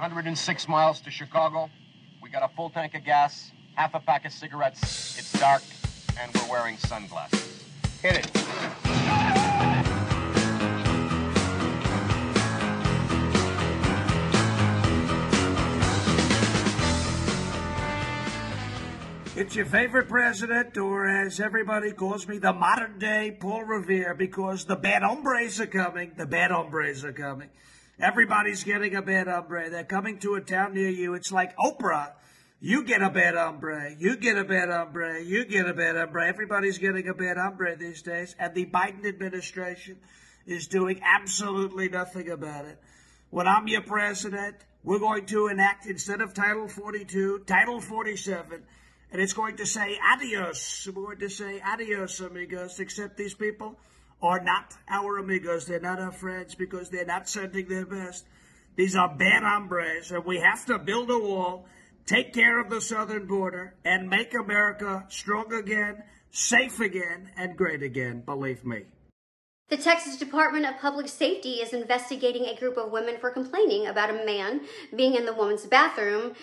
106 miles to Chicago. We got a full tank of gas, half a pack of cigarettes. It's dark, and we're wearing sunglasses. Hit it. It's your favorite president, or as everybody calls me, the modern day Paul Revere, because the bad hombres are coming. The bad hombres are coming. Everybody's getting a bad hombre. They're coming to a town near you. It's like Oprah. You get a bad hombre. You get a bad hombre. You get a bad hombre. Everybody's getting a bad hombre these days. And the Biden administration is doing absolutely nothing about it. When I'm your president, we're going to enact, instead of Title 42, Title 47 and it's going to say adios. We're going to say adios, amigos, except these people are not our amigos. They're not our friends because they're not sending their best. These are bad hombres, and we have to build a wall, take care of the southern border, and make America strong again, safe again, and great again, believe me. The Texas Department of Public Safety is investigating a group of women for complaining about a man being in the woman's bathroom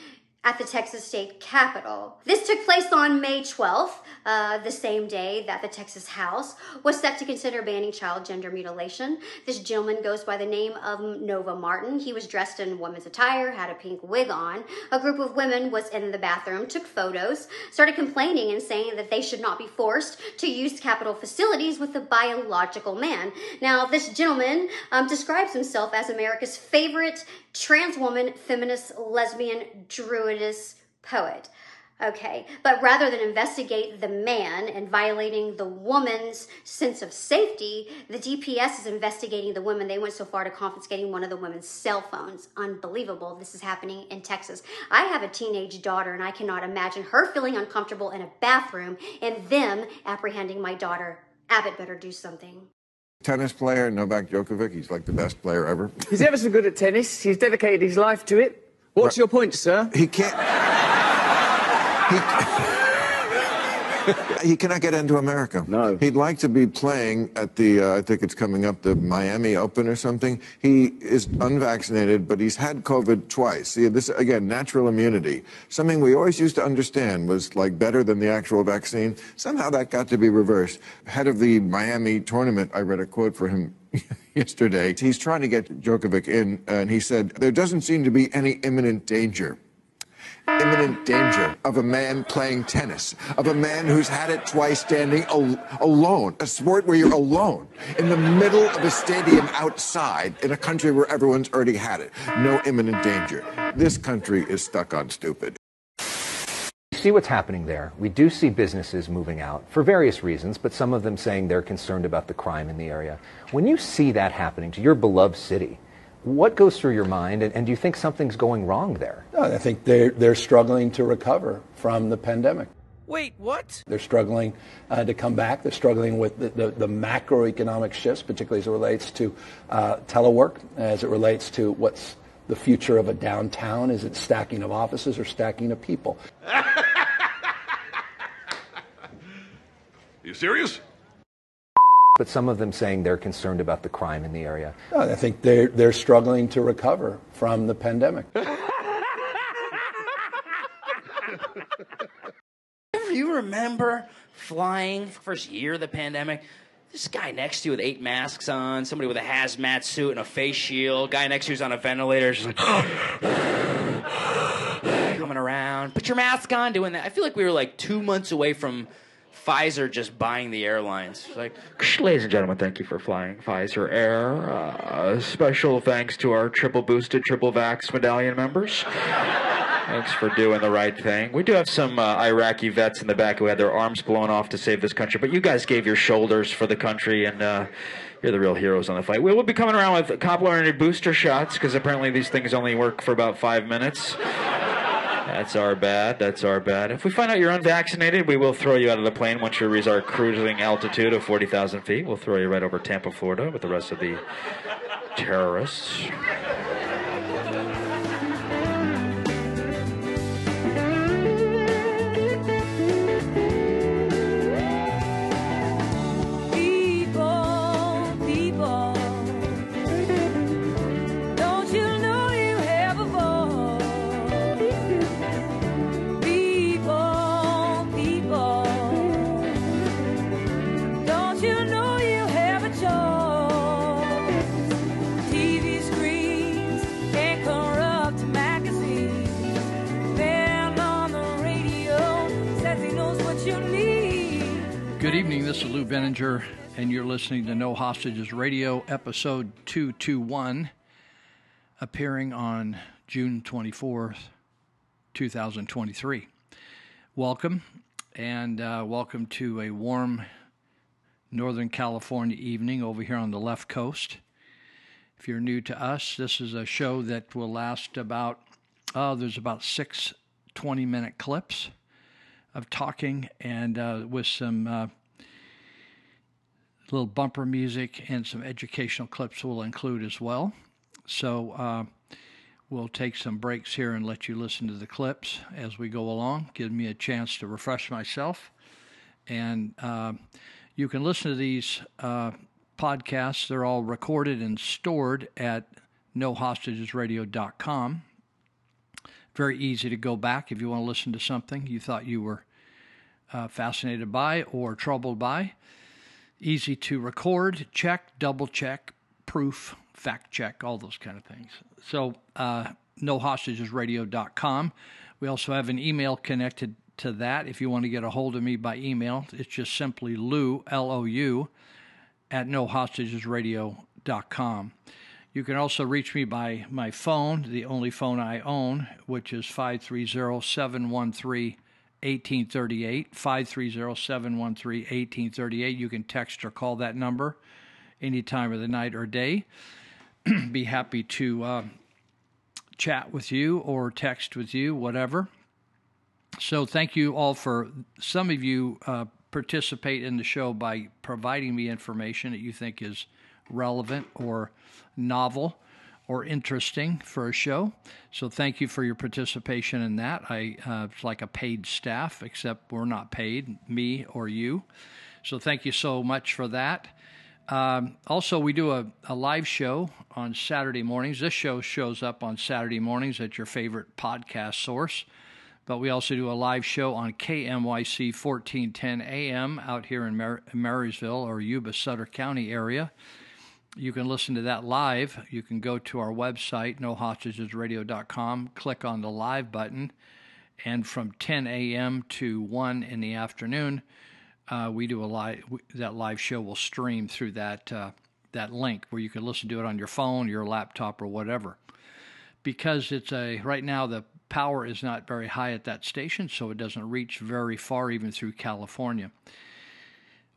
at the Texas State Capitol. This took place on May 12th, uh, the same day that the Texas House was set to consider banning child gender mutilation. This gentleman goes by the name of Nova Martin. He was dressed in woman's attire, had a pink wig on. A group of women was in the bathroom, took photos, started complaining and saying that they should not be forced to use Capitol facilities with a biological man. Now, this gentleman um, describes himself as America's favorite trans woman, feminist, lesbian, druidess poet. Okay, but rather than investigate the man and violating the woman's sense of safety, the DPS is investigating the women. They went so far to confiscating one of the women's cell phones. Unbelievable. This is happening in Texas. I have a teenage daughter, and I cannot imagine her feeling uncomfortable in a bathroom and them apprehending my daughter. Abbott better do something. Tennis player, Novak Djokovic, he's like the best player ever. He's ever so good at tennis. He's dedicated his life to it. What's your point, sir? He can't. He, he cannot get into America. No. He'd like to be playing at the, uh, I think it's coming up, the Miami Open or something. He is unvaccinated, but he's had COVID twice. See, this, again, natural immunity. Something we always used to understand was like better than the actual vaccine. Somehow that got to be reversed. Head of the Miami tournament, I read a quote for him yesterday. He's trying to get Djokovic in, and he said, There doesn't seem to be any imminent danger imminent danger of a man playing tennis, of a man who's had it twice standing al- alone, a sport where you're alone in the middle of a stadium outside in a country where everyone's already had it. No imminent danger. This country is stuck on stupid. see what's happening there. We do see businesses moving out for various reasons, but some of them saying they're concerned about the crime in the area. When you see that happening to your beloved city, what goes through your mind, and, and do you think something's going wrong there? No, I think they're, they're struggling to recover from the pandemic. Wait, what? They're struggling uh, to come back. They're struggling with the, the, the, macroeconomic shifts, particularly as it relates to uh, telework, as it relates to what's the future of a downtown. Is it stacking of offices or stacking of people? you serious? But some of them saying they're concerned about the crime in the area. No, I think they're, they're struggling to recover from the pandemic. if you remember flying first year of the pandemic? This guy next to you with eight masks on, somebody with a hazmat suit and a face shield, guy next to you's on a ventilator, just like coming around. Put your mask on, doing that. I feel like we were like two months away from Pfizer just buying the airlines. Like, ladies and gentlemen, thank you for flying Pfizer Air. Uh, special thanks to our triple boosted, triple vax medallion members. Thanks for doing the right thing. We do have some uh, Iraqi vets in the back who had their arms blown off to save this country, but you guys gave your shoulders for the country, and uh, you're the real heroes on the fight. We will be coming around with complimentary booster shots because apparently these things only work for about five minutes. That's our bad. That's our bad. If we find out you're unvaccinated, we will throw you out of the plane once you reach our cruising altitude of 40,000 feet. We'll throw you right over Tampa, Florida with the rest of the terrorists. And you're listening to No Hostages Radio, episode 221, appearing on June 24th, 2023. Welcome, and uh, welcome to a warm Northern California evening over here on the left coast. If you're new to us, this is a show that will last about, oh, there's about six 20 minute clips of talking and uh, with some uh, little bumper music and some educational clips we'll include as well. So uh, we'll take some breaks here and let you listen to the clips as we go along, give me a chance to refresh myself. And uh, you can listen to these uh, podcasts, they're all recorded and stored at nohostagesradio.com. Very easy to go back if you want to listen to something you thought you were uh, fascinated by or troubled by. Easy to record, check, double check, proof, fact check, all those kind of things. So, uh, nohostagesradio.com. We also have an email connected to that if you want to get a hold of me by email. It's just simply Lou, L O U, at nohostagesradio.com. You can also reach me by my phone, the only phone I own, which is 530 713 1838, 530 713 1838. You can text or call that number any time of the night or day. Be happy to uh, chat with you or text with you, whatever. So, thank you all for some of you uh, participate in the show by providing me information that you think is relevant or novel or interesting for a show. So thank you for your participation in that. I uh, it's like a paid staff, except we're not paid, me or you. So thank you so much for that. Um, also, we do a, a live show on Saturday mornings. This show shows up on Saturday mornings at your favorite podcast source. But we also do a live show on KMYC 1410 AM out here in Mar- Marysville or Yuba Sutter County area. You can listen to that live. You can go to our website, nohostagesradio.com, click on the live button, and from 10 a.m. to 1 in the afternoon, uh, we do a live. That live show will stream through that uh, that link where you can listen to it on your phone, your laptop, or whatever. Because it's a right now the power is not very high at that station, so it doesn't reach very far even through California.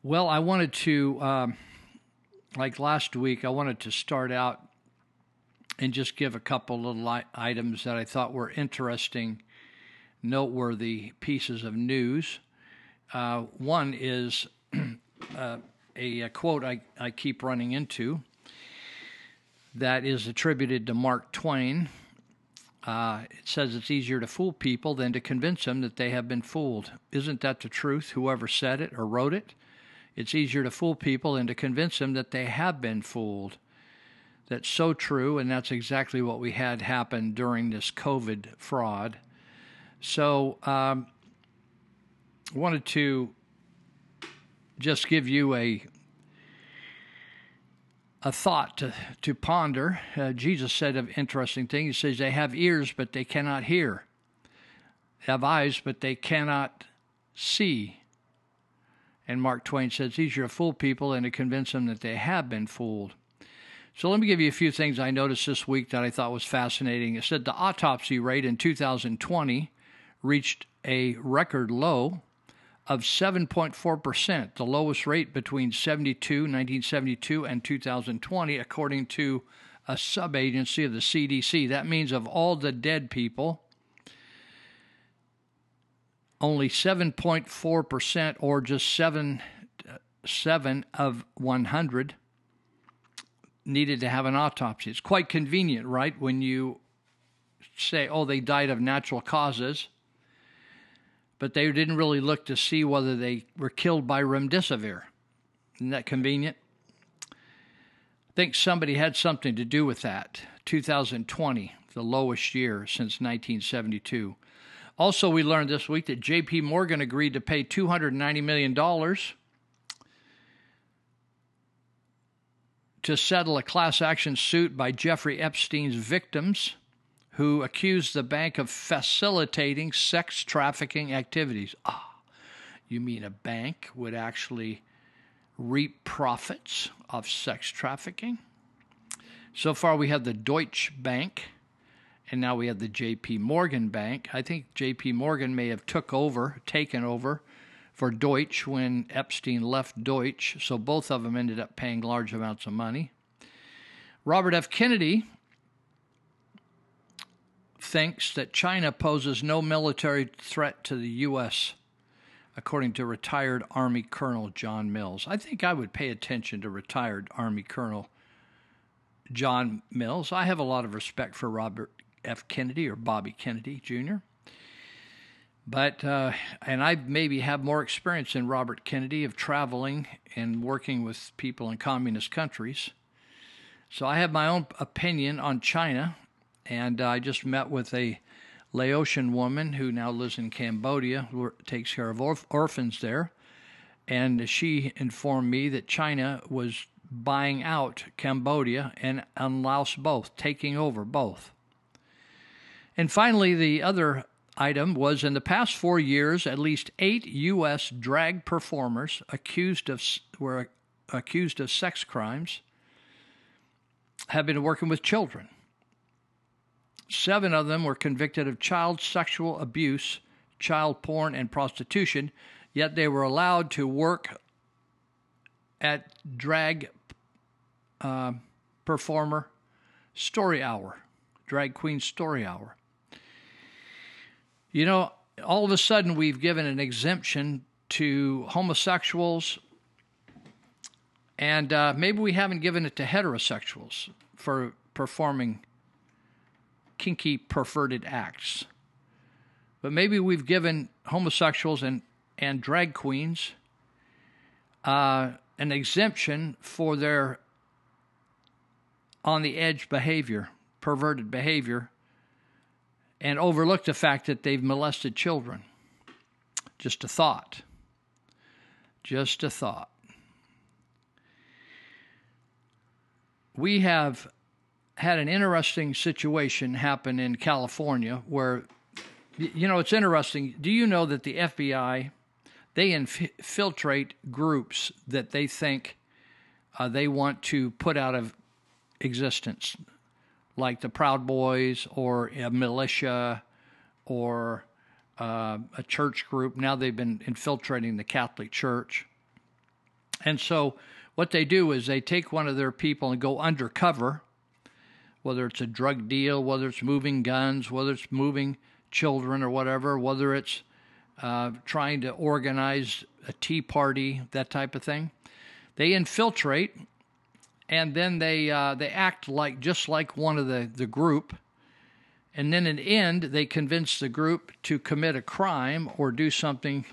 Well, I wanted to. Um, like last week, I wanted to start out and just give a couple little items that I thought were interesting, noteworthy pieces of news. Uh, one is uh, a, a, quote I, I keep running into that is attributed to Mark Twain. Uh, it says it's easier to fool people than to convince them that they have been fooled. Isn't that the truth, whoever said it or wrote it? It's easier to fool people and to convince them that they have been fooled. That's so true, and that's exactly what we had happen during this COVID fraud. So, um, I wanted to just give you a a thought to, to ponder. Uh, Jesus said an interesting thing. He says, They have ears, but they cannot hear, they have eyes, but they cannot see. And Mark Twain says, easier to fool people and to convince them that they have been fooled. So let me give you a few things I noticed this week that I thought was fascinating. It said the autopsy rate in 2020 reached a record low of 7.4%, the lowest rate between 72, 1972 and 2020, according to a subagency of the CDC. That means of all the dead people, only 7.4% or just 7 7 of 100 needed to have an autopsy. It's quite convenient, right? When you say, oh, they died of natural causes, but they didn't really look to see whether they were killed by remdesivir. Isn't that convenient? I think somebody had something to do with that. 2020, the lowest year since 1972. Also, we learned this week that JP Morgan agreed to pay $290 million to settle a class action suit by Jeffrey Epstein's victims who accused the bank of facilitating sex trafficking activities. Ah, you mean a bank would actually reap profits of sex trafficking. So far, we have the Deutsche Bank, and now we have the J.P. Morgan Bank. I think J.P. Morgan may have took over, taken over for Deutsche when Epstein left Deutsche. So both of them ended up paying large amounts of money. Robert F. Kennedy thinks that China poses no military threat to the U.S., according to retired Army Colonel John Mills. I think I would pay attention to retired Army Colonel John Mills. I have a lot of respect for Robert F. Kennedy or Bobby Kennedy Jr. But, uh, and I maybe have more experience than Robert Kennedy of traveling and working with people in communist countries. So I have my own opinion on China, and I just met with a Laotian woman who now lives in Cambodia, takes care of orph- orphans there. And she informed me that China was buying out Cambodia and, and Laos both, taking over both. And finally, the other item was in the past four years, at least eight U.S. drag performers accused of were accused of sex crimes have been working with children. Seven of them were convicted of child sexual abuse, child porn, and prostitution, yet they were allowed to work at drag uh, performer story hour, drag queen story hour. You know, all of a sudden we've given an exemption to homosexuals, and uh, maybe we haven't given it to heterosexuals for performing kinky, perverted acts. But maybe we've given homosexuals and, and drag queens uh, an exemption for their on the edge behavior, perverted behavior, and overlook the fact that they've molested children. Just a thought. Just a thought. We have had an interesting situation happen in California where, you know, it's interesting. Do you know that the FBI they infiltrate groups that they think uh, they want to put out of existence, like the Proud Boys or a militia or uh, a church group. Now they've been infiltrating the Catholic Church. And so what they do is they take one of their people and go undercover, whether it's a drug deal, whether it's moving guns, whether it's moving children or whatever, whether it's uh, trying to organize a tea party, that type of thing. They infiltrate and then they uh, they act like just like one of the the group, and then in the end they convince the group to commit a crime or do something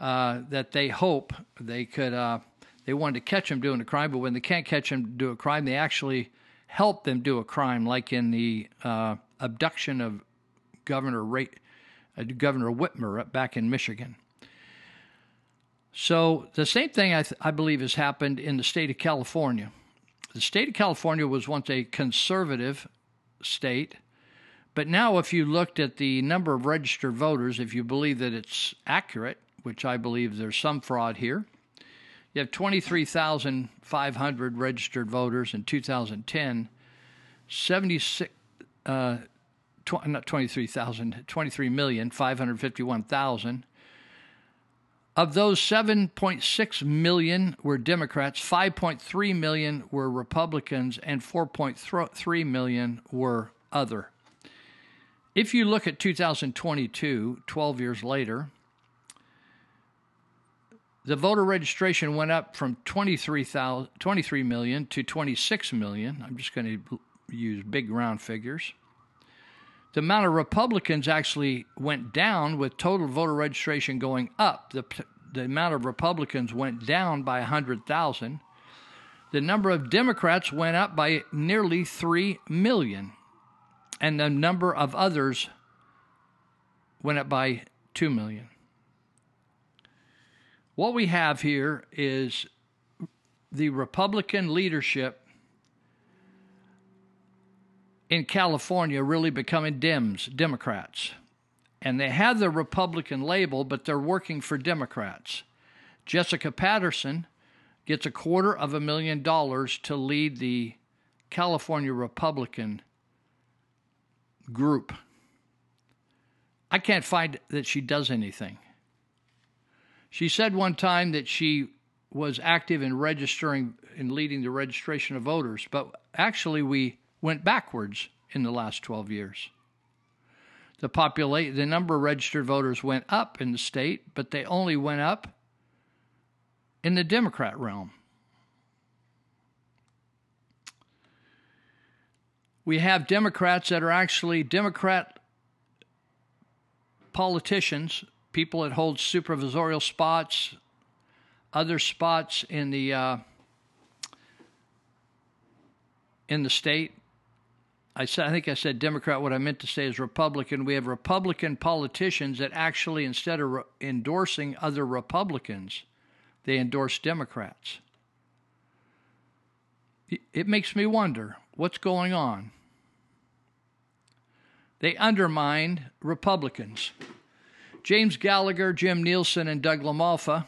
uh, that they hope they could. Uh, they wanted to catch them doing a crime, but when they can't catch them do a crime, they actually help them do a crime, like in the uh, abduction of Governor Ray, uh, Governor Whitmer back in Michigan. So the same thing I, th- I believe has happened in the state of California the state of California was once a conservative state, but now if you looked at the number of registered voters, if you believe that it's accurate, which I believe there's some fraud here, you have 23,500 registered voters in 2010, 76, uh, tw- not 23,000, 23,551,000 of those 7.6 million were Democrats, 5.3 million were Republicans, and 4.3 million were other. If you look at 2022, 12 years later, the voter registration went up from 23, 23 million to 26 million. I'm just going to use big round figures the amount of Republicans actually went down with total voter registration going up. The, the amount of Republicans went down by 100,000. The number of Democrats went up by nearly 3 million. And the number of others went up by 2 million. What we have here is the Republican leadership in California really becoming Dems, Democrats. And they have the Republican label, but they're working for Democrats. Jessica Patterson gets a quarter of a million dollars to lead the California Republican group. I can't find that she does anything. She said one time that she was active in registering in leading the registration of voters, but actually we went backwards in the last 12 years. The populate the number of registered voters went up in the state, but they only went up in the Democrat realm. We have Democrats that are actually Democrat politicians, people that hold supervisorial spots, other spots in the uh, in the state. I said I think I said Democrat. What I meant to say is Republican. We have Republican politicians that actually, instead of re- endorsing other Republicans, they endorse Democrats. It makes me wonder what's going on. They undermine Republicans. James Gallagher, Jim Nielsen, and Doug LaMalfa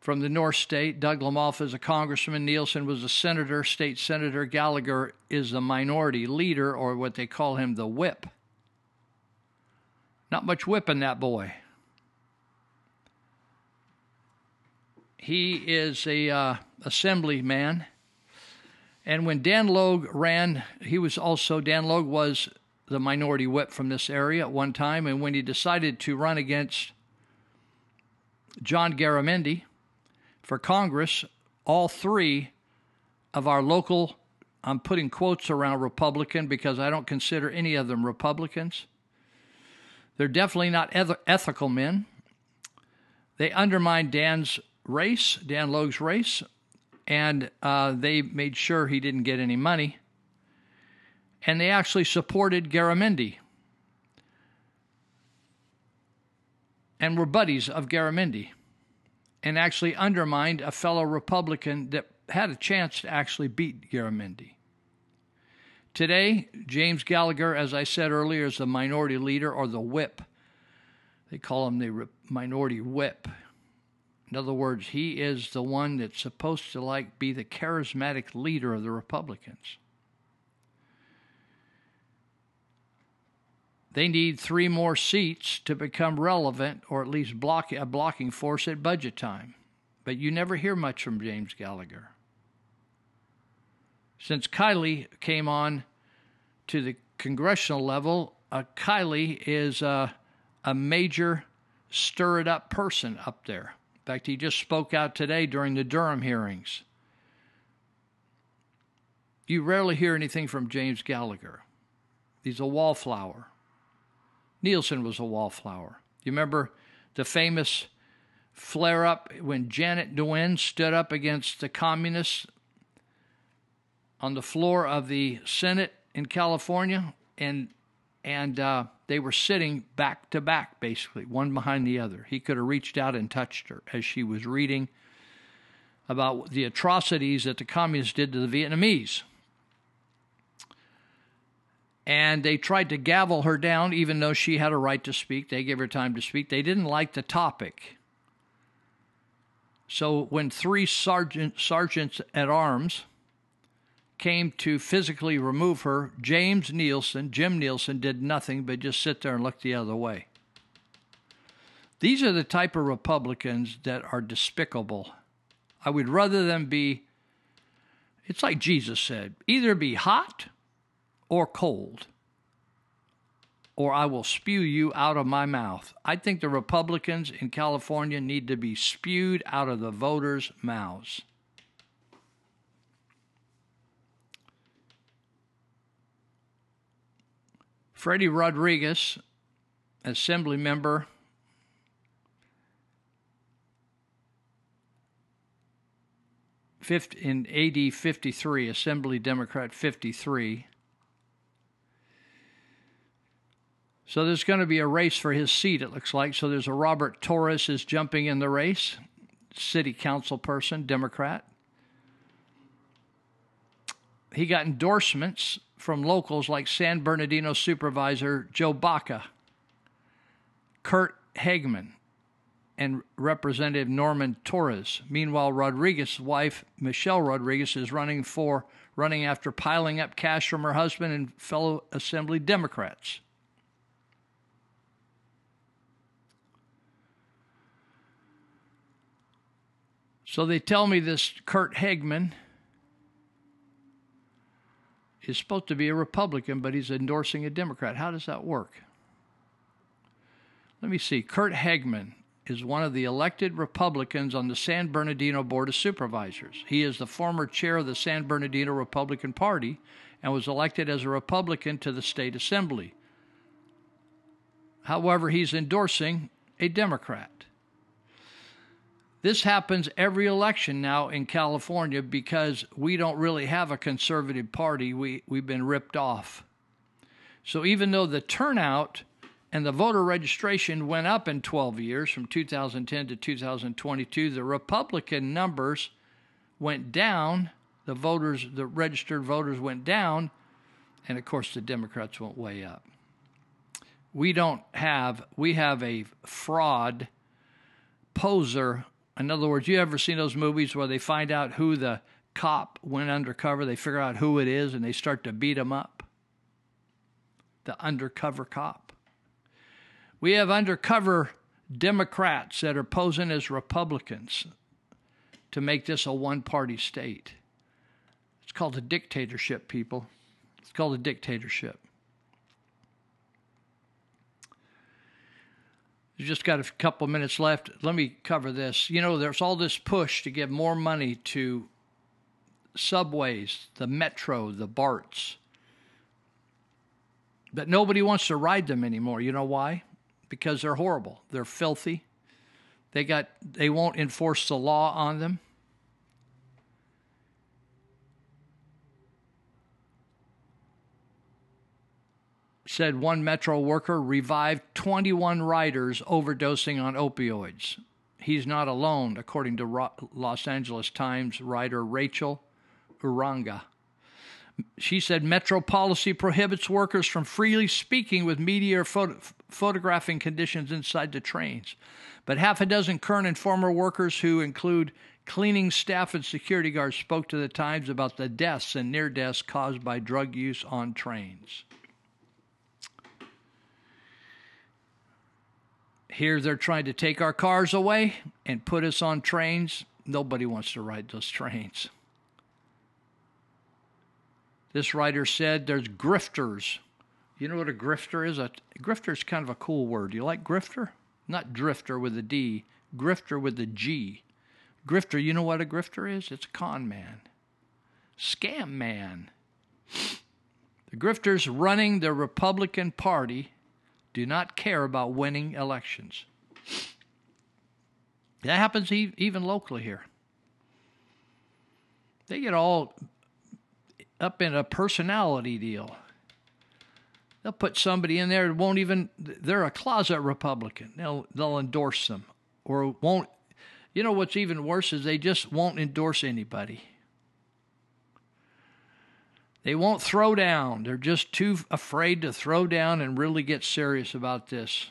from the North State. Doug LaMalfa is a congressman. Nielsen was a senator, state senator. Gallagher is the minority leader, or what they call him, the whip. Not much whip in that boy. He is a uh, assemblyman. And when Dan Logue ran, he was also, Dan Logue was the minority whip from this area at one time. And when he decided to run against John Garamendi for Congress, all three of our local, I'm putting quotes around Republican because I don't consider any of them Republicans. They're definitely not eth- ethical men. They undermined Dan's race, Dan Logue's race, and uh, they made sure he didn't get any money and they actually supported Garamendi and were buddies of Garamendi and actually undermined a fellow Republican that had a chance to actually beat Garamendi. Today, James Gallagher, as I said earlier, is the minority leader or the whip. They call him the minority whip. In other words, he is the one that's supposed to like be the charismatic leader of the Republicans. They need three more seats to become relevant or at least block a blocking force at budget time. But you never hear much from James Gallagher. Since Kiley came on to the congressional level, uh, Kiley is uh, a major stir it up person up there. In fact, he just spoke out today during the Durham hearings. You rarely hear anything from James Gallagher. He's a wallflower. Nielsen was a wallflower. You remember the famous flare up when Janet Nguyen stood up against the communists on the floor of the Senate in California, and and uh, they were sitting back to back, basically one behind the other. He could have reached out and touched her as she was reading about the atrocities that the communists did to the Vietnamese and they tried to gavel her down even though she had a right to speak. They gave her time to speak. They didn't like the topic. So when three sergeant, sergeants at arms came to physically remove her, James Nielsen, Jim Nielsen, did nothing but just sit there and look the other way. These are the type of Republicans that are despicable. I would rather them be, it's like Jesus said, either be hot or cold, or I will spew you out of my mouth. I think the Republicans in California need to be spewed out of the voters' mouths. Freddie Rodriguez, assembly member in AD 53, Assembly Democrat 53, So there's going to be a race for his seat, it looks like. So there's a Robert Torres is jumping in the race, city council person, Democrat. He got endorsements from locals like San Bernardino supervisor Joe Baca, Curt Hagman, and Representative Norman Torres. Meanwhile, Rodriguez's wife, Michelle Rodriguez, is running for running after piling up cash from her husband and fellow Assembly Democrats. So they tell me this Curt Hegman is supposed to be a Republican, but he's endorsing a Democrat. How does that work? Let me see. Curt Hegman is one of the elected Republicans on the San Bernardino Board of Supervisors. He is the former chair of the San Bernardino Republican Party and was elected as a Republican to the state assembly. However, he's endorsing a Democrat. This happens every election now in California because we don't really have a conservative party. We, we've been ripped off. So even though the turnout and the voter registration went up in 12 years from 2010 to 2022, the Republican numbers went down. The voters, the registered voters went down. And of course, the Democrats went way up. We don't have, we have a fraud poser in other words, you ever seen those movies where they find out who the cop went undercover, they figure out who it is, and they start to beat him up? The undercover cop. We have undercover Democrats that are posing as Republicans to make this a one party state. It's called a dictatorship, people. It's called a dictatorship. Just got a couple minutes left. Let me cover this. You know, there's all this push to give more money to subways, the metro, the BARTs. But nobody wants to ride them anymore. You know why? Because they're horrible. They're filthy. They got they won't enforce the law on them. Said one Metro worker revived 21 riders overdosing on opioids. He's not alone, according to Los Angeles Times writer Rachel Uranga. She said Metro policy prohibits workers from freely speaking with media or photo- photographing conditions inside the trains. But half a dozen current and former workers, who include cleaning staff and security guards, spoke to the Times about the deaths and near deaths caused by drug use on trains. Here they're trying to take our cars away and put us on trains. Nobody wants to ride those trains. This writer said there's grifters. You know what a grifter is? A grifter is kind of a cool word. You like grifter? Not drifter with a D, grifter with a G. Grifter, you know what a grifter is? It's a con man, scam man. The grifters running the Republican Party do not care about winning elections. That happens even locally here. They get all up in a personality deal. They'll put somebody in there that won't even, they're a closet Republican. They'll, they'll endorse them or won't. You know what's even worse is they just won't endorse anybody. They won't throw down. They're just too afraid to throw down and really get serious about this.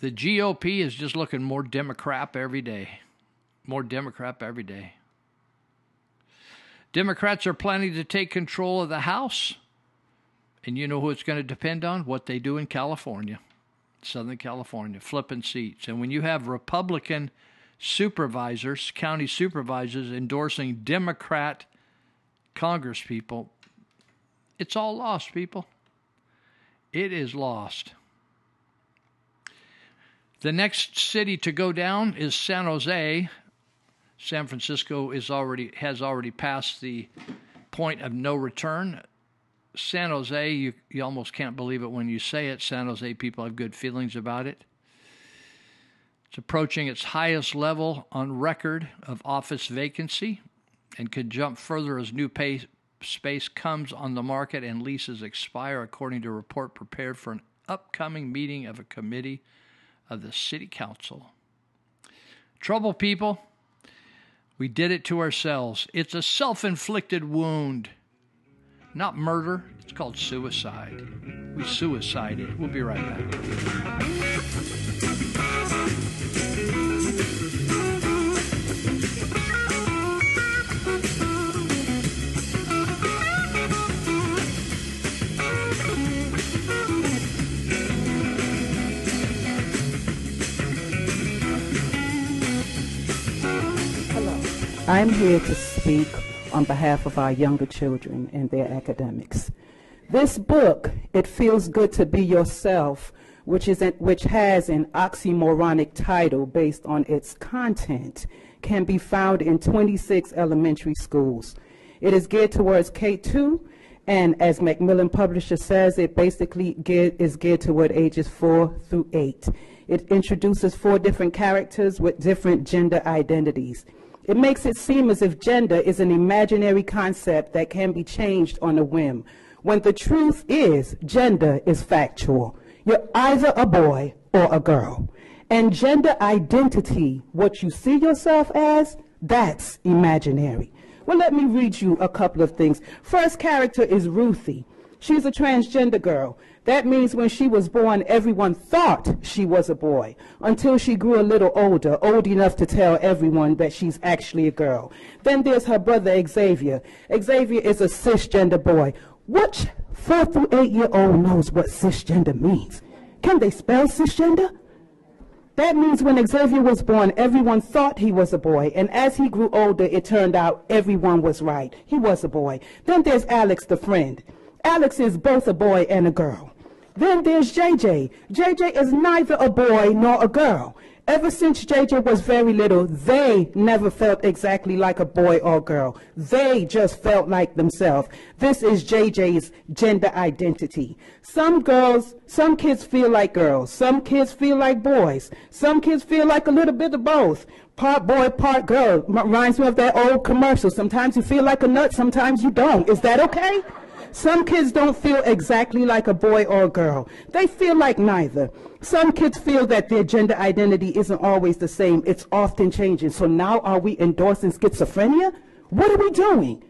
The GOP is just looking more Democrat every day. More Democrat every day. Democrats are planning to take control of the House. And you know who it's going to depend on? What they do in California, Southern California, flipping seats. And when you have Republican supervisors, county supervisors, endorsing Democrat congresspeople. It's all lost, people. It is lost. The next city to go down is San Jose. San Francisco is already has already passed the point of no return. San Jose, you, you almost can't believe it when you say it. San Jose people have good feelings about it. Approaching its highest level on record of office vacancy and could jump further as new pay, space comes on the market and leases expire, according to a report prepared for an upcoming meeting of a committee of the City Council. Trouble, people. We did it to ourselves. It's a self inflicted wound. not murder. It's called suicide. We suicided. We'll be right back. I'm here to speak on behalf of our younger children and their academics. This book, It Feels Good to Be Yourself, which, is an, which has an oxymoronic title based on its content, can be found in 26 elementary schools. It is geared towards K2, and as Macmillan Publisher says, it basically geared, is geared toward ages 4 through 8. It introduces four different characters with different gender identities. It makes it seem as if gender is an imaginary concept that can be changed on a whim, when the truth is gender is factual. You're either a boy or a girl. And gender identity, what you see yourself as, that's imaginary. Well, let me read you a couple of things. First character is Ruthie. She's a transgender girl. That means when she was born, everyone thought she was a boy until she grew a little older, old enough to tell everyone that she's actually a girl. Then there's her brother Xavier. Xavier is a cisgender boy. Which four through eight year old knows what cisgender means? Can they spell cisgender? That means when Xavier was born, everyone thought he was a boy, and as he grew older, it turned out everyone was right. He was a boy. Then there's Alex, the friend. Alex is both a boy and a girl. Then there's JJ. JJ is neither a boy nor a girl. Ever since JJ was very little, they never felt exactly like a boy or girl. They just felt like themselves. This is JJ's gender identity. Some girls, some kids feel like girls. Some kids feel like boys. Some kids feel like a little bit of both. Part boy, part girl. Reminds me of that old commercial. Sometimes you feel like a nut, sometimes you don't. Is that okay? Some kids don't feel exactly like a boy or a girl. They feel like neither. Some kids feel that their gender identity isn't always the same. It's often changing. So now are we endorsing schizophrenia? What are we doing?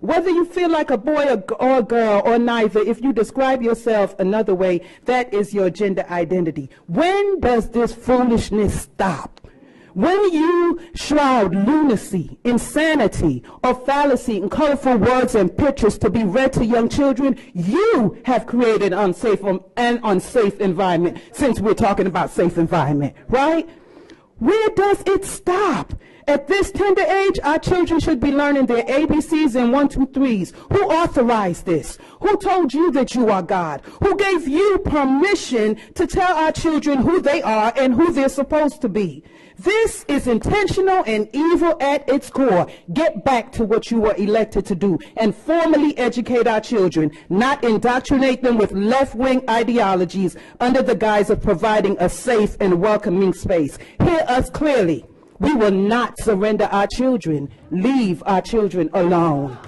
Whether you feel like a boy or a girl or neither, if you describe yourself another way, that is your gender identity. When does this foolishness stop? When you shroud lunacy, insanity, or fallacy in colorful words and pictures to be read to young children, you have created an unsafe um, an unsafe environment since we're talking about safe environment, right? Where does it stop? At this tender age, our children should be learning their ABCs and one, two, threes. Who authorized this? Who told you that you are God? Who gave you permission to tell our children who they are and who they're supposed to be? This is intentional and evil at its core. Get back to what you were elected to do and formally educate our children, not indoctrinate them with left-wing ideologies under the guise of providing a safe and welcoming space. Hear us clearly. We will not surrender our children. Leave our children alone.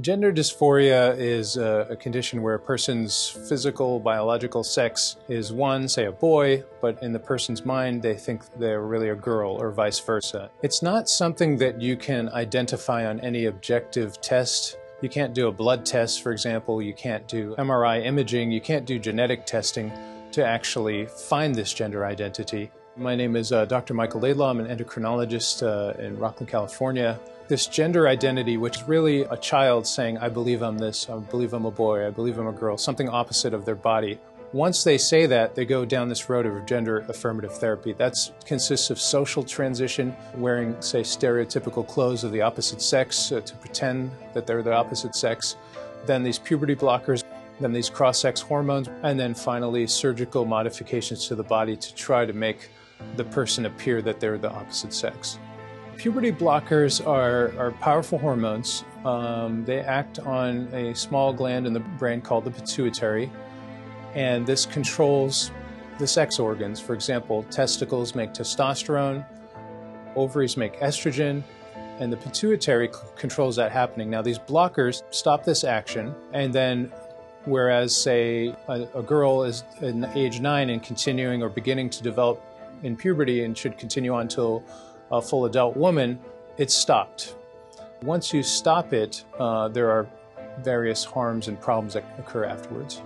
Gender dysphoria is a, a, condition where a person's physical, biological sex is one, say a boy, but in the person's mind they think they're really a girl or vice versa. It's not something that you can identify on any objective test. You can't do a blood test, for example, you can't do MRI imaging, you can't do genetic testing to actually find this gender identity. My name is uh, Dr. Michael Laidlaw. I'm an endocrinologist uh, in Rocklin, California. This gender identity, which is really a child saying, I believe I'm this, I believe I'm a boy, I believe I'm a girl, something opposite of their body. Once they say that, they go down this road of gender affirmative therapy. That consists of social transition, wearing, say, stereotypical clothes of the opposite sex uh, to pretend that they're the opposite sex. Then these puberty blockers, then these cross sex hormones, and then finally surgical modifications to the body to try to make the person appear that they're the opposite sex. Puberty blockers are, are powerful hormones. Um, they act on a small gland in the brain called the pituitary, and this controls the sex organs. For example, testicles make testosterone, ovaries make estrogen, and the pituitary controls that happening. Now, these blockers stop this action, and then whereas, say, a, a girl is in age nine and continuing or beginning to develop in puberty and should continue on until a full adult woman, it's stopped. Once you stop it, uh, there are various harms and problems that occur afterwards.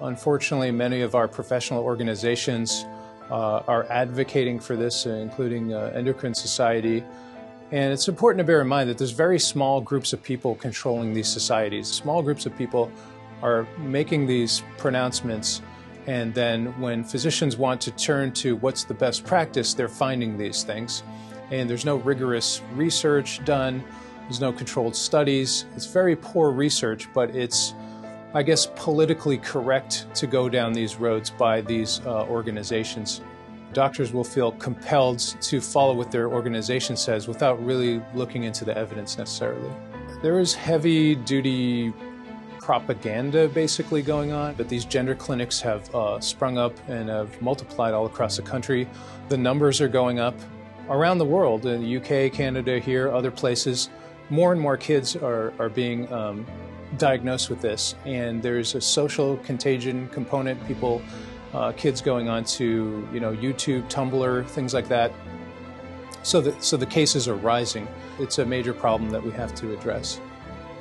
Unfortunately, many of our professional organizations uh, are advocating for this, uh, including uh, Endocrine Society. And it's important to bear in mind that there's very small groups of people controlling these societies. Small groups of people are making these pronouncements, and then when physicians want to turn to what's the best practice, they're finding these things. And there's no rigorous research done, there's no controlled studies. It's very poor research, but it's I guess, politically correct to go down these roads by these uh, organizations. Doctors will feel compelled to follow what their organization says without really looking into the evidence necessarily. There is heavy duty propaganda basically going on, but these gender clinics have uh, sprung up and have multiplied all across the country. The numbers are going up around the world in the UK, Canada, here, other places. More and more kids are, are being um, diagnosed with this, and there's a social contagion component. People, uh, kids going on to you know YouTube, Tumblr, things like that. So the so the cases are rising. It's a major problem that we have to address.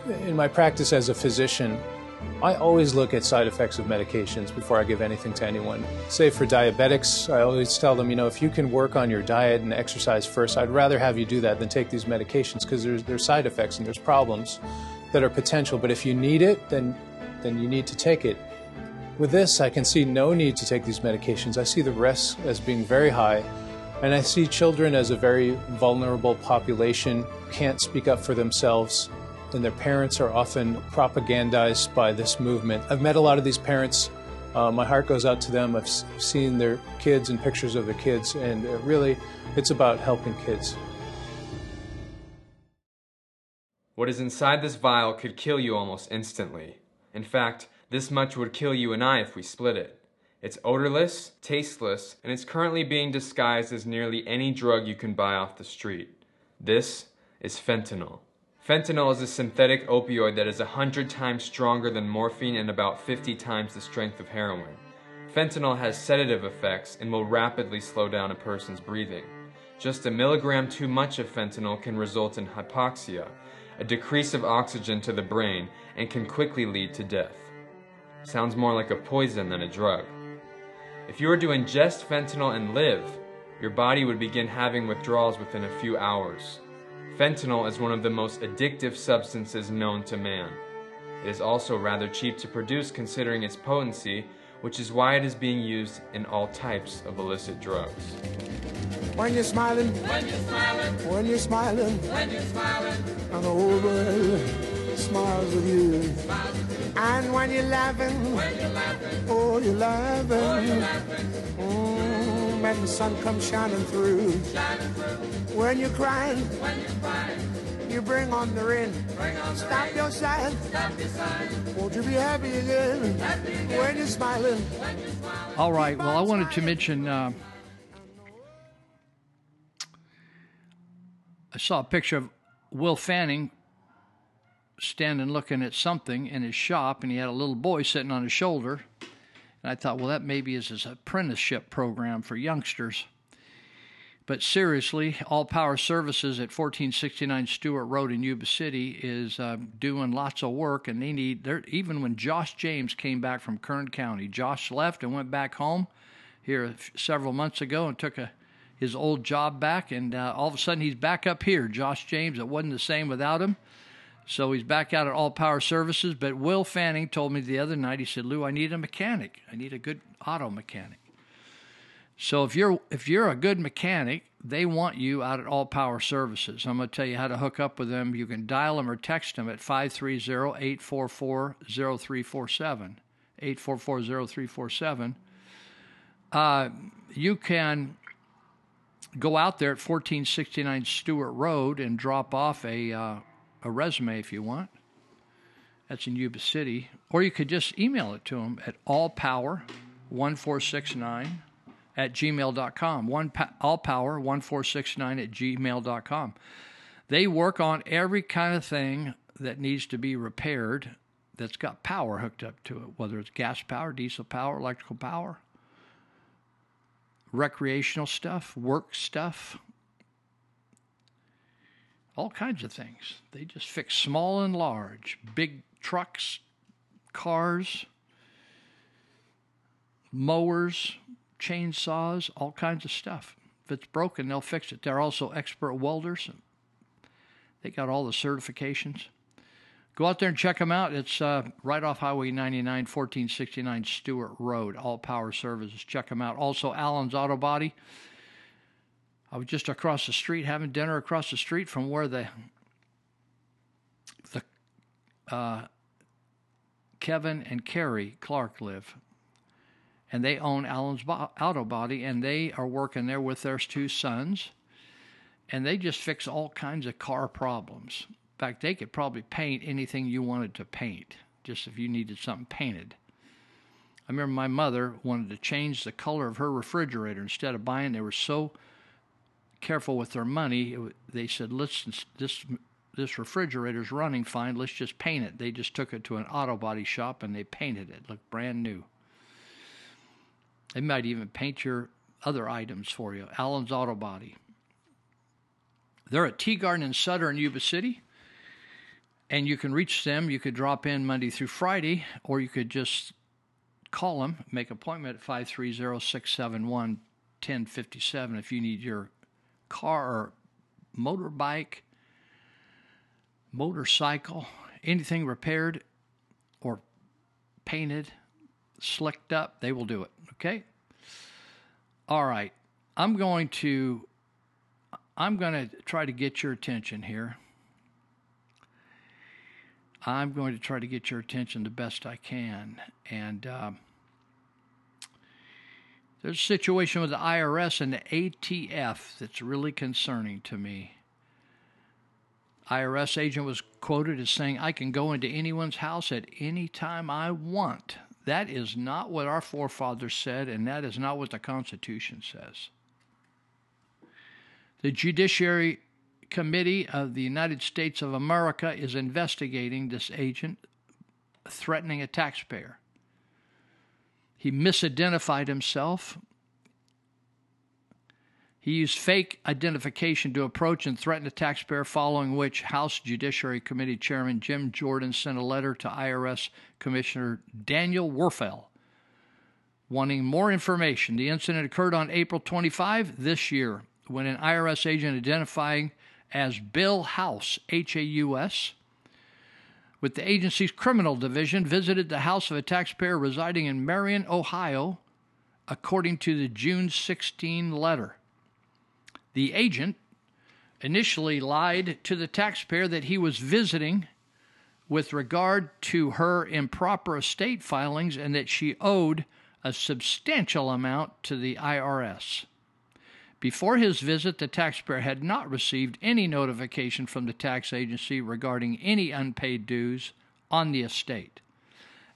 In my practice as a physician, I always look at side effects of medications before I give anything to anyone. Say for diabetics, I always tell them, you know, if you can work on your diet and exercise first, I'd rather have you do that than take these medications because there's there's side effects and there's problems that are potential. But if you need it, then then you need to take it. With this, I can see no need to take these medications. I see the risk as being very high, and I see children as a very vulnerable population, can't speak up for themselves, and their parents are often propagandized by this movement. I've met a lot of these parents. Uh, my heart goes out to them. I've seen their kids and pictures of their kids, and it really, it's about helping kids. What is inside this vial could kill you almost instantly. In fact, this much would kill you and I if we split it. It's odorless, tasteless, and it's currently being disguised as nearly any drug you can buy off the street. This is fentanyl. Fentanyl is a synthetic opioid that is 100 times stronger than morphine and about 50 times the strength of heroin. Fentanyl has sedative effects and will rapidly slow down a person's breathing. Just a milligram too much of fentanyl can result in hypoxia, a decrease of oxygen to the brain, and can quickly lead to death. Sounds more like a poison than a drug. If you were to ingest fentanyl and live, your body would begin having withdrawals within a few hours. Fentanyl is one of the most addictive substances known to man. It is also rather cheap to produce considering its potency, which is why it is being used in all types of illicit drugs. When you're smiling, when you're smiling, when you're smiling, when you're smiling, and the whole world smiles with you. And when you're laughing, when you're laughing, oh, you're laughing. Oh, you're laughing. Mm, when the sun comes shining through. shining through. When you're crying, when you're crying, you bring on the rain. On Stop the your sighing. Stop your sighing. Won't you be happy again? Happy again. When you're smiling. When you're smiling. All right. Well, I wanted to mention. Uh, I saw a picture of Will Fanning standing looking at something in his shop, and he had a little boy sitting on his shoulder. And I thought, well, that maybe is his apprenticeship program for youngsters. But seriously, All Power Services at 1469 Stewart Road in Yuba City is uh, doing lots of work, and they need. Even when Josh James came back from Kern County, Josh left and went back home here several months ago and took a his old job back, and uh, all of a sudden he's back up here. Josh James, it wasn't the same without him. So he's back out at All Power Services. But Will Fanning told me the other night, he said, Lou, I need a mechanic. I need a good auto mechanic. So if you're if you're a good mechanic, they want you out at All Power Services. I'm going to tell you how to hook up with them. You can dial them or text them at 530-844-0347. 844-0347. Uh, you can go out there at 1469 Stewart Road and drop off a, uh, a resume if you want. That's in Yuba City. Or you could just email it to them at allpower1469 at gmail.com. One, allpower1469 at gmail.com. They work on every kind of thing that needs to be repaired that's got power hooked up to it, whether it's gas power, diesel power, electrical power recreational stuff, work stuff. All kinds of things. They just fix small and large, big trucks, cars, mowers, chainsaws, all kinds of stuff. If it's broken, they'll fix it. They're also expert welders. They got all the certifications. Go out there and check them out. It's uh, right off Highway 99, 1469 Stewart Road. All Power Services. Check them out. Also, Allen's Auto Body. I was just across the street having dinner across the street from where the the uh, Kevin and Carrie Clark live, and they own Allen's Auto Body, and they are working there with their two sons, and they just fix all kinds of car problems. In fact, they could probably paint anything you wanted to paint, just if you needed something painted. I remember my mother wanted to change the color of her refrigerator instead of buying. They were so careful with their money. They said, "Listen, this this refrigerator's running fine. Let's just paint it." They just took it to an auto body shop and they painted it. Looked brand new. They might even paint your other items for you. Allen's Auto Body. They're at Teegarden in Sutter in Yuba City. And you can reach them. You could drop in Monday through Friday, or you could just call them, make appointment at 530 671 1057 if you need your car or motorbike, motorcycle, anything repaired or painted, slicked up, they will do it. Okay? All right. I'm going to I'm going to try to get your attention here. I'm going to try to get your attention the best I can. And um, there's a situation with the IRS and the ATF that's really concerning to me. IRS agent was quoted as saying, I can go into anyone's house at any time I want. That is not what our forefathers said, and that is not what the Constitution says. The Judiciary Committee of the United States of America is investigating this agent threatening a taxpayer. He misidentified himself. He used fake identification to approach and threaten a taxpayer, following which House Judiciary Committee Chairman Jim Jordan sent a letter to IRS Commissioner Daniel Werfel wanting more information. The incident occurred on April 25 this year when an IRS agent identifying as Bill House, H A U S, with the agency's criminal division visited the house of a taxpayer residing in Marion, Ohio, according to the June 16 letter. The agent initially lied to the taxpayer that he was visiting with regard to her improper estate filings and that she owed a substantial amount to the IRS. Before his visit, the taxpayer had not received any notification from the tax agency regarding any unpaid dues on the estate.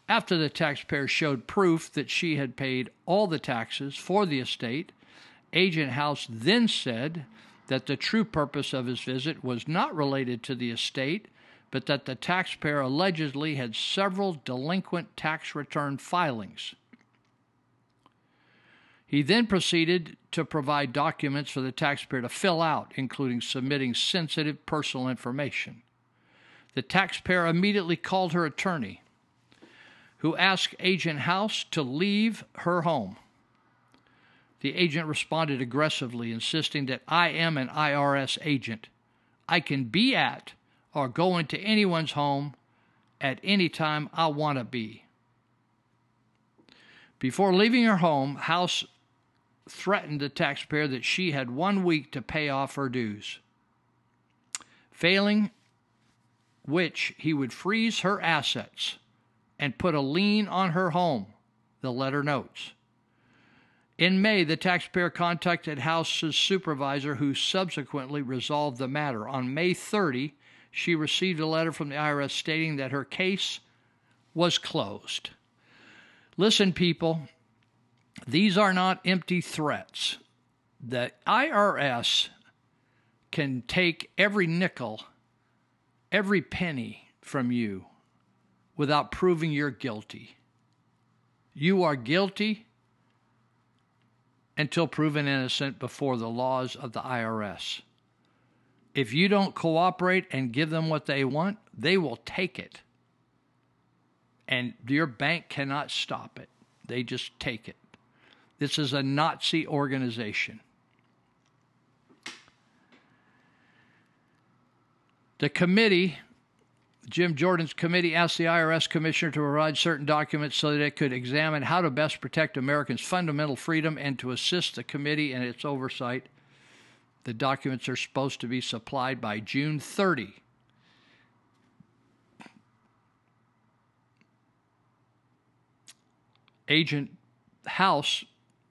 After the taxpayer showed proof that she had paid all the taxes for the estate, Agent House then said that the true purpose of his visit was not related to the estate, but that the taxpayer allegedly had several delinquent tax return filings. He then proceeded to provide documents for the taxpayer to fill out, including submitting sensitive personal information. The taxpayer immediately called her attorney, who asked Agent House to leave her home. The agent responded aggressively, insisting that I am an IRS agent. I can be at or go into anyone's home at any time I want to be. Before leaving her home, House threatened the taxpayer that she had one week to pay off her dues, failing which he would freeze her assets and put a lien on her home, the letter notes. In May, the taxpayer contacted House's supervisor, who subsequently resolved the matter. On May 30, she received a letter from the IRS stating that her case was closed. Listen, people, these are not empty threats. The IRS can take every nickel, every penny from you without proving you're guilty. You are guilty until proven innocent before the laws of the IRS. If you don't cooperate and give them what they want, they will take it. And your bank cannot stop it. They just take it. This is a Nazi organization. The committee, Jim Jordan's committee, asked the IRS commissioner to provide certain documents so that it could examine how to best protect Americans' fundamental freedom and to assist the committee in its oversight. The documents are supposed to be supplied by June 30. Agent House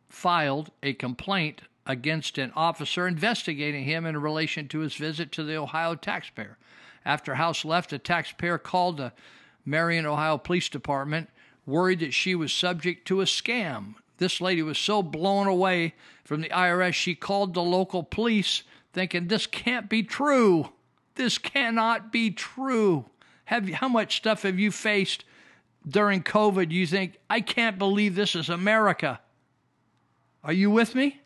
filed a complaint against an officer investigating him in relation to his visit to the Ohio taxpayer. After House left, a taxpayer called the Marion, Ohio Police Department, worried that she was subject to a scam. This lady was so blown away from the IRS, she called the local police, thinking, This can't be true. This cannot be true. Have how much stuff have you faced during COVID? You think, I can't believe this is America. Are you with me?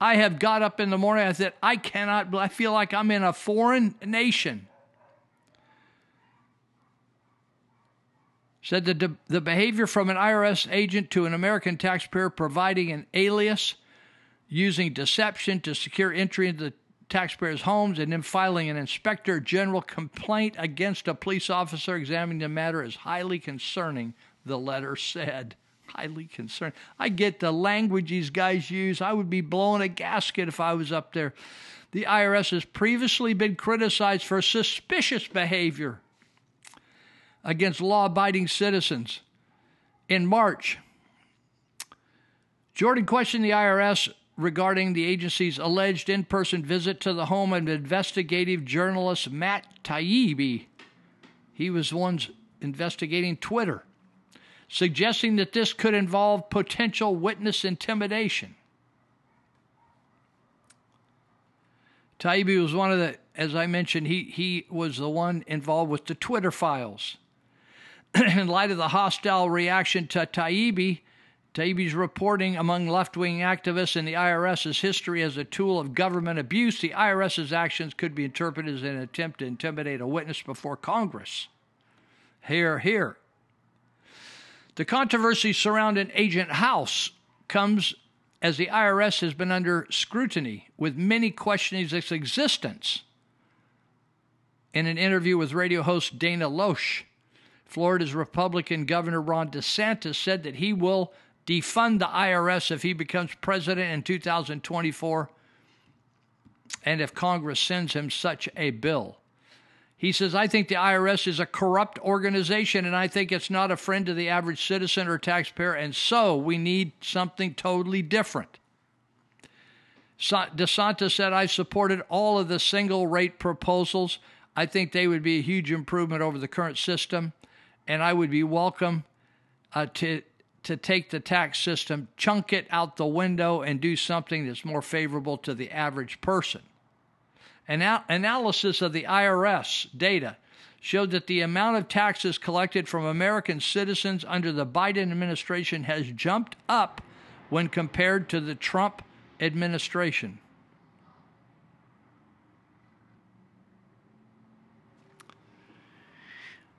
I have got up in the morning. I said, I cannot, I feel like I'm in a foreign nation. Said the, the behavior from an IRS agent to an American taxpayer providing an alias, using deception to secure entry into the taxpayers' homes, and then filing an inspector general complaint against a police officer examining the matter is highly concerning, the letter said highly concerned. I get the language these guys use. I would be blowing a gasket if I was up there. The IRS has previously been criticized for suspicious behavior against law abiding citizens. In March, Jordan questioned the IRS regarding the agency's alleged in person visit to the home of investigative journalist Matt Taibbi. He was the one investigating Twitter suggesting that this could involve potential witness intimidation. Taibbi was one of the, as I mentioned, he, he was the one involved with the Twitter files. In light of the hostile reaction to Taibbi, Taibbi's reporting among left wing activists and the IRS's history as a tool of government abuse, the IRS's actions could be interpreted as an attempt to intimidate a witness before Congress. Here, here. The controversy surrounding Agent House comes as the IRS has been under scrutiny, with many questioning its existence. In an interview with radio host Dana Loesch, Florida's Republican Governor Ron DeSantis said that he will defund the IRS if he becomes president in 2024 and if Congress sends him such a bill. He says, I think the IRS is a corrupt organization and I think it's not a friend to the average citizen or taxpayer, and so we need something totally different. DeSantis said, I've supported all of the single rate proposals. I think they would be a huge improvement over the current system, and I would be welcome uh, to, to take the tax system, chunk it out the window, and do something that's more favorable to the average person. An analysis of the IRS data showed that the amount of taxes collected from American citizens under the Biden administration has jumped up when compared to the Trump administration.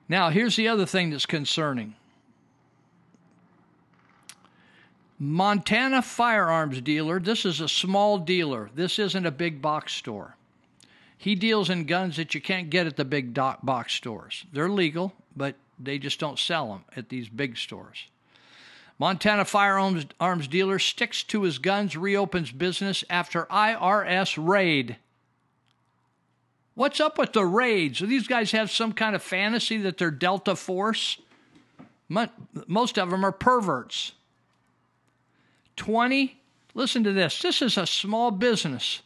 Now, here's the other thing that's concerning Montana firearms dealer, this is a small dealer, this isn't a big box store. He deals in guns that you can't get at the big box stores. They're legal, but they just don't sell them at these big stores. Montana firearms arms dealer sticks to his guns, reopens business after IRS raid. What's up with the raids? Do these guys have some kind of fantasy that they're Delta Force? Most of them are perverts. 20, listen to this. This is a small business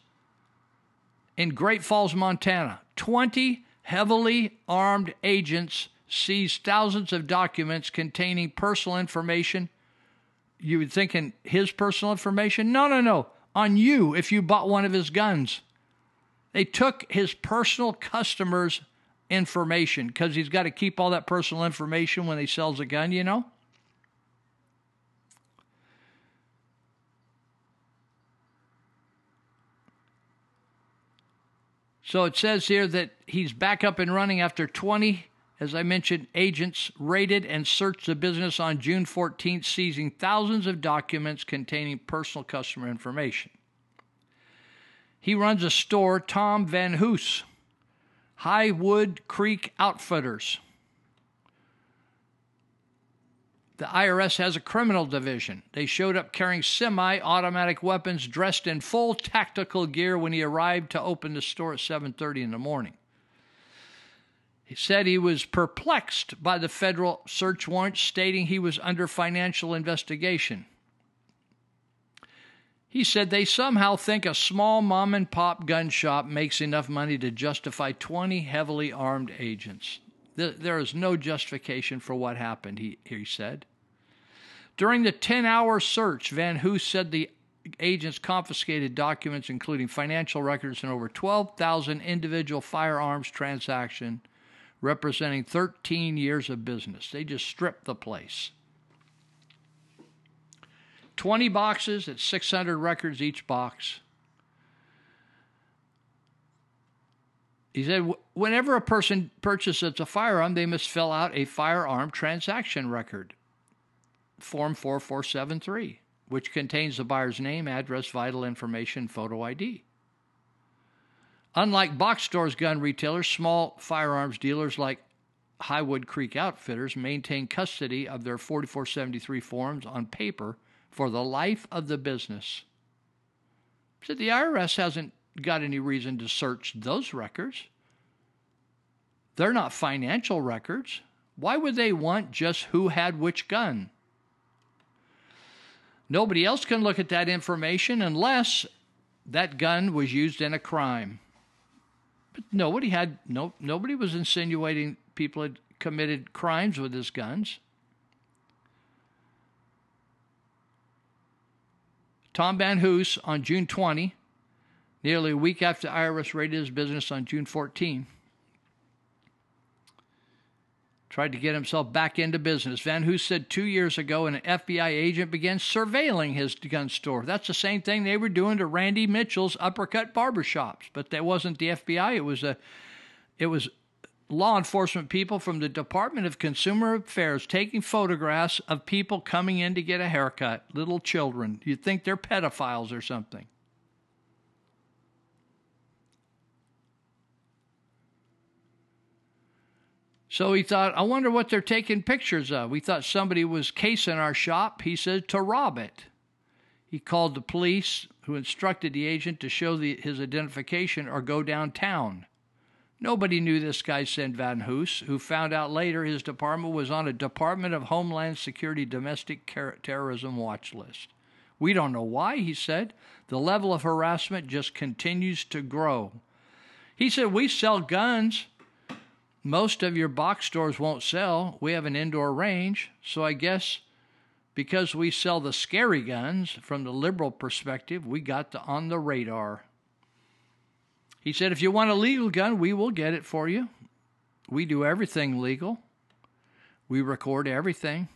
in Great Falls, Montana. 20 heavily armed agents seized thousands of documents containing personal information. You would think in his personal information? No, no, no. On you if you bought one of his guns. They took his personal customers' information because he's got to keep all that personal information when he sells a gun, you know? So it says here that he's back up and running after 20, as I mentioned, agents raided and searched the business on June 14th, seizing thousands of documents containing personal customer information. He runs a store, Tom Van Hoos, Highwood Creek Outfitters. The IRS has a criminal division. They showed up carrying semi automatic weapons dressed in full tactical gear when he arrived to open the store at 7:30 in the morning. He said he was perplexed by the federal search warrant stating he was under financial investigation. He said they somehow think a small mom and pop gun shop makes enough money to justify 20 heavily armed agents. There is no justification for what happened, he, he said. During the 10 hour search, Van Hoos said the agents confiscated documents, including financial records and over 12,000 individual firearms transactions, representing 13 years of business. They just stripped the place. 20 boxes at 600 records each box. He said, whenever a person purchases a firearm, they must fill out a firearm transaction record, Form 4473, which contains the buyer's name, address, vital information, photo ID. Unlike box stores, gun retailers, small firearms dealers like Highwood Creek Outfitters maintain custody of their 4473 forms on paper for the life of the business. So the IRS hasn't got any reason to search those records. They're not financial records. Why would they want just who had which gun? Nobody else can look at that information unless that gun was used in a crime. But nobody had no nobody was insinuating people had committed crimes with his guns. Tom Van Hoos on June 20, nearly a week after IRS raided his business on June 14. Tried to get himself back into business. Van Hoos said two years ago an FBI agent began surveilling his gun store. That's the same thing they were doing to Randy Mitchell's uppercut barbershops, but that wasn't the FBI. It was a, it was law enforcement people from the Department of Consumer Affairs taking photographs of people coming in to get a haircut, little children. You'd think they're pedophiles or something. So he thought, I wonder what they're taking pictures of. We thought somebody was casing our shop, he said, to rob it. He called the police, who instructed the agent to show the, his identification or go downtown. Nobody knew this guy, said Van Hoos, who found out later his department was on a Department of Homeland Security domestic terrorism watch list. We don't know why, he said. The level of harassment just continues to grow. He said, We sell guns. Most of your box stores won't sell. We have an indoor range. So I guess because we sell the scary guns from the liberal perspective, we got the, on the radar. He said, If you want a legal gun, we will get it for you. We do everything legal, we record everything.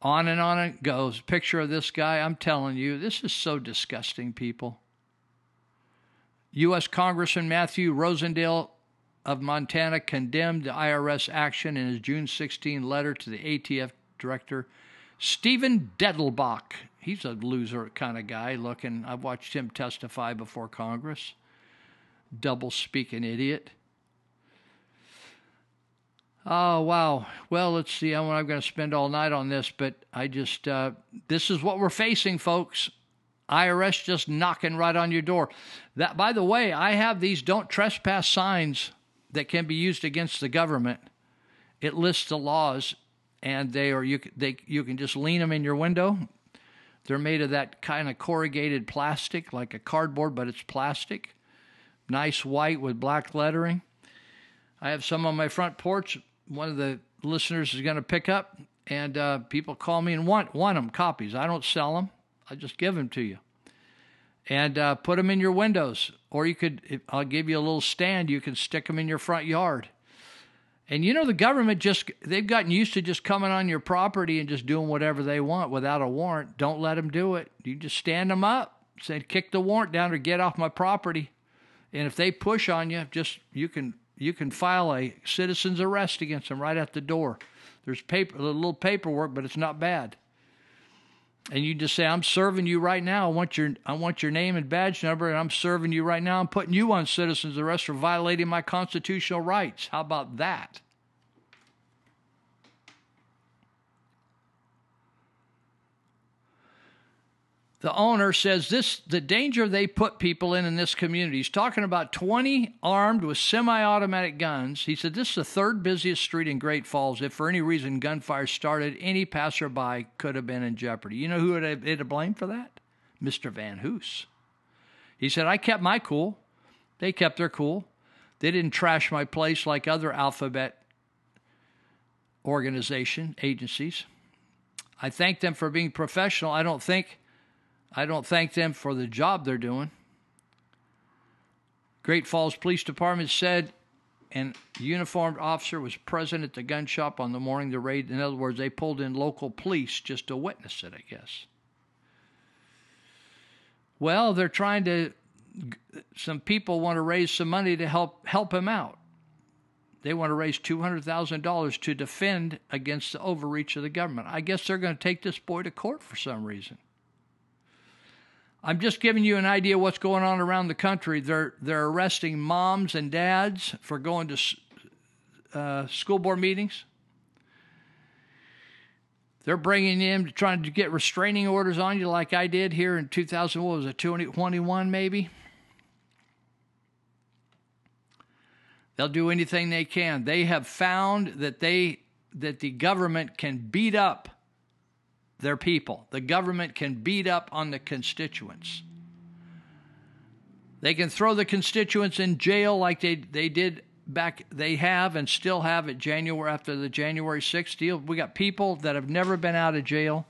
On and on it goes. Picture of this guy. I'm telling you, this is so disgusting, people. U.S. Congressman Matthew Rosendale of Montana condemned the IRS action in his June 16 letter to the ATF director, Steven Dettelbach. He's a loser kind of guy looking. I've watched him testify before Congress double speaking idiot. Oh, wow. Well, let's see. I'm not going to spend all night on this, but I just, uh, this is what we're facing, folks. IRS just knocking right on your door. That, by the way, I have these don't trespass signs that can be used against the government. It lists the laws, and they are you they you can just lean them in your window. They're made of that kind of corrugated plastic, like a cardboard, but it's plastic nice white with black lettering. I have some on my front porch. One of the listeners is going to pick up, and uh, people call me and want want them copies. I don't sell them. I just give them to you, and uh, put them in your windows. Or you could, I'll give you a little stand. You can stick them in your front yard. And you know the government just they've gotten used to just coming on your property and just doing whatever they want without a warrant. Don't let them do it. You just stand them up, say kick the warrant down or get off my property And if they push on you, just you can you can file a citizen's arrest against them right at the door. There's paper, a little paperwork, but it's not bad. And you just say, "I'm serving you right now. I want your I want your name and badge number, and I'm serving you right now. I'm putting you on citizen's arrest for violating my constitutional rights." How about that? The owner says this the danger they put people in in this community. He's talking about 20 armed with semi-automatic guns. He said this is the third busiest street in Great Falls. If for any reason gunfire started, any passerby could have been in jeopardy. You know who would have been to blame for that? Mr. Van Hoos. He said I kept my cool. They kept their cool. They didn't trash my place like other alphabet organization agencies. I thank them for being professional. I don't think I don't thank them for the job they're doing. Great Falls Police Department said an uniformed officer was present at the gun shop on the morning of the raid. In other words, they pulled in local police just to witness it, I guess. Well, they're trying to some people want to raise some money to help help him out. They want to raise $200,000 to defend against the overreach of the government. I guess they're going to take this boy to court for some reason. I'm just giving you an idea of what's going on around the country. They're they're arresting moms and dads for going to uh, school board meetings. They're bringing in trying to get restraining orders on you, like I did here in 2000. What was it, 2021 maybe? They'll do anything they can. They have found that they that the government can beat up their people. The government can beat up on the constituents. They can throw the constituents in jail like they, they did back, they have and still have at January after the January 6th deal. We got people that have never been out of jail.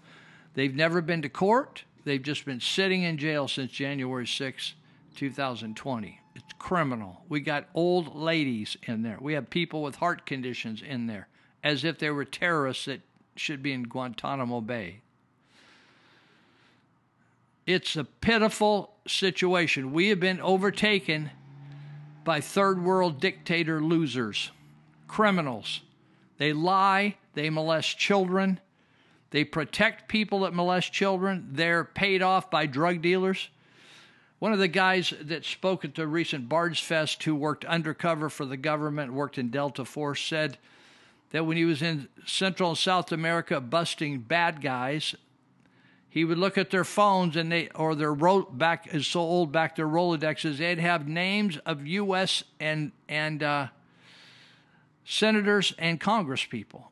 They've never been to court. They've just been sitting in jail since January 6, 2020. It's criminal. We got old ladies in there. We have people with heart conditions in there as if they were terrorists that should be in Guantanamo Bay. It's a pitiful situation. We have been overtaken by third world dictator losers, criminals. They lie, they molest children, they protect people that molest children, they're paid off by drug dealers. One of the guys that spoke at the recent Bards Fest who worked undercover for the government, worked in Delta Force, said that when he was in Central and South America busting bad guys, he would look at their phones and they or their ro- back is so old back their Rolodexes they'd have names of U.S. and and uh, senators and Congress people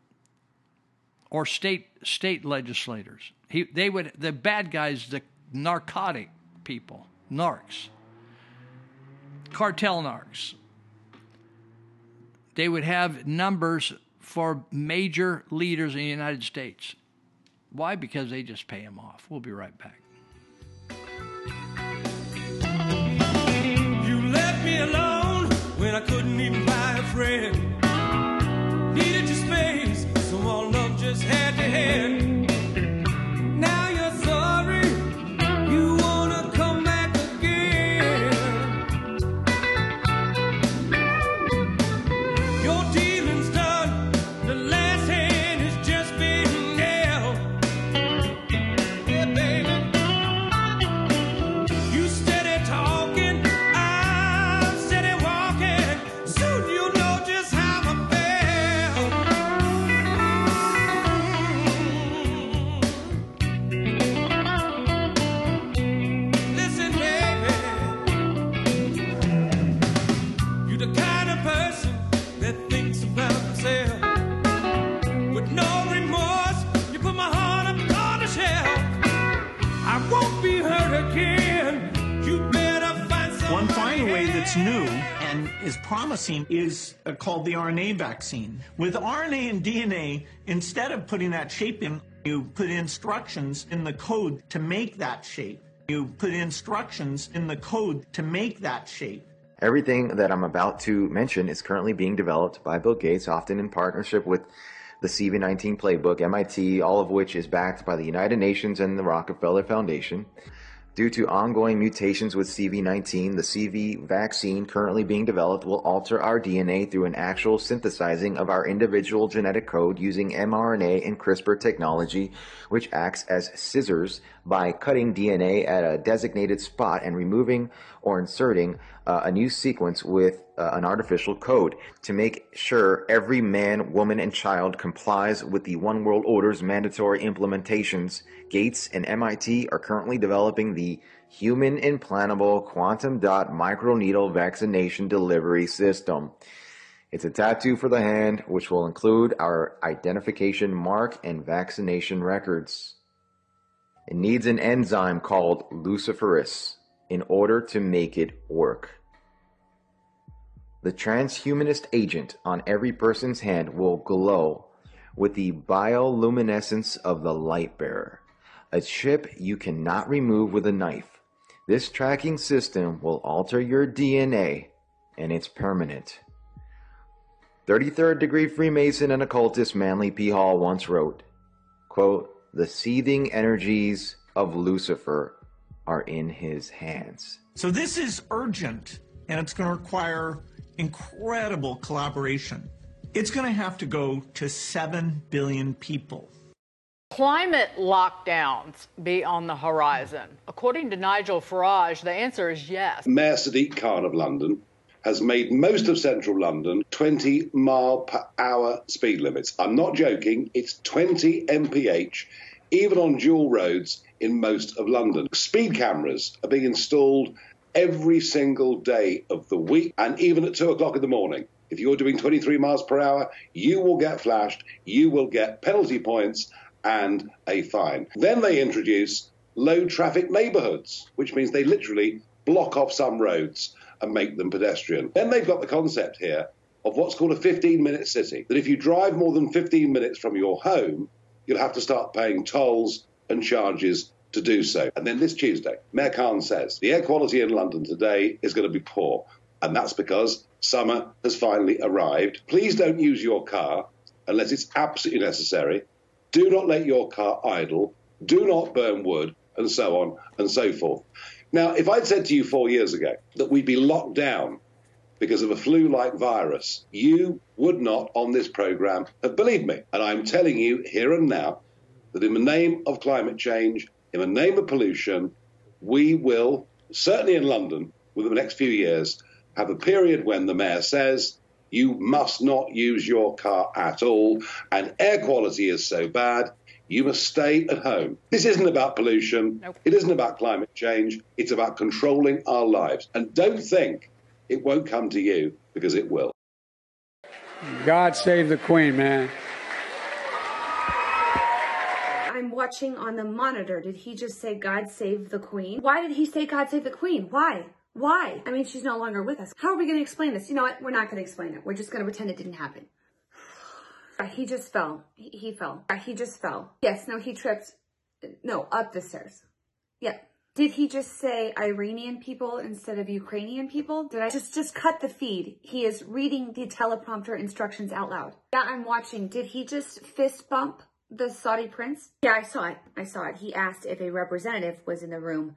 or state state legislators. He they would the bad guys the narcotic people narcs cartel narcs. They would have numbers for major leaders in the United States. Why? Because they just pay them off. We'll be right back. You left me alone when I couldn't even buy a friend. Needed your space, so all love just had to end. New and is promising is uh, called the RNA vaccine. With RNA and DNA, instead of putting that shape in, you put instructions in the code to make that shape. You put instructions in the code to make that shape. Everything that I'm about to mention is currently being developed by Bill Gates, often in partnership with the CV19 Playbook, MIT, all of which is backed by the United Nations and the Rockefeller Foundation. Due to ongoing mutations with CV19, the CV vaccine currently being developed will alter our DNA through an actual synthesizing of our individual genetic code using mRNA and CRISPR technology, which acts as scissors by cutting DNA at a designated spot and removing or inserting uh, a new sequence with uh, an artificial code to make sure every man, woman, and child complies with the One World Order's mandatory implementations. Gates and MIT are currently developing the Human Implantable Quantum Dot Microneedle Vaccination Delivery System. It's a tattoo for the hand, which will include our identification mark and vaccination records. It needs an enzyme called luciferase in order to make it work. The transhumanist agent on every person's hand will glow with the bioluminescence of the light bearer, a chip you cannot remove with a knife. This tracking system will alter your DNA and it's permanent. 33rd degree Freemason and occultist Manly P. Hall once wrote, quote, The seething energies of Lucifer are in his hands. So this is urgent and it's going to require incredible collaboration. It's going to have to go to 7 billion people. Climate lockdowns be on the horizon. According to Nigel Farage, the answer is yes. Mayor Sadiq Khan of London has made most of central London 20 mile per hour speed limits. I'm not joking, it's 20 mph, even on dual roads in most of London. Speed cameras are being installed every single day of the week and even at two o'clock in the morning. If you're doing 23 miles per hour, you will get flashed, you will get penalty points and a fine. Then they introduce low traffic neighborhoods, which means they literally block off some roads and make them pedestrian. Then they've got the concept here of what's called a 15 minute city. That if you drive more than 15 minutes from your home, you'll have to start paying tolls and charges to do so. And then this Tuesday, Mayor Khan says the air quality in London today is going to be poor. And that's because summer has finally arrived. Please don't use your car unless it's absolutely necessary. Do not let your car idle. Do not burn wood, and so on and so forth. Now, if I'd said to you four years ago that we'd be locked down because of a flu like virus, you would not on this program have believed me. And I'm telling you here and now that in the name of climate change, in the name of pollution, we will, certainly in London, within the next few years, have a period when the mayor says you must not use your car at all, and air quality is so bad, you must stay at home. This isn't about pollution. Nope. It isn't about climate change. It's about controlling our lives. And don't think it won't come to you because it will. God save the Queen, man. I'm watching on the monitor. Did he just say God save the Queen? Why did he say God save the Queen? Why? Why? I mean, she's no longer with us. How are we going to explain this? You know what? We're not going to explain it. We're just going to pretend it didn't happen. He just fell. He, he fell. He just fell. Yes, no, he tripped. No, up the stairs. Yeah. Did he just say Iranian people instead of Ukrainian people? Did I just, just cut the feed? He is reading the teleprompter instructions out loud. Yeah, I'm watching. Did he just fist bump the Saudi prince? Yeah, I saw it. I saw it. He asked if a representative was in the room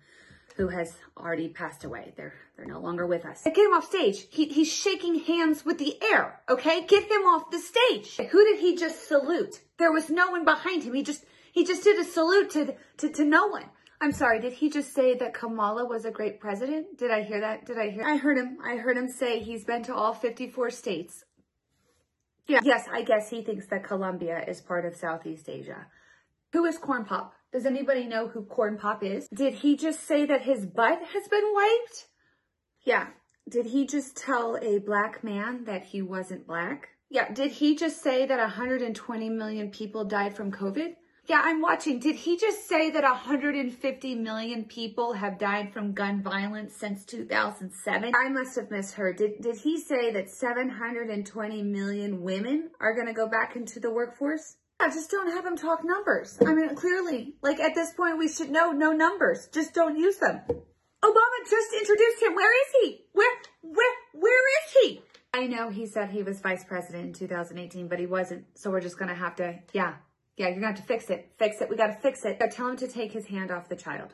who has already passed away. They're they're no longer with us. Get him off stage. He, he's shaking hands with the air, okay? Get him off the stage. Who did he just salute? There was no one behind him. He just he just did a salute to, to, to no one. I'm sorry, did he just say that Kamala was a great president? Did I hear that? Did I hear? I heard him. I heard him say he's been to all 54 states. Yeah. Yes, I guess he thinks that Colombia is part of Southeast Asia. Who is Corn Pop? Does anybody know who Corn Pop is? Did he just say that his butt has been wiped? Yeah. Did he just tell a black man that he wasn't black? Yeah. Did he just say that 120 million people died from COVID? Yeah, I'm watching. Did he just say that 150 million people have died from gun violence since 2007? I must have misheard. Did, did he say that 720 million women are going to go back into the workforce? I just don't have him talk numbers. I mean, clearly, like at this point, we should know no numbers. Just don't use them. Obama just introduced him. Where is he? Where, where, where is he? I know he said he was vice president in 2018, but he wasn't. So we're just going to have to, yeah, yeah, you're going to have to fix it. Fix it. We got to fix it. Tell him to take his hand off the child.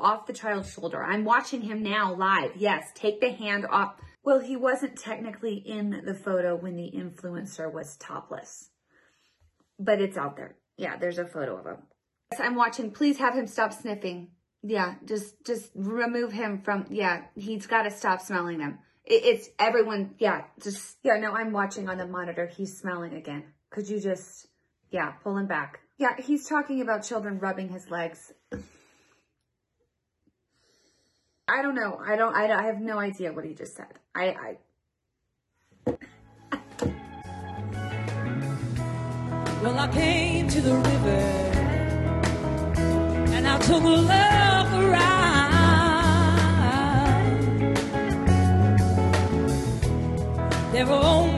off the child's shoulder. I'm watching him now live. Yes, take the hand off. Well, he wasn't technically in the photo when the influencer was topless, but it's out there. Yeah, there's a photo of him. Yes, I'm watching. Please have him stop sniffing. Yeah, just just remove him from. Yeah, he's got to stop smelling them. It, it's everyone. Yeah, just yeah. No, I'm watching on the monitor. He's smelling again. Could you just yeah pull him back? Yeah, he's talking about children rubbing his legs. I don't know. I don't. I, I have no idea what he just said. I. I Well, I came to the river and I took a look around. There were old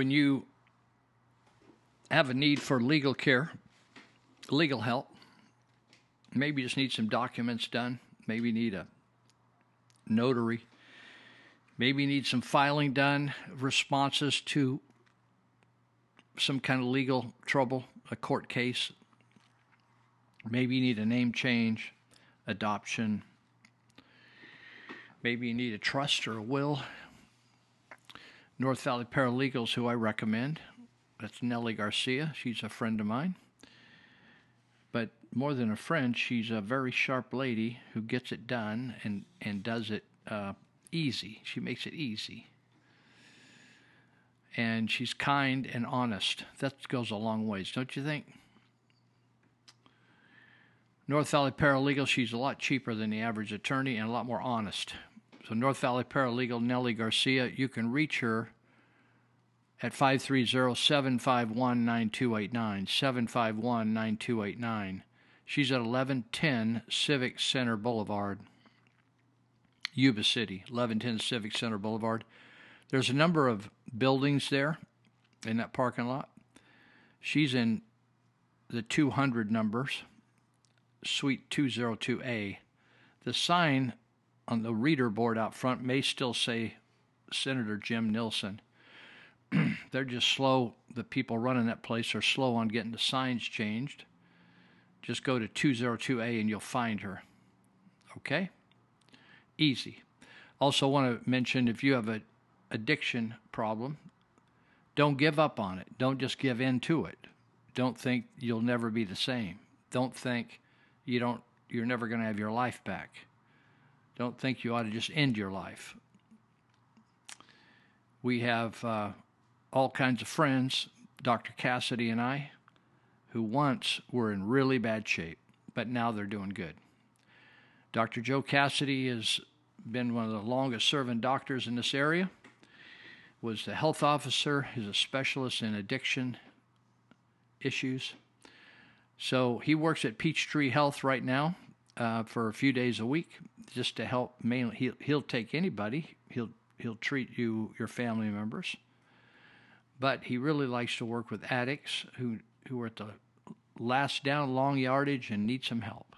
When you have a need for legal care, legal help, maybe you just need some documents done, maybe you need a notary, maybe you need some filing done, responses to some kind of legal trouble, a court case, maybe you need a name change, adoption, maybe you need a trust or a will. North Valley Paralegals, who I recommend, that's Nellie Garcia. She's a friend of mine. But more than a friend, she's a very sharp lady who gets it done and, and does it uh, easy. She makes it easy. And she's kind and honest. That goes a long ways, don't you think? North Valley Paralegal, she's a lot cheaper than the average attorney and a lot more honest. So, North Valley Paralegal Nellie Garcia, you can reach her at 530 751 9289. 751 9289. She's at 1110 Civic Center Boulevard, Yuba City. 1110 Civic Center Boulevard. There's a number of buildings there in that parking lot. She's in the 200 numbers, Suite 202A. The sign on the reader board out front may still say Senator Jim Nielsen. They're just slow. The people running that place are slow on getting the signs changed. Just go to 202A and you'll find her. Okay? Easy. Also, want to mention if you have an addiction problem, don't give up on it. Don't just give in to it. Don't think you'll never be the same. Don't think you don't you're never going to have your life back. Don't think you ought to just end your life. We have uh, all kinds of friends, Dr. Cassady and I, who once were in really bad shape, but now they're doing good. Dr. Joe Cassady has been one of the longest serving doctors in this area, was the health officer, is a specialist in addiction issues. So he works at Peachtree Health right now uh, for a few days a week, just to help. Mainly, he'll he'll take anybody. He'll he'll treat you your family members, but he really likes to work with addicts who who are at the last down long yardage and need some help.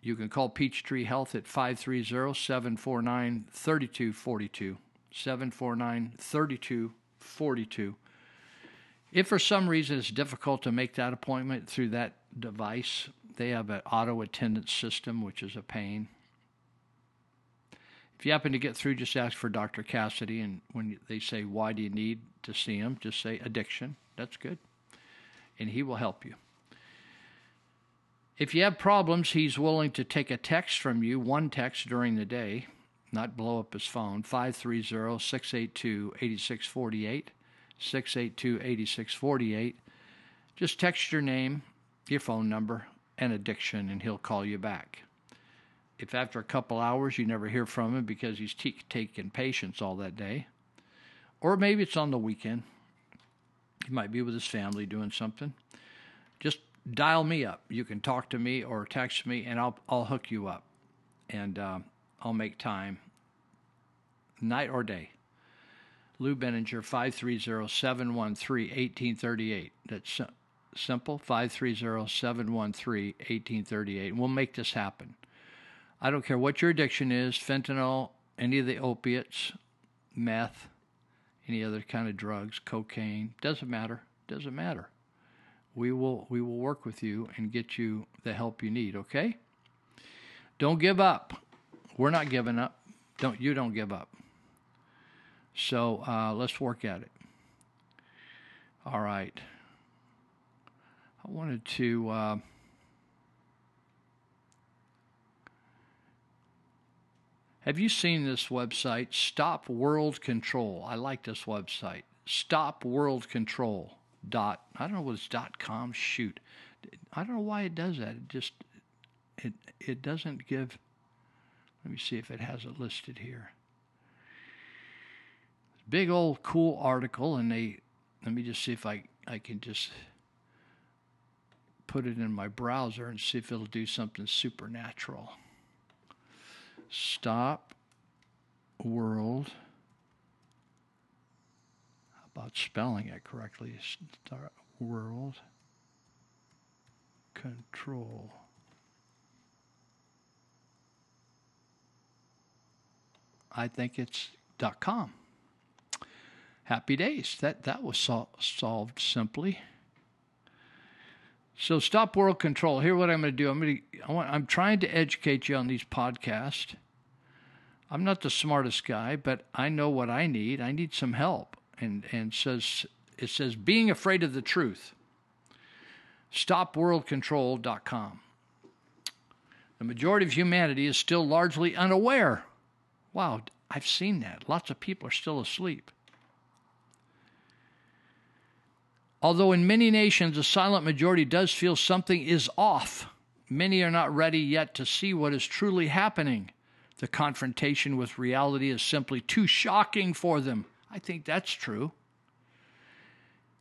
You can call Peachtree Health at 530 749 3242. 749 3242. If for some reason it's difficult to make that appointment through that device, they have an auto attendance system, which is a pain. If you happen to get through, just ask for Dr. Cassady, and when they say, Why do you need to see him? just say addiction. That's good. And he will help you. If you have problems, he's willing to take a text from you, one text during the day, not blow up his phone, 530 682 8648. 682 8648. Just text your name, your phone number, and addiction, and he'll call you back. If after a couple hours you never hear from him because he's t- taking patients all that day, or maybe it's on the weekend, he might be with his family doing something, just dial me up. You can talk to me or text me, and I'll, I'll hook you up, and uh, I'll make time, night or day. Lou Binninger, 530-713-1838. That's si- simple, 530-713-1838. We'll make this happen. I don't care what your addiction is, fentanyl, any of the opiates, meth, any other kind of drugs, cocaine, doesn't matter. Doesn't matter. We will we will work with you and get you the help you need, okay? Don't give up. We're not giving up. Don't you don't give up. So uh, let's work at it. All right. I wanted to. Uh, have you seen this website? Stop World Control. I like this website. Stop World Control. Dot. I don't know what it's dot com. Shoot. I don't know why it does that. It just it it doesn't give. Let me see if it has it listed here big old cool article and they let me just see if I, I can just put it in my browser and see if it'll do something supernatural. Stop world. How about spelling it correctly? Start world control. I think it's .com happy days. That that was sol- solved simply. So stop world control. Here, what I'm going to do. I'm going to. Want, I'm trying to educate you on these podcasts. I'm not the smartest guy, but I know what I need. I need some help. And and says it says being afraid of the truth. StopWorldControl.com. The majority of humanity is still largely unaware. Wow, I've seen that. Lots of people are still asleep. Although in many nations a silent majority does feel something is off, many are not ready yet to see what is truly happening. The confrontation with reality is simply too shocking for them. I think that's true.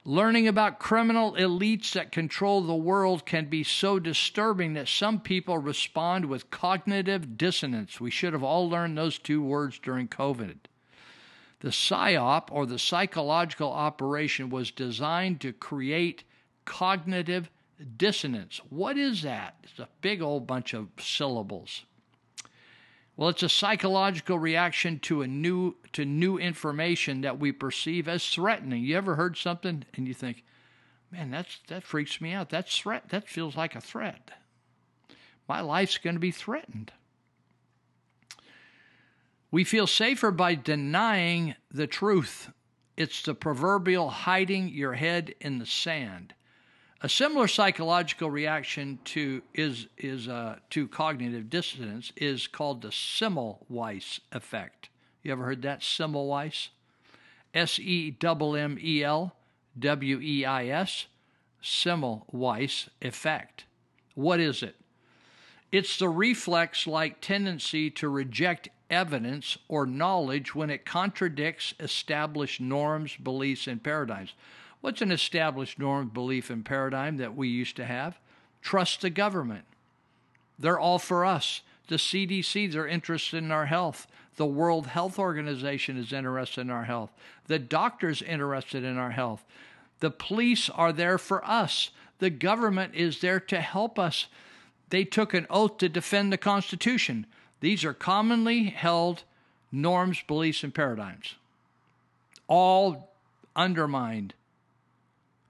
Learning about criminal elites that control the world can be so disturbing that some people respond with cognitive dissonance. We should have all learned those two words during COVID. The PSYOP, or the psychological operation, was designed to create cognitive dissonance. What is that? It's a big old bunch of syllables. Well, it's a psychological reaction to a new to new information that we perceive as threatening. You ever heard something and you think, "Man, that's that freaks me out. That's threat. That feels like a threat. My life's going to be threatened." We feel safer by denying the truth. It's the proverbial hiding your head in the sand. A similar psychological reaction to is is uh, to cognitive dissonance is called the Semmelweis effect. You ever heard that Semmelweis? S E M M E L W E I S. Semmelweis effect. What is it? It's the reflex like tendency to reject evidence or knowledge when it contradicts established norms, beliefs, and paradigms. What's an established norm, belief, and paradigm that we used to have? Trust the government. They're all for us. The CDC, they're interested in our health. The World Health Organization is interested in our health. The doctor's interested in our health. The police are there for us. The government is there to help us. They took an oath to defend the Constitution. These are commonly held norms, beliefs, and paradigms, all undermined.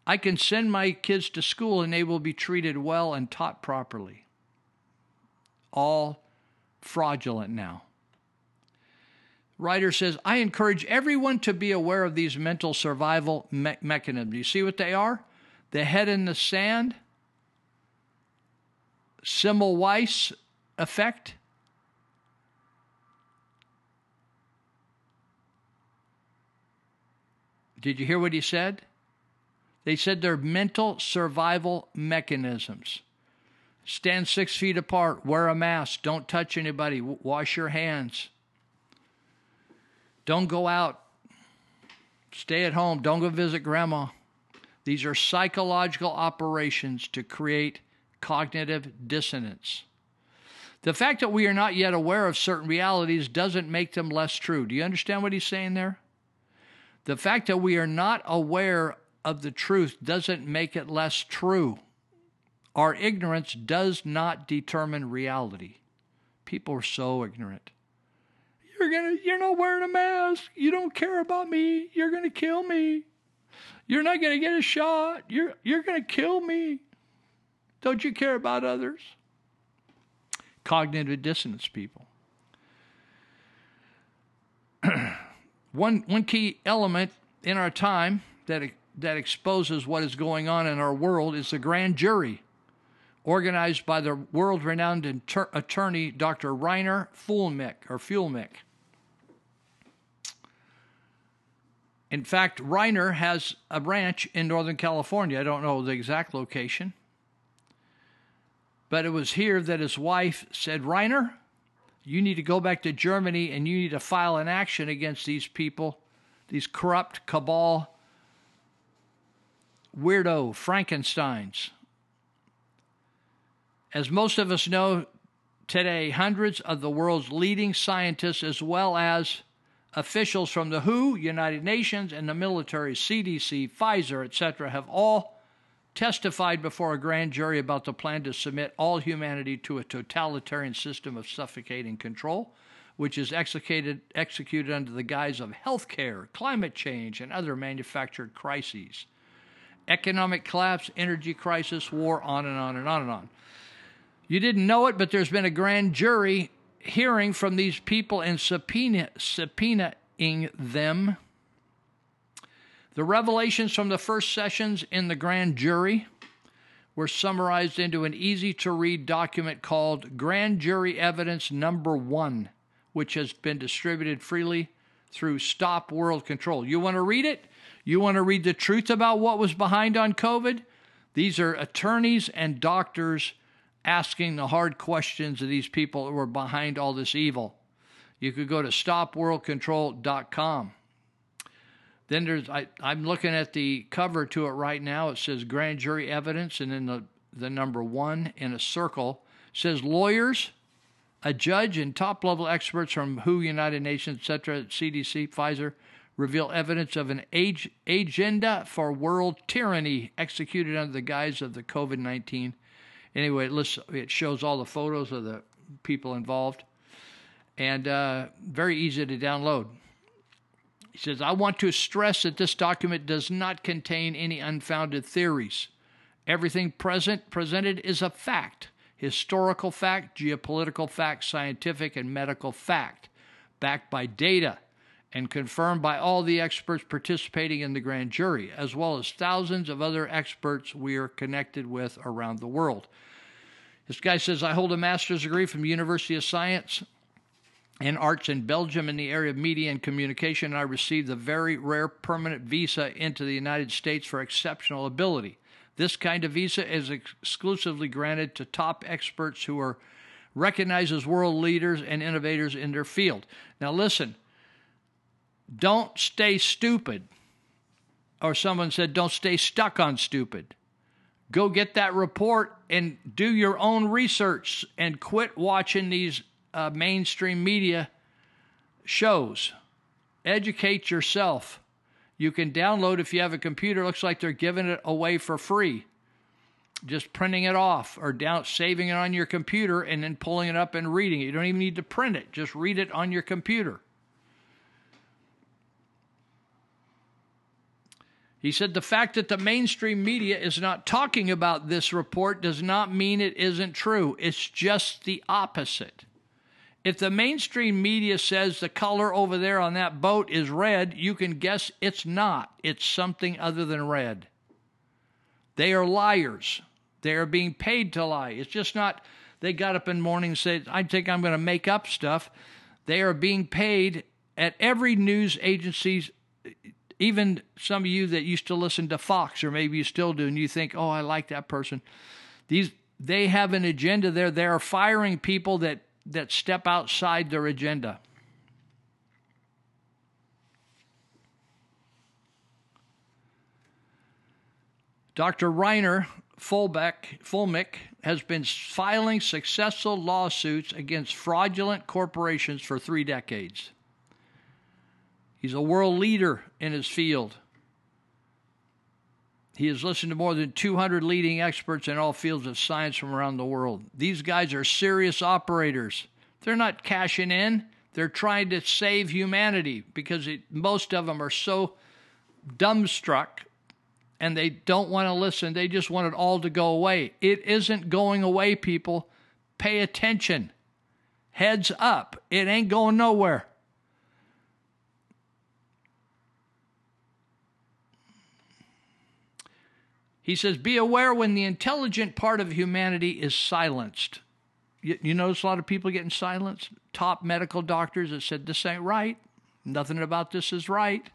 I can send my kids to school and they will be treated well and taught properly. All fraudulent now. Writer says, I encourage everyone to be aware of these mental survival me- mechanisms. You see what they are? The head in the sand, Semmelweis effect, Did you hear what he said? They said they're mental survival mechanisms. Stand six feet apart, wear a mask, don't touch anybody, wash your hands. Don't go out, stay at home, don't go visit grandma. These are psychological operations to create cognitive dissonance. The fact that we are not yet aware of certain realities doesn't make them less true. Do you understand what he's saying there? The fact that we are not aware of the truth doesn't make it less true. Our ignorance does not determine reality. People are so ignorant. You're gonna you're not wearing a mask. You don't care about me. You're gonna kill me. You're not gonna get a shot. You're you're gonna kill me. Don't you care about others? Cognitive dissonance people. one one key element in our time that that exposes what is going on in our world is the grand jury, organized by the world-renowned inter- attorney Dr. Reiner Fuellmich or Fuellmich. In fact, Reiner has a ranch in Northern California. I don't know the exact location. But it was here that his wife said, Reiner, you need to go back to Germany and you need to file an action against these people, these corrupt cabal weirdo Frankensteins. As most of us know today, hundreds of the world's leading scientists, as well as officials from the WHO, United Nations, and the military, CDC, Pfizer, etc., have all testified before a grand jury about the plan to submit all humanity to a totalitarian system of suffocating control, which is executed, executed under the guise of health care, climate change, and other manufactured crises. Economic collapse, energy crisis, war, on and on and on and on. You didn't know it, but there's been a grand jury hearing from these people and subpoena, subpoenaing them. The revelations from the first sessions in the grand jury were summarized into an easy to read document called Grand Jury Evidence Number One, which has been distributed freely through Stop World Control. You want to read it? You want to read the truth about what was behind on COVID? These are attorneys and doctors asking the hard questions of these people who are behind all this evil. You could go to stopworldcontrol.com. Then there's I, I'm looking at the cover to it right now. It says grand jury evidence, and then the, the number one in a circle says lawyers, a judge, and top level experts from WHO, United Nations, etc., CDC, Pfizer reveal evidence of an age, agenda for world tyranny executed under the guise of the COVID 19 anyway, it lists, it shows all the photos of the people involved, and uh, very easy to download. He says, I want to stress that this document does not contain any unfounded theories. Everything present presented is a fact historical fact, geopolitical fact, scientific and medical fact, backed by data and confirmed by all the experts participating in the grand jury, as well as thousands of other experts we are connected with around the world. This guy says, I hold a master's degree from University of Science and Arts in Belgium in the area of media and communication. I received a very rare permanent visa into the United States for exceptional ability. This kind of visa is exclusively granted to top experts who are recognized as world leaders and innovators in their field. Now, listen, don't stay stupid. Or someone said, don't stay stuck on stupid. Go get that report and do your own research and quit watching these uh, mainstream media shows. Educate yourself. You can download if you have a computer. Looks like they're giving it away for free. Just printing it off or down saving it on your computer and then pulling it up and reading it. You don't even need to print it. Just read it on your computer. He said the fact that the mainstream media is not talking about this report does not mean it isn't true. It's just the opposite. If the mainstream media says the color over there on that boat is red, you can guess it's not. It's something other than red. They are liars. They are being paid to lie. It's just not they got up in the morning and said, I think I'm going to make up stuff. They are being paid at every news agency's even some of you that used to listen to Fox, or maybe you still do, and you think, oh, I like that person. These they have an agenda there. They are firing people that, that step outside their agenda. Dr. Reiner Fulbeck, Fuellmich has been filing successful lawsuits against fraudulent corporations for three decades. He's a world leader in his field. He has listened to more than 200 leading experts in all fields of science from around the world. These guys are serious operators. They're not cashing in, they're trying to save humanity because it, most of them are so dumbstruck and they don't want to listen. They just want it all to go away. It isn't going away, people. Pay attention. Heads up. It ain't going nowhere. He says, Be aware when the intelligent part of humanity is silenced. You, you, notice a lot of people getting silenced? Top medical doctors that said, This ain't right. Nothing about this is right.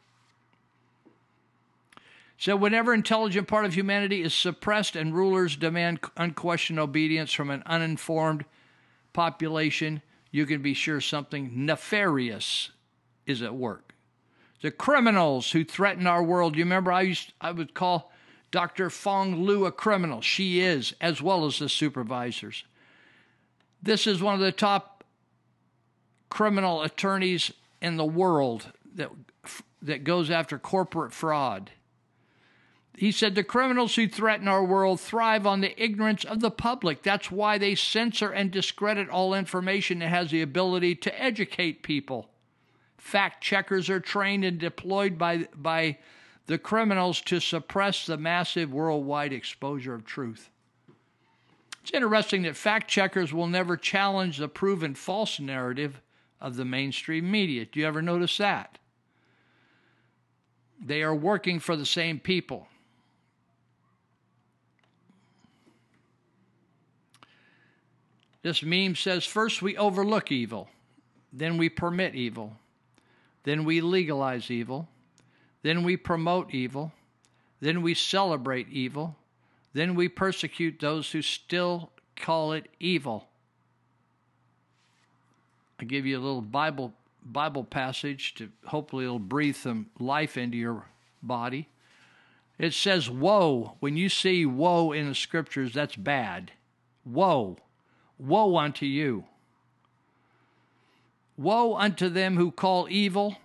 So, whenever intelligent part of humanity is suppressed and rulers demand unquestioned obedience from an uninformed population, you can be sure something nefarious is at work. The criminals who threaten our world. You remember I used I would call Dr. Phuong Luu a criminal. She is, as well as the supervisors. This is one of the top criminal attorneys in the world that that goes after corporate fraud. He said the criminals who threaten our world thrive on the ignorance of the public. That's why they censor and discredit all information that has the ability to educate people. Fact checkers are trained and deployed by, by the criminals to suppress the massive worldwide exposure of truth. It's interesting that fact checkers will never challenge the proven false narrative of the mainstream media. Do you ever notice that? They are working for the same people. This meme says first we overlook evil, then we permit evil, then we legalize evil, then we promote evil, then we celebrate evil, then we persecute those who still call it evil. I give you a little Bible Bible passage to hopefully it'll breathe some life into your body. It says woe. When you see woe in the scriptures, that's bad. Woe. Woe unto you! Woe unto them who call evil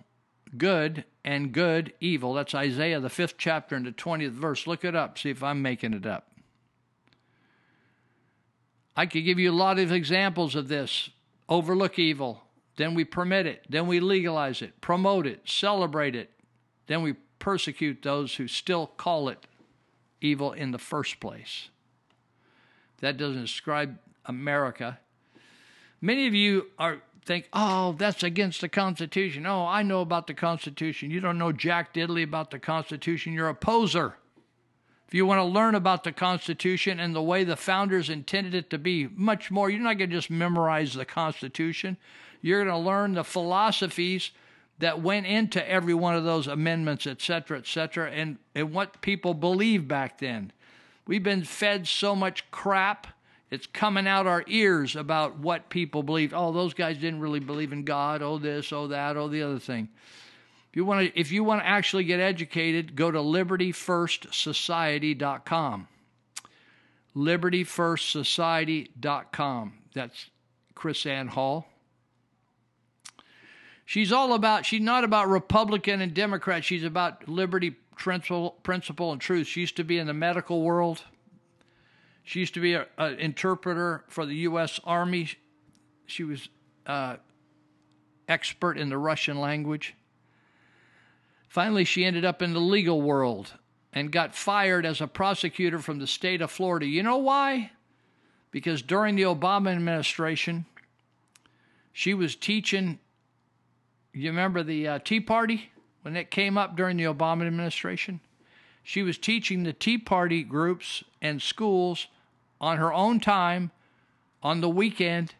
good and good evil. That's Isaiah, the fifth chapter and the 20th verse. Look it up, see if I'm making it up. I could give you a lot of examples of this. Overlook evil, then we permit it, then we legalize it, promote it, celebrate it, then we persecute those who still call it evil in the first place. That doesn't describe America. Many of you are think, oh, that's against the Constitution. Oh, I know about the Constitution. You don't know Jack Diddley about the Constitution. You're a poser. If you want to learn about the Constitution and the way the founders intended it to be, much more, you're not going to just memorize the Constitution. You're going to learn the philosophies that went into every one of those amendments, et cetera, et cetera, and, and what people believed back then. We've been fed so much crap it's coming out our ears about what people believe. Oh, those guys didn't really believe in God. Oh, this, oh, that, oh, the other thing. If you want to, if you want to actually get educated, go to libertyfirstsociety.com. Libertyfirstsociety.com. That's KrisAnne Hall. She's all about, she's not about Republican and Democrat. She's about liberty, principle, principle and truth. She used to be in the medical world. She used to be an interpreter for the U.S. Army. She was uh, expert in the Russian language. Finally, she ended up in the legal world and got fired as a prosecutor from the state of Florida. You know why? Because during the Obama administration, she was teaching. You remember the uh, Tea Party when it came up during the Obama administration? She was teaching the Tea Party groups and schools on her own time on the weekend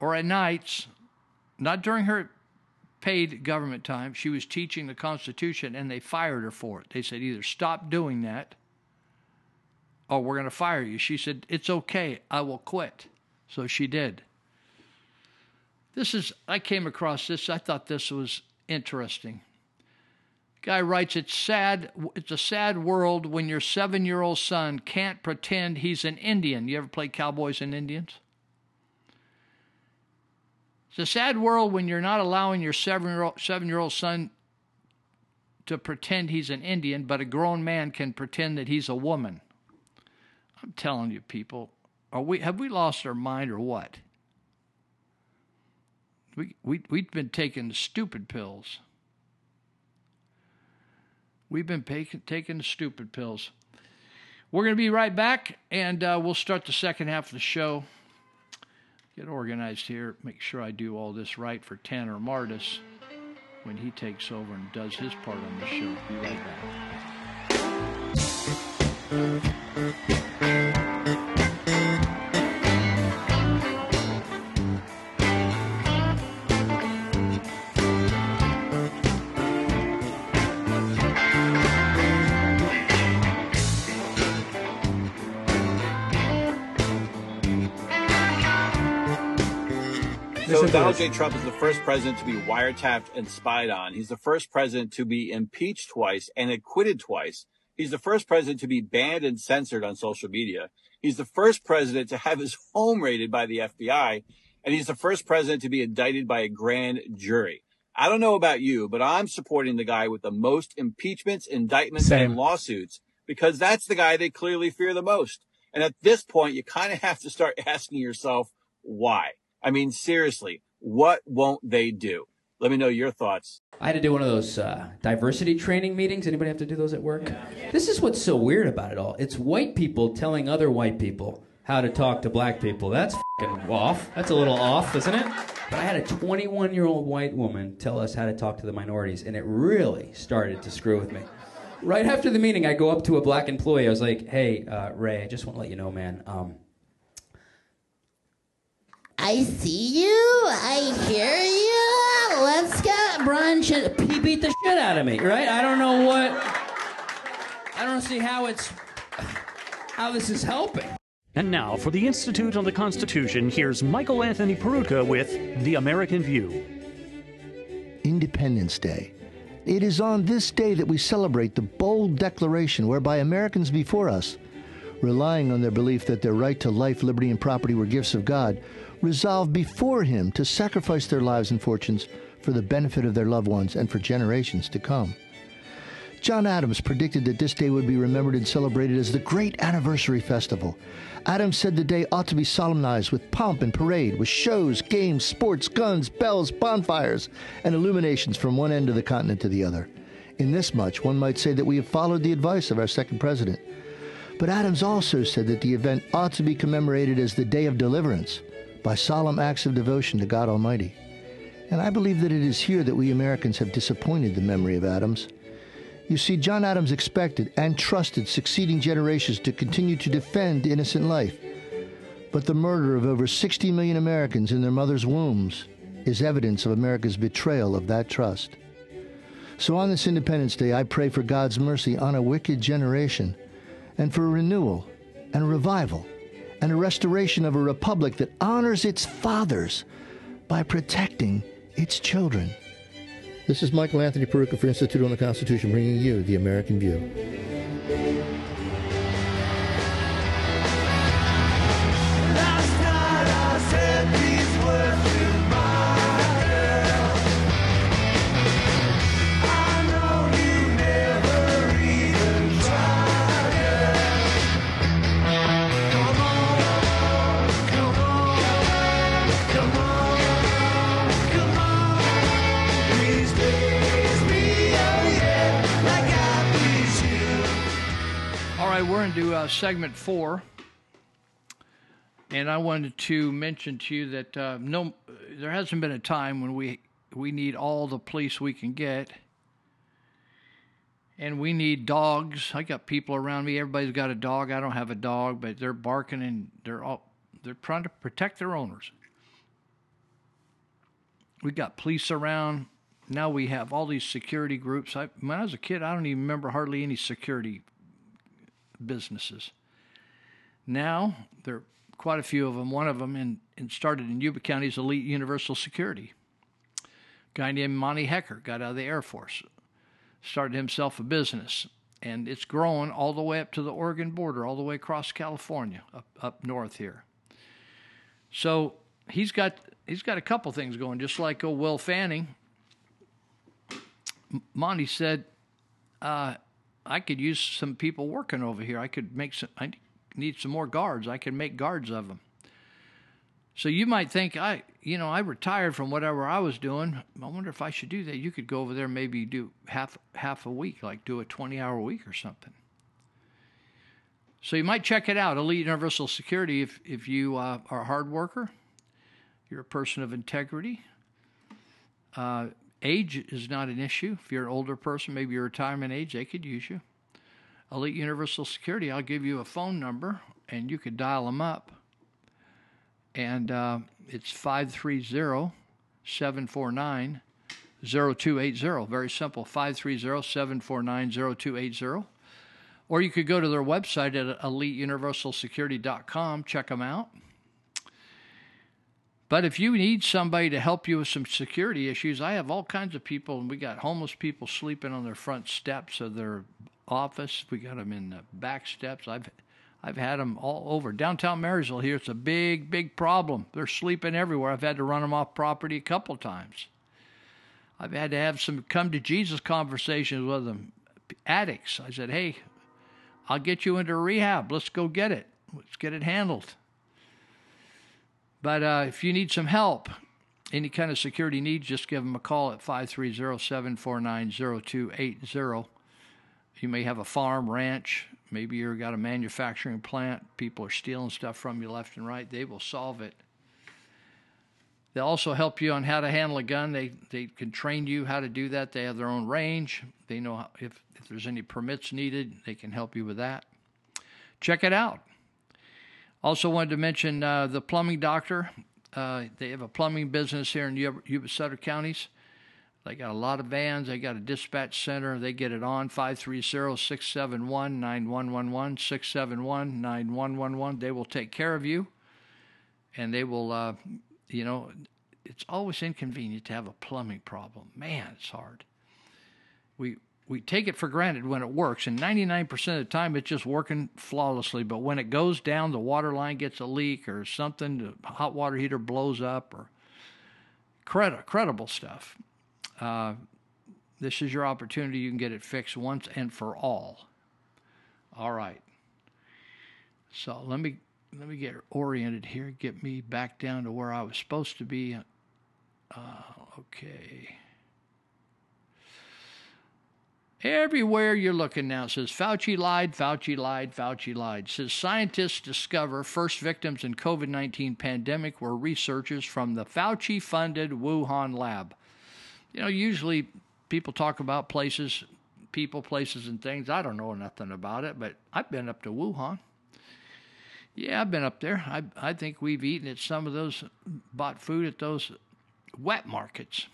or at nights, not during her paid government time. She was teaching the Constitution and they fired her for it. They said, either stop doing that or we're going to fire you. She said, It's okay. I will quit. So she did. This is, I came across this. I thought this was interesting. Guy writes, "It's sad. It's a sad world when your seven-year-old son can't pretend he's an Indian. You ever play cowboys and Indians? It's a sad world when you're not allowing your seven-year-old, seven-year-old son to pretend he's an Indian, but a grown man can pretend that he's a woman. I'm telling you, people, are we have we lost our mind or what? We we we've been taking stupid pills. We've been taking taking stupid pills. We're going to be right back, and uh, we'll start the second half of the show. Get organized here. Make sure I do all this right for Tanner Martis when he takes over and does his part on the show. Be right back. So Donald J. Trump is the first president to be wiretapped and spied on. He's the first president to be impeached twice and acquitted twice. He's the first president to be banned and censored on social media. He's the first president to have his home raided by the FBI. And he's the first president to be indicted by a grand jury. I don't know about you, but I'm supporting the guy with the most impeachments, indictments, Same. and lawsuits because that's the guy they clearly fear the most. And at this point, you kind of have to start asking yourself, why? I mean, seriously, what won't they do? Let me know your thoughts. I had to do one of those uh, diversity training meetings. Anybody have to do those at work? This is what's so weird about it all. It's white people telling other white people how to talk to black people. That's fing off. That's a little off, isn't it? But I had a 21 year old white woman tell us how to talk to the minorities, and it really started to screw with me. Right after the meeting, I go up to a black employee. I was like, "Hey, uh, Ray, I just want to let you know, man. Um, I see you. I hear you. Let's go. Brian should he beat the shit out of me, right? I don't know what. I don't see how it's how this is helping. And now, for the Institute on the Constitution, here's Michael Anthony Peroutka with The American View. Independence Day. It is on this day that we celebrate the bold declaration whereby Americans before us, relying on their belief that their right to life, liberty, and property were gifts of God, resolved before Him to sacrifice their lives and fortunes for the benefit of their loved ones and for generations to come. John Adams predicted that this day would be remembered and celebrated as the Great Anniversary Festival. Adams said the day ought to be solemnized with pomp and parade, with shows, games, sports, guns, bells, bonfires, and illuminations from one end of the continent to the other. In this much, one might say that we have followed the advice of our second president. But Adams also said that the event ought to be commemorated as the Day of Deliverance by solemn acts of devotion to God Almighty. And I believe that it is here that we Americans have disappointed the memory of Adams. You see, John Adams expected and trusted succeeding generations to continue to defend innocent life. But the murder of over 60 million Americans in their mothers' wombs is evidence of America's betrayal of that trust. So on this Independence Day, I pray for God's mercy on a wicked generation and for renewal and revival and a restoration of a republic that honors its fathers by protecting its children. This is Michael Anthony Peroutka for Institute on the Constitution, bringing you the American View. Right, we're into uh, segment four, and I wanted to mention to you that uh, no, there hasn't been a time when we we need all the police we can get, and we need dogs. I got people around me. Everybody's got a dog. I don't have a dog, but they're barking and they're all they're trying to protect their owners. We got police around. Now we have all these security groups. I, when I was a kid, I don't even remember hardly any security businesses. Now there are quite a few of them. One of them in, in started in Yuba County's Elite Universal Security. A guy named Monty Hecker got out of the Air Force, started himself a business, and it's growing all the way up to the Oregon border, all the way across California, up up north here. So he's got he's got a couple things going, just like old Will Fanning. Monty said, uh, "I could use some people working over here. I could make some. I need some more guards. I can make guards of them." So you might think I, you know, I retired from whatever I was doing. I wonder if I should do that. You could go over there, maybe do half half a week, like do a twenty hour week or something. So you might check it out, Elite Universal Security, if if you uh, are a hard worker, you're a person of integrity. Uh, age is not an issue. If you're an older person, maybe your retirement age, they could use you. Elite Universal Security, I'll give you a phone number, and you could dial them up and uh, it's 530 749 0280. Very simple 530 749 0280. Or you could go to their website at eliteuniversalsecurity.com, check them out. But if you need somebody to help you with some security issues, I have all kinds of people, and we got homeless people sleeping on their front steps of their office. We got them in the back steps. I've I've had them all over downtown Marysville. Here, it's a big, big problem. They're sleeping everywhere. I've had to run them off property a couple times. I've had to have some come to Jesus conversations with them, addicts. I said, "Hey, I'll get you into rehab. Let's go get it. Let's get it handled." But uh, if you need some help, any kind of security needs, just give them a call at 530 749 0280. You may have a farm, ranch, maybe you've got a manufacturing plant, people are stealing stuff from you left and right. They will solve it. They'll also help you on how to handle a gun. They, they can train you how to do that. They have their own range. They know if, if there's any permits needed, they can help you with that. Check it out. Also, wanted to mention uh, the plumbing doctor. Uh, they have a plumbing business here in Yuba Sutter counties. They got a lot of vans. They got a dispatch center. They get it on 530 671 9111. 671 9111. They will take care of you. And they will, uh, you know, it's always inconvenient to have a plumbing problem. Man, it's hard. We, we take it for granted when it works, and 99% of the time it's just working flawlessly. But when it goes down, the water line gets a leak or something, the hot water heater blows up, or credi- credible stuff. Uh, this is your opportunity. You can get it fixed once and for all. All right. So let me let me get oriented here. Get me back down to where I was supposed to be. Uh, okay. Everywhere you're looking now says Fauci lied, Fauci lied, Fauci lied. says scientists discover first victims in COVID 19 pandemic were researchers from the Fauci funded Wuhan lab. You know, usually people talk about places, people, places, and things. I don't know nothing about it, but I've been up to Wuhan. Yeah, I've been up there. I I think we've eaten at some of those, bought food at those wet markets.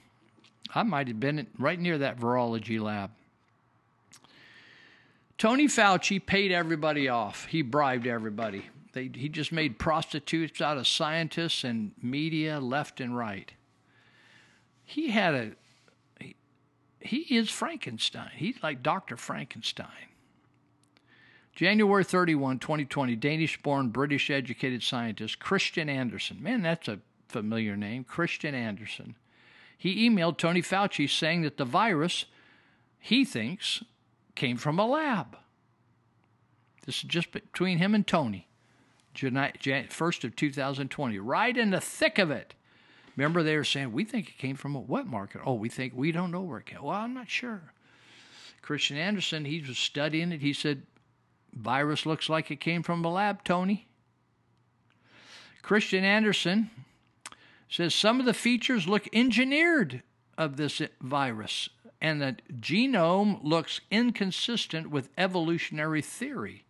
I might have been right near that virology lab. Tony Fauci paid everybody off. He bribed everybody. They, he just made prostitutes out of scientists and media left and right. He had a he, he is Frankenstein. He's like Dr. Frankenstein. January 31, 2020, Danish born, British educated scientist Kristian Andersen. Man, that's a familiar name. Kristian Andersen. He emailed Tony Fauci saying that the virus, he thinks, came from a lab. This is just between him and Tony. jan First of 2020, right in the thick of it. Remember, they were saying, we think it came from a wet market. Oh, we think, we don't know where it came. Well, I'm not sure. Kristian Andersen, he was studying it. He said, virus looks like it came from a lab, Tony. Kristian Andersen says some of the features look engineered of this virus and the genome looks inconsistent with evolutionary theory.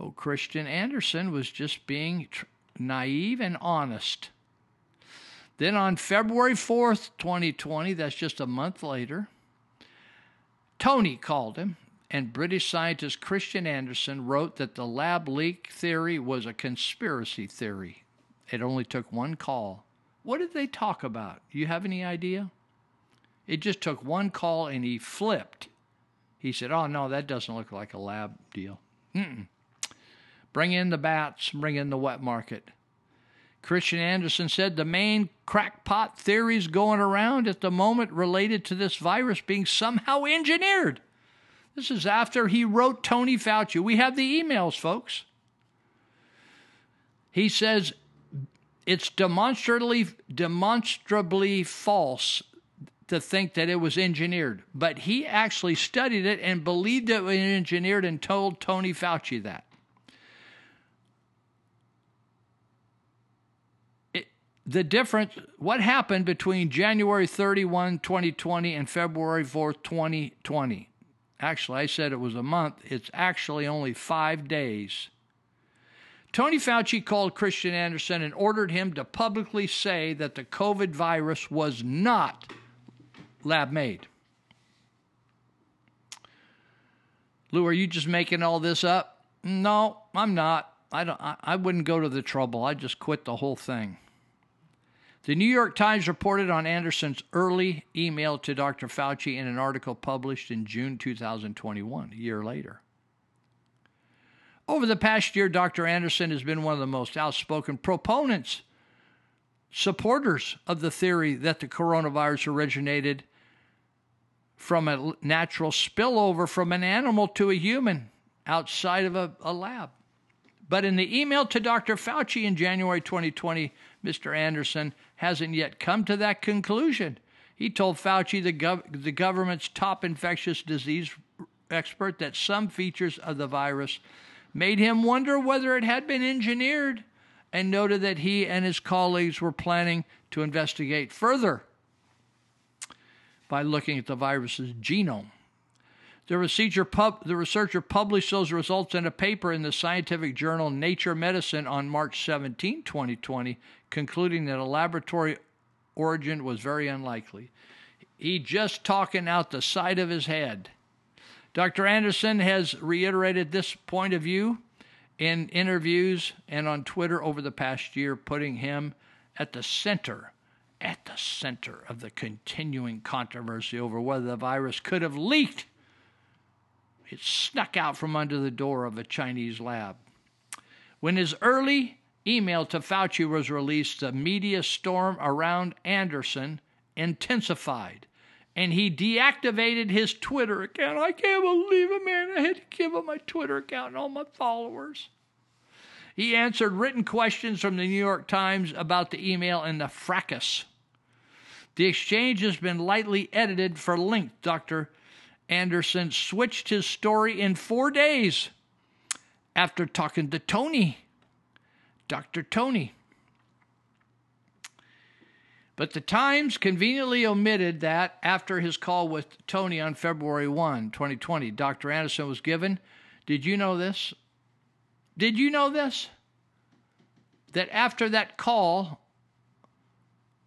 Oh, Kristian Andersen was just being tr- naive and honest. Then on February 4th, 2020, that's just a month later, Tony called him, and British scientist Kristian Andersen wrote that the lab leak theory was a conspiracy theory. It only took one call. What did they talk about? You have any idea? It just took one call and he flipped. He said, Oh, no, that doesn't look like a lab deal. Mm-mm. Bring in the bats, bring in the wet market. Kristian Andersen said the main crackpot theories going around at the moment related to this virus being somehow engineered. This is after he wrote Tony Fauci. We have the emails, folks. He says it's demonstrably demonstrably false to think that it was engineered, but he actually studied it and believed it was engineered and told Tony Fauci that. It, the difference, what happened between January 31, 2020 and February 4th, 2020? Actually, I said it was a month. It's actually only five days. Tony Fauci called Kristian Andersen and ordered him to publicly say that the COVID virus was not lab made. Lou, are you just making all this up? No, I'm not. I don't. I, I wouldn't go to the trouble. I just quit the whole thing. The New York Times reported on Andersen's early email to Dr. Fauci in an article published in June 2021, a year later. Over the past year, Dr. Andersen has been one of the most outspoken proponents, supporters of the theory that the coronavirus originated from a natural spillover from an animal to a human outside of a, a lab. But in the email to Dr. Fauci in January 2020, Mr. Andersen hasn't yet come to that conclusion. He told Fauci, the, gov- the government's top infectious disease expert, that some features of the virus made him wonder whether it had been engineered and noted that he and his colleagues were planning to investigate further by looking at the virus's genome. The researcher, pub, the researcher, published those results in a paper in the scientific journal Nature Medicine on March 17, 2020, concluding that a laboratory origin was very unlikely. He just talking out the side of his head. Dr. Andersen has reiterated this point of view in interviews and on Twitter over the past year, putting him at the center at the center of the continuing controversy over whether the virus could have leaked. It snuck out from under the door of a Chinese lab. When his early email to Fauci was released, the media storm around Andersen intensified, and he deactivated his Twitter account. I can't believe it, man. I had to give up my Twitter account and all my followers. He answered written questions from the New York Times about the email and the fracas. The exchange has been lightly edited for length. Dr. Andersen switched his story in four days after talking to Tony. Dr. Tony. But the Times conveniently omitted that after his call with Tony on February 1, 2020, Dr. Andersen was given. Did you know this? Did you know this? That after that call,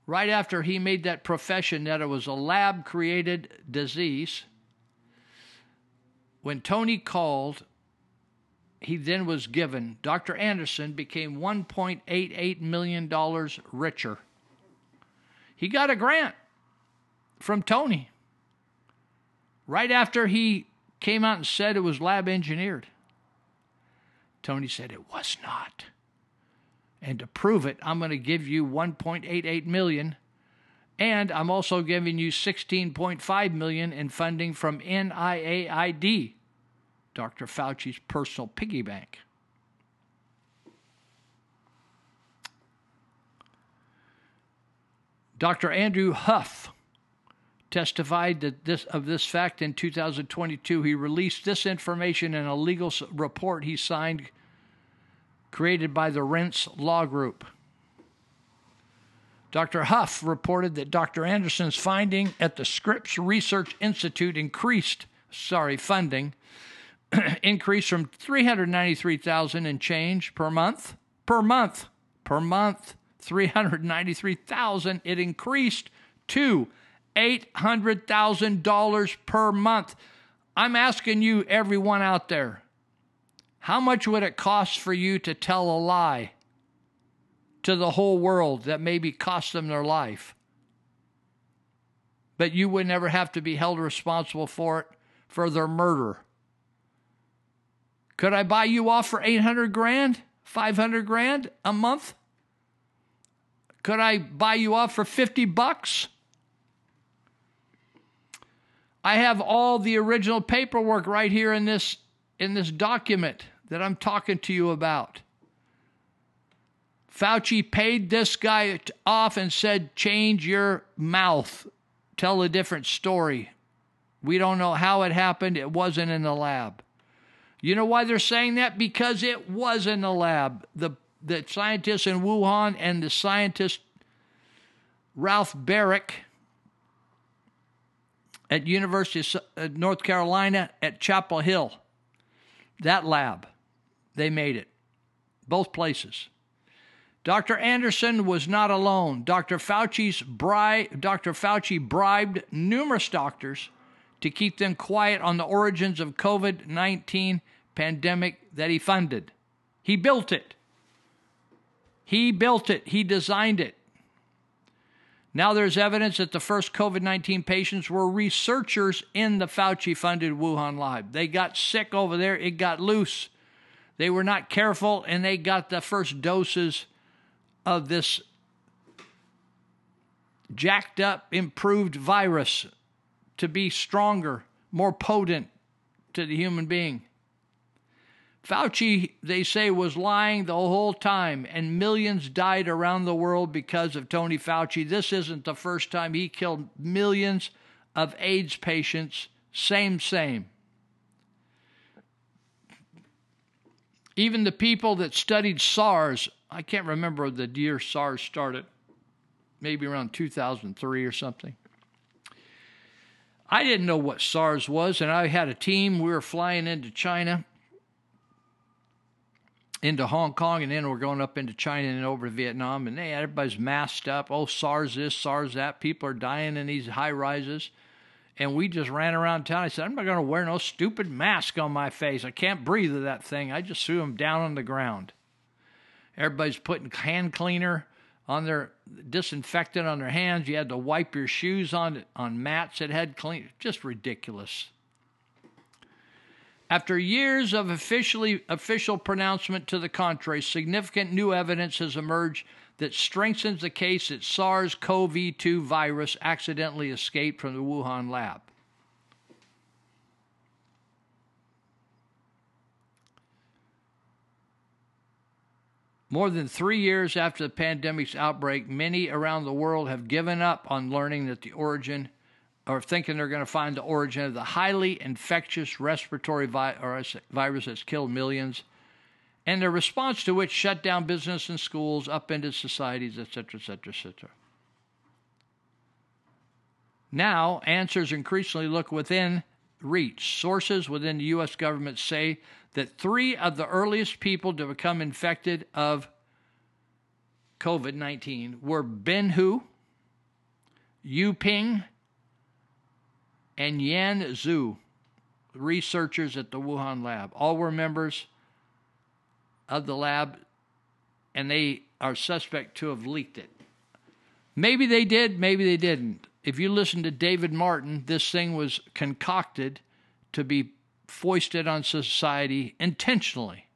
right after he made that profession that it was a lab created disease, when Tony called, he then was given, Dr. Andersen became $1.88 million richer. He got a grant from Tony right after he came out and said it was lab engineered. Tony said it was not. And to prove it, I'm going to give you 1.88 million and I'm also giving you 16.5 million in funding from NIAID, Dr. Fauci's personal piggy bank. Dr. Andrew Huff testified that this of this fact in 2022. He released this information in a legal report he signed created by the Renz Law Group. Dr. Huff reported that Dr. Andersen's finding at the Scripps Research Institute increased, sorry, funding increased from 393,000 and change per month, per month, per month, 393,000 it increased to $800,000 per month. I'm asking you everyone out there, how much would it cost for you to tell a lie to the whole world that maybe cost them their life? But you would never have to be held responsible for it for their murder. Could I buy you off for 800 grand, 500 grand a month? Could I buy you off for 50 bucks? I have all the original paperwork right here in this in this document that I'm talking to you about. Fauci paid this guy off and said, "Change your mouth. Tell a different story." We don't know how it happened. It wasn't in the lab. You know why they're saying that? Because it was in the lab. The the scientists in Wuhan and the scientist Ralph Baric at University of uh, North Carolina at Chapel Hill. That lab, they made it. Both places. Dr. Andersen was not alone. Dr. Fauci's bri- Dr. Fauci bribed numerous doctors to keep them quiet on the origins of COVID-19 pandemic that he funded. He built it. He built it. He designed it. Now there's evidence that the first COVID 19 patients were researchers in the Fauci funded Wuhan lab. They got sick over there, it got loose. They were not careful and they got the first doses of this jacked up, improved virus to be stronger, more potent to the human being. Fauci, they say, was lying the whole time, and millions died around the world because of Tony Fauci. This isn't the first time he killed millions of AIDS patients. Same, same. Even the people that studied SARS, I can't remember the year SARS started, maybe around 2003 or something. I didn't know what SARS was, and I had a team. We were flying into China into Hong Kong, and then we're going up into China and over to Vietnam, and everybody's masked up. Oh, SARS this, SARS that. People are dying in these high rises. And we just ran around town. I said, I'm not going to wear no stupid mask on my face. I can't breathe with that thing. I just threw them down on the ground. Everybody's putting hand cleaner on their disinfectant on their hands. You had to wipe your shoes on on mats that had clean. Just ridiculous. After years of officially official pronouncement to the contrary, significant new evidence has emerged that strengthens the case that SARS-CoV-2 virus accidentally escaped from the Wuhan lab. More than three years after the pandemic's outbreak, many around the world have given up on learning that the origin or thinking they're going to find the origin of the highly infectious respiratory vi- virus that's killed millions, and their response to which shut down business and schools, upended societies, etc., etc., etc. Now, answers increasingly look within reach. Sources within the U.S. government say that three of the earliest people to become infected of COVID 19 were Ben Hu, Yu Ping, and Yan Zhu, researchers at the Wuhan lab. All were members of the lab, and they are suspect to have leaked it. Maybe they did, maybe they didn't. If you listen to David Martin, this thing was concocted to be foisted on society intentionally.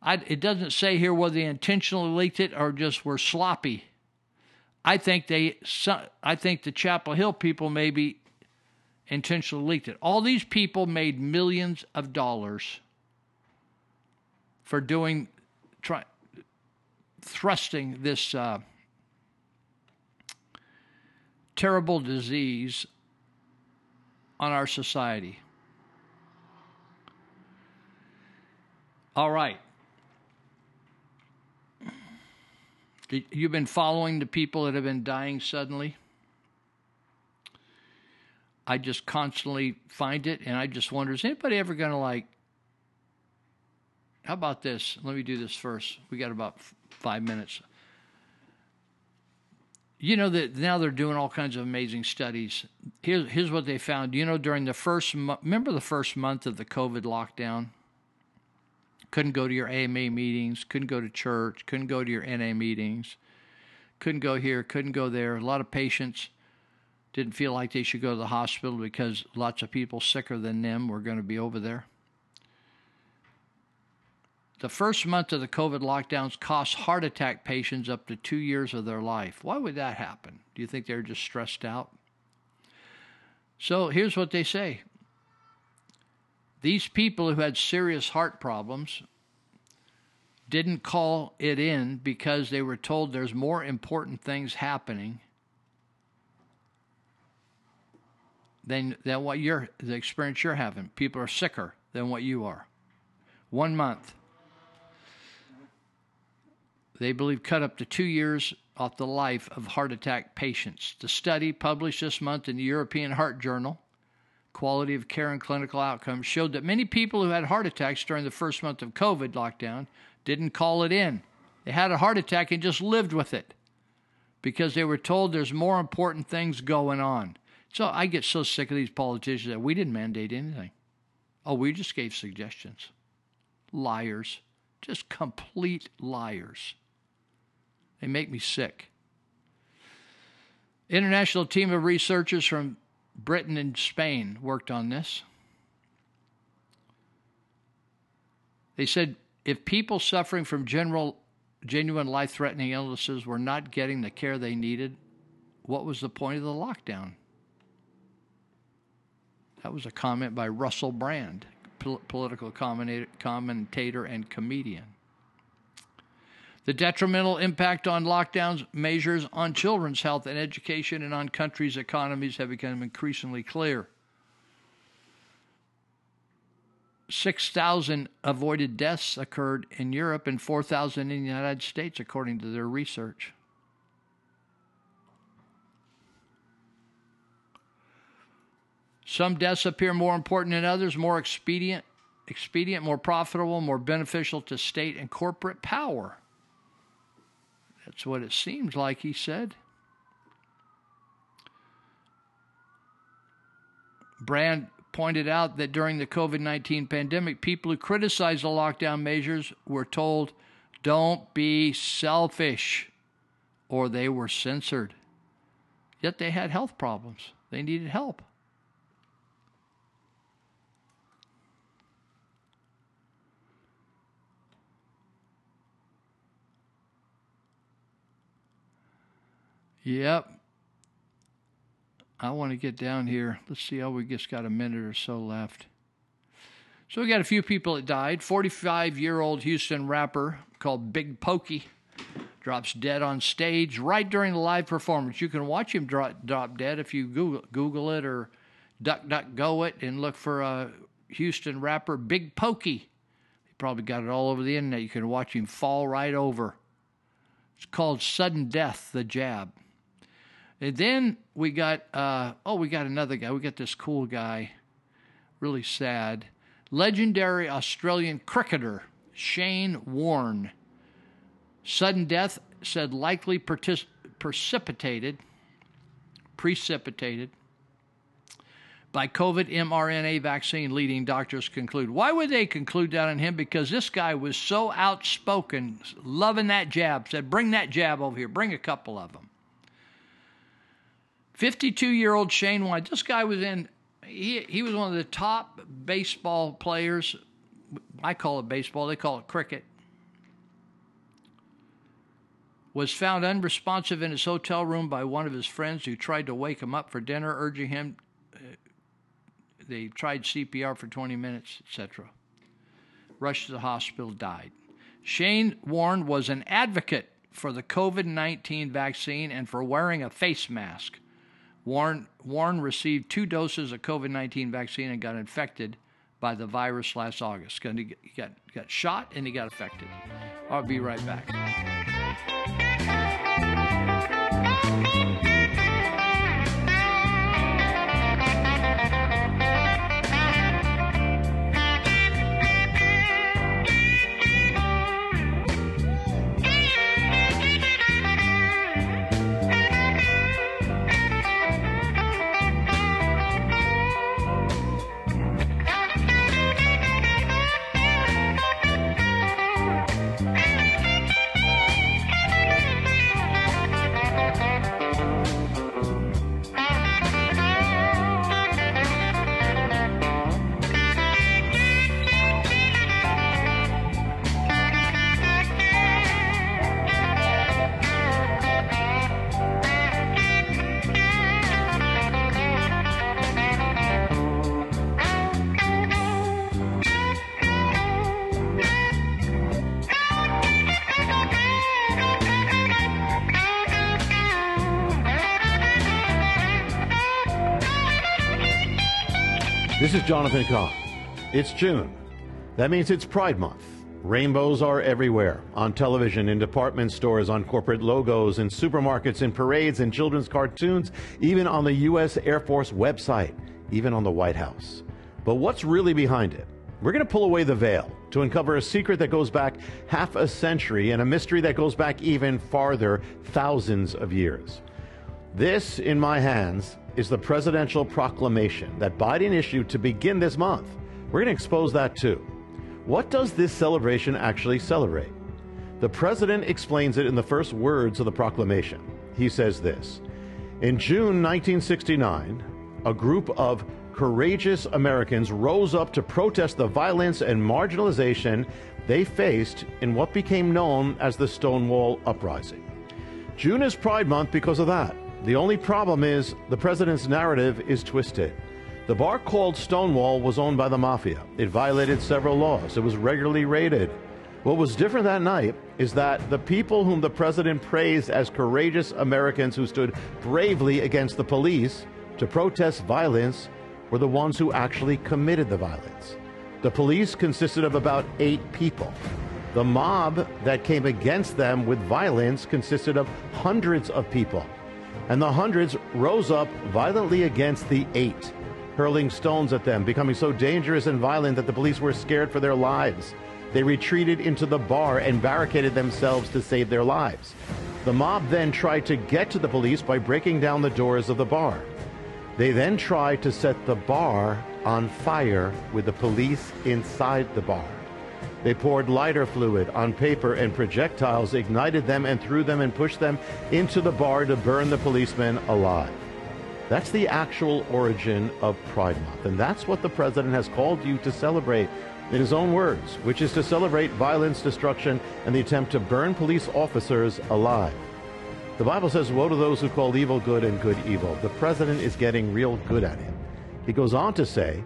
I, it doesn't say here whether they intentionally leaked it or just were sloppy. I think they, I think the Chapel Hill people maybe intentionally leaked it. All these people made millions of dollars for doing, try, thrusting this uh, terrible disease on our society. All right. You've been following the people that have been dying suddenly? I just constantly find it, and I just wonder: Is anybody ever going to like? How about this? Let me do this first. We got about f- five minutes. You know that now they're doing all kinds of amazing studies. Here's here's what they found. You know, during the first mo- remember the first month of the COVID lockdown, couldn't go to your AMA meetings, couldn't go to church, couldn't go to your NA meetings, couldn't go here, couldn't go there. A lot of patients didn't feel like they should go to the hospital because lots of people sicker than them were going to be over there. The first month of the COVID lockdowns cost heart attack patients up to two years of their life. Why would that happen? Do you think they're just stressed out? So here's what they say these people who had serious heart problems didn't call it in because they were told there's more important things happening than, than what you're the experience you're having. People are sicker than what you are. One month. They believe cut up to two years off the life of heart attack patients. The study published this month in the European Heart Journal, Quality of Care and Clinical Outcomes, showed that many people who had heart attacks during the first month of COVID lockdown didn't call it in. They had a heart attack and just lived with it because they were told there's more important things going on. So I get so sick of these politicians that we didn't mandate anything. Oh, we just gave suggestions. Liars. Just complete liars. They make me sick. International team of researchers from Britain and Spain worked on this. They said if people suffering from general genuine life-threatening illnesses were not getting the care they needed, what was the point of the lockdown? That was a comment by Russell Brand, pol- political commentator and comedian. The detrimental impact on lockdowns measures on children's health and education and on countries' economies have become increasingly clear. 6,000 avoided deaths occurred in Europe and 4,000 in the United States, according to their research. Some deaths appear more important than others, more expedient, expedient, more profitable, more beneficial to state and corporate power. That's what it seems like, he said. Brand pointed out that during the COVID 19 pandemic, people who criticized the lockdown measures were told, don't be selfish, or they were censored. Yet they had health problems, they needed help. Yep. I want to get down here. Let's see how we just got a minute or so left. So we got a few people that died. 45 year old Houston rapper called Big Pokey drops dead on stage right during the live performance. You can watch him drop, drop dead if you Google, Google it or duck duck go it and look for a Houston rapper Big Pokey. He probably got it all over the internet. You can watch him fall right over. It's called Sudden Death, the jab. And then we got, uh, oh, we got another guy. We got this cool guy, really sad. Legendary Australian cricketer, Shane Warne. Sudden death said likely partic- precipitated, precipitated by COVID mRNA vaccine, leading doctors conclude. Why would they conclude that on him? Because this guy was so outspoken, loving that jab, said, bring that jab over here, bring a couple of them. 52 year old Shane White. This guy was in, he, he was one of the top baseball players. I call it baseball, they call it cricket. Was found unresponsive in his hotel room by one of his friends who tried to wake him up for dinner, urging him. Uh, they tried CPR for 20 minutes, etc. Rushed to the hospital, died. Shane Warne was an advocate for the COVID 19 vaccine and for wearing a face mask. Warren, Warren received two doses of COVID 19 vaccine and got infected by the virus last August. He got, got shot and he got affected. I'll be right back. This is Jonathan Cahn. It's June. That means it's Pride Month. Rainbows are everywhere on television, in department stores, on corporate logos, in supermarkets, in parades, in children's cartoons, even on the U.S. Air Force website, even on the White House. But what's really behind it? We're going to pull away the veil to uncover a secret that goes back half a century and a mystery that goes back even farther, thousands of years. This, in my hands, is the presidential proclamation that Biden issued to begin this month. We're going to expose that too. What does this celebration actually celebrate? The president explains it in the first words of the proclamation. He says this In June 1969, a group of courageous Americans rose up to protest the violence and marginalization they faced in what became known as the Stonewall Uprising. June is Pride Month because of that. The only problem is the president's narrative is twisted. The bar called Stonewall was owned by the mafia. It violated several laws. It was regularly raided. What was different that night is that the people whom the president praised as courageous Americans who stood bravely against the police to protest violence were the ones who actually committed the violence. The police consisted of about eight people. The mob that came against them with violence consisted of hundreds of people. And the hundreds rose up violently against the eight hurling stones at them, becoming so dangerous and violent that the police were scared for their lives. They retreated into the bar and barricaded themselves to save their lives. The mob then tried to get to the police by breaking down the doors of the bar. They then tried to set the bar on fire with the police inside the bar. They poured lighter fluid on paper and projectiles, ignited them, and threw them and pushed them into the bar to burn the policemen alive. That's the actual origin of Pride Month. And that's what the president has called you to celebrate in his own words, which is to celebrate violence, destruction, and the attempt to burn police officers alive. The Bible says, Woe to those who call evil good and good evil. The president is getting real good at it. He goes on to say,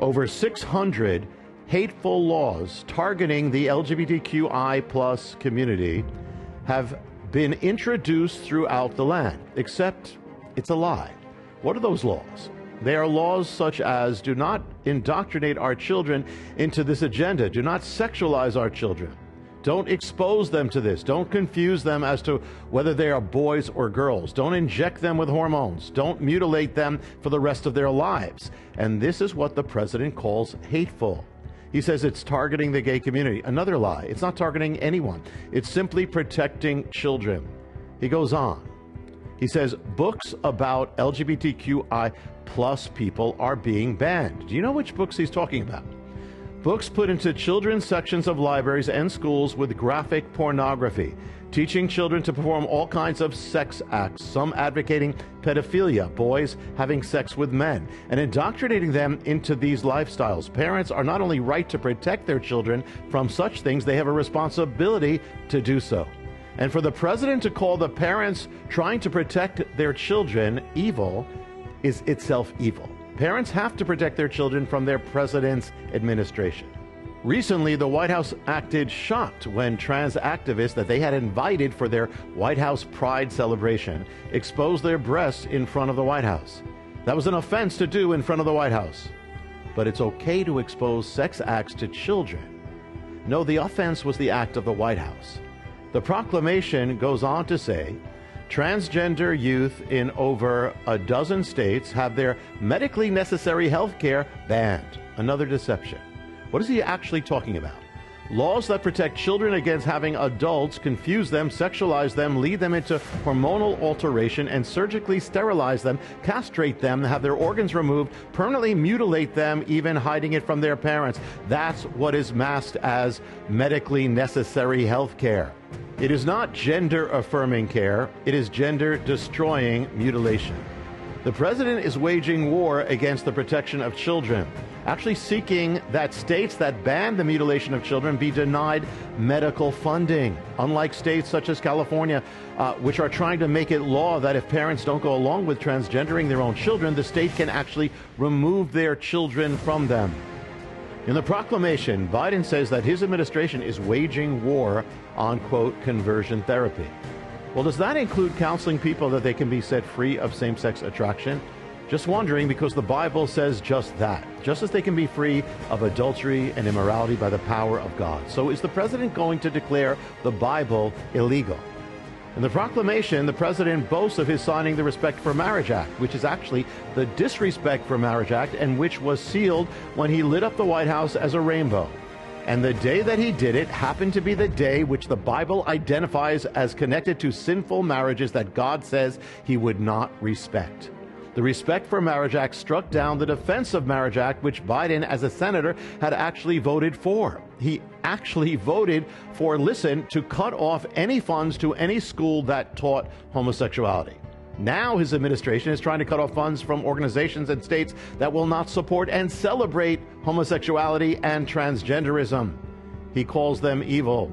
over 600 hateful laws targeting the LGBTQI plus community have been introduced throughout the land, except it's a lie. What are those laws? They are laws such as do not indoctrinate our children into this agenda, do not sexualize our children. Don't expose them to this. Don't confuse them as to whether they are boys or girls. Don't inject them with hormones. Don't mutilate them for the rest of their lives. And this is what the president calls hateful. He says it's targeting the gay community. Another lie. It's not targeting anyone, it's simply protecting children. He goes on. He says books about LGBTQI plus people are being banned. Do you know which books he's talking about? Books put into children's sections of libraries and schools with graphic pornography, teaching children to perform all kinds of sex acts, some advocating pedophilia, boys having sex with men, and indoctrinating them into these lifestyles. Parents are not only right to protect their children from such things, they have a responsibility to do so. And for the president to call the parents trying to protect their children evil is itself evil. Parents have to protect their children from their president's administration. Recently, the White House acted shocked when trans activists that they had invited for their White House Pride celebration exposed their breasts in front of the White House. That was an offense to do in front of the White House. But it's okay to expose sex acts to children. No, the offense was the act of the White House. The proclamation goes on to say transgender youth in over a dozen states have their medically necessary health care banned. Another deception. What is he actually talking about? Laws that protect children against having adults confuse them, sexualize them, lead them into hormonal alteration, and surgically sterilize them, castrate them, have their organs removed, permanently mutilate them, even hiding it from their parents. That's what is masked as medically necessary health care. It is not gender affirming care, it is gender destroying mutilation. The president is waging war against the protection of children, actually seeking that states that ban the mutilation of children be denied medical funding, unlike states such as California, uh, which are trying to make it law that if parents don't go along with transgendering their own children, the state can actually remove their children from them. In the proclamation, Biden says that his administration is waging war on, quote, conversion therapy. Well, does that include counseling people that they can be set free of same sex attraction? Just wondering because the Bible says just that. Just as they can be free of adultery and immorality by the power of God. So is the president going to declare the Bible illegal? In the proclamation, the president boasts of his signing the Respect for Marriage Act, which is actually the Disrespect for Marriage Act and which was sealed when he lit up the White House as a rainbow. And the day that he did it happened to be the day which the Bible identifies as connected to sinful marriages that God says he would not respect. The Respect for Marriage Act struck down the Defense of Marriage Act, which Biden, as a senator, had actually voted for. He actually voted for, listen, to cut off any funds to any school that taught homosexuality. Now his administration is trying to cut off funds from organizations and states that will not support and celebrate homosexuality and transgenderism. He calls them evil.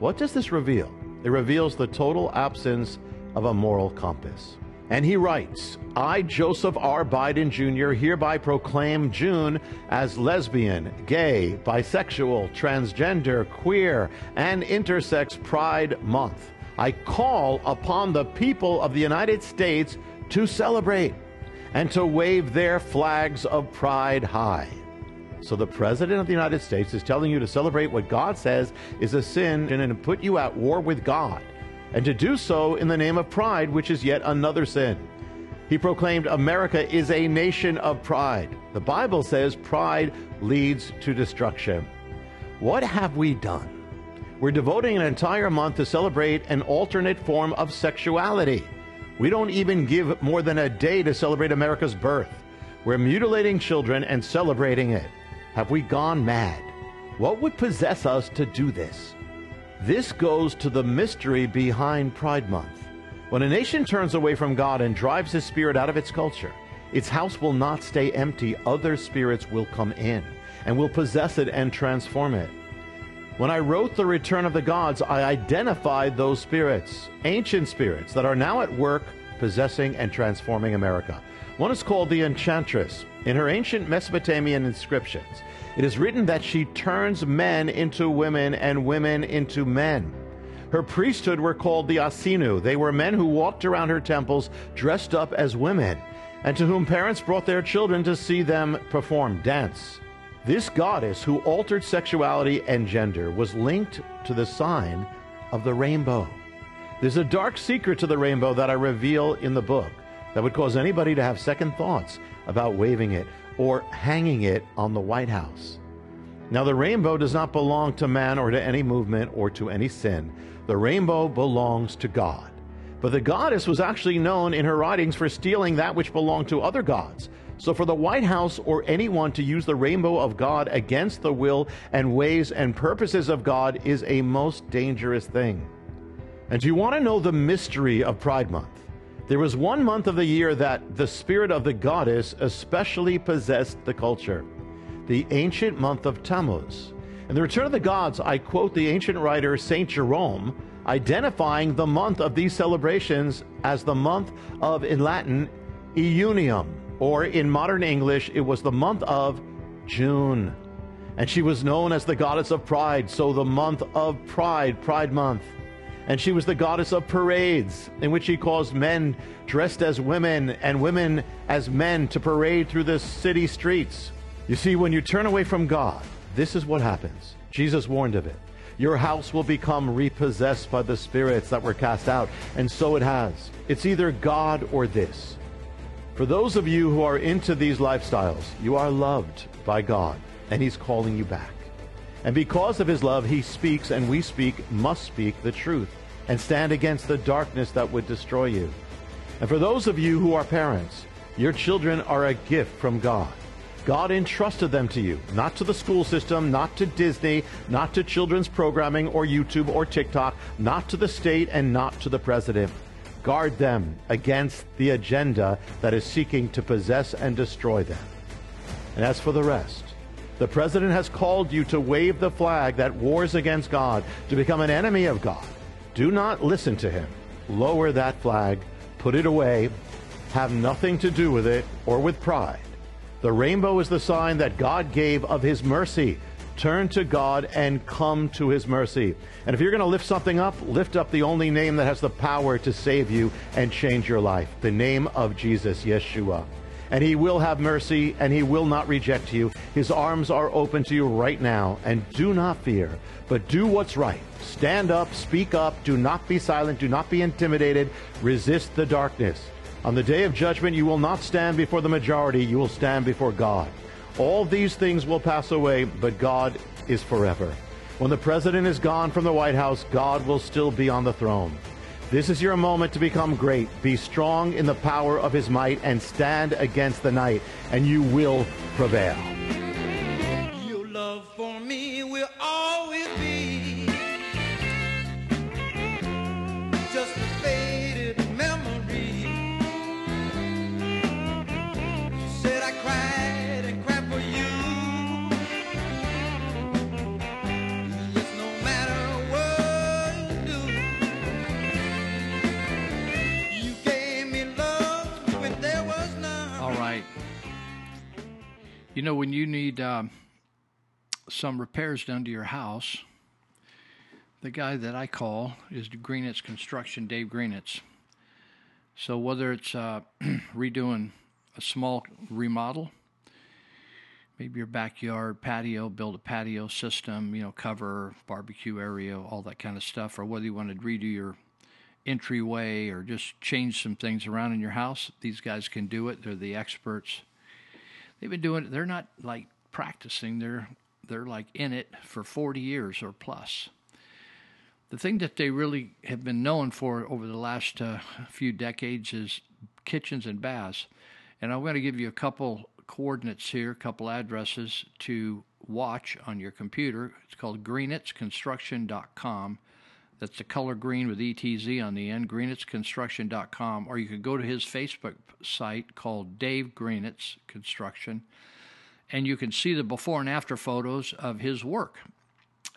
What does this reveal? It reveals the total absence of a moral compass. And he writes, I, Joseph R. Biden Jr., hereby proclaim June as lesbian, gay, bisexual, transgender, queer, and intersex Pride Month. I call upon the people of the United States to celebrate and to wave their flags of pride high. So the President of the United States is telling you to celebrate what God says is a sin and to put you at war with God, and to do so in the name of pride, which is yet another sin. He proclaimed America is a nation of pride. The Bible says pride leads to destruction. What have we done? We're devoting an entire month to celebrate an alternate form of sexuality. We don't even give more than a day to celebrate America's birth. We're mutilating children and celebrating it. Have we gone mad? What would possess us to do this? This goes to the mystery behind Pride Month. When a nation turns away from God and drives his spirit out of its culture, its house will not stay empty. Other spirits will come in and will possess it and transform it. When I wrote The Return of the Gods, I identified those spirits, ancient spirits that are now at work possessing and transforming America. One is called the Enchantress. In her ancient Mesopotamian inscriptions, it is written that she turns men into women and women into men. Her priesthood were called the assinnu. They were men who walked around her temples dressed up as women, and to whom parents brought their children to see them perform dance. This goddess, who altered sexuality and gender, was linked to the sign of the rainbow. There's a dark secret to the rainbow that I reveal in the book that would cause anybody to have second thoughts about waving it or hanging it on the White House. Now, the rainbow does not belong to man or to any movement or to any sin. The rainbow belongs to God. But the goddess was actually known in her writings for stealing that which belonged to other gods. So, for the White House or anyone to use the rainbow of God against the will and ways and purposes of God is a most dangerous thing. And do you want to know the mystery of Pride Month? There was one month of the year that the spirit of the goddess especially possessed the culture the ancient month of Tammuz. In The Return of the Gods, I quote the ancient writer St. Jerome, identifying the month of these celebrations as the month of, in Latin, Iunium, or in modern English, it was the month of June. And she was known as the goddess of pride, so the month of pride, Pride Month. And she was the goddess of parades, in which she caused men dressed as women and women as men to parade through the city streets. You see, when you turn away from God, this is what happens. Jesus warned of it. Your house will become repossessed by the spirits that were cast out, and so it has. It's either God or this. For those of you who are into these lifestyles, you are loved by God, and He's calling you back. And because of His love, He speaks, and we speak, must speak the truth, and stand against the darkness that would destroy you. And for those of you who are parents, your children are a gift from God. God entrusted them to you, not to the school system, not to Disney, not to children's programming or YouTube or TikTok, not to the state, and not to the president. Guard them against the agenda that is seeking to possess and destroy them. And as for the rest, the president has called you to wave the flag that wars against God, to become an enemy of God. Do not listen to him. Lower that flag, put it away, have nothing to do with it or with pride. The rainbow is the sign that God gave of his mercy. Turn to God and come to his mercy. And if you're going to lift something up, lift up the only name that has the power to save you and change your life the name of Jesus, Yeshua. And He will have mercy, and He will not reject you. His arms are open to you right now, and do not fear, but do what's right. Stand up, speak up, do not be silent, do not be intimidated, resist the darkness. On the day of judgment, you will not stand before the majority, you will stand before God. All these things will pass away, but God is forever. When the president is gone from the White House, God will still be on the throne. This is your moment to become great. Be strong in the power of his might and stand against the night, and you will prevail. Your love for me will always be just You know, when you need um, some repairs done to your house, the guy that I call is Greenetz Construction, Dave Greenetz. So whether it's uh, redoing a small remodel, maybe your backyard patio, build a patio system, you know, cover, barbecue area, all that kind of stuff, or whether you want to redo your entryway or just change some things around in your house, these guys can do it. They're the experts. They've been doing it. They're not like practicing. They're they're like in it for 40 years or plus. The thing that they really have been known for over the last uh, few decades is kitchens and baths. And I'm going to give you a couple coordinates here, a couple addresses to watch on your computer. It's called greenetzconstruction.com. That's the color green with ETZ on the end, greenetzconstruction.com. Or you could go to his Facebook site called Dave Greenetz Construction, and you can see the before and after photos of his work.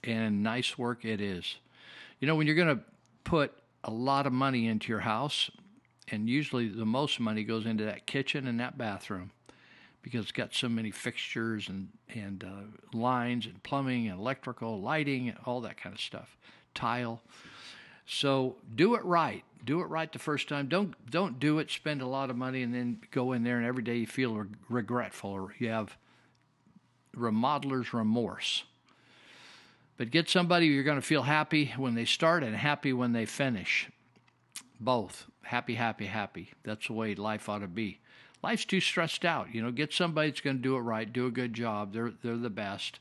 And nice work it is. You know, when you're going to put a lot of money into your house, and usually the most money goes into that kitchen and that bathroom because it's got so many fixtures and and uh, lines and plumbing and electrical lighting and all that kind of stuff tile. So do it right. Do it right the first time. Don't don't do it. Spend a lot of money and then go in there and every day you feel re- regretful or you have remodeler's remorse. But get somebody you're going to feel happy when they start and happy when they finish. Both. Happy happy happy. That's the way life ought to be. Life's too stressed out. You know get somebody that's going to do it right do a good job. They're they're the best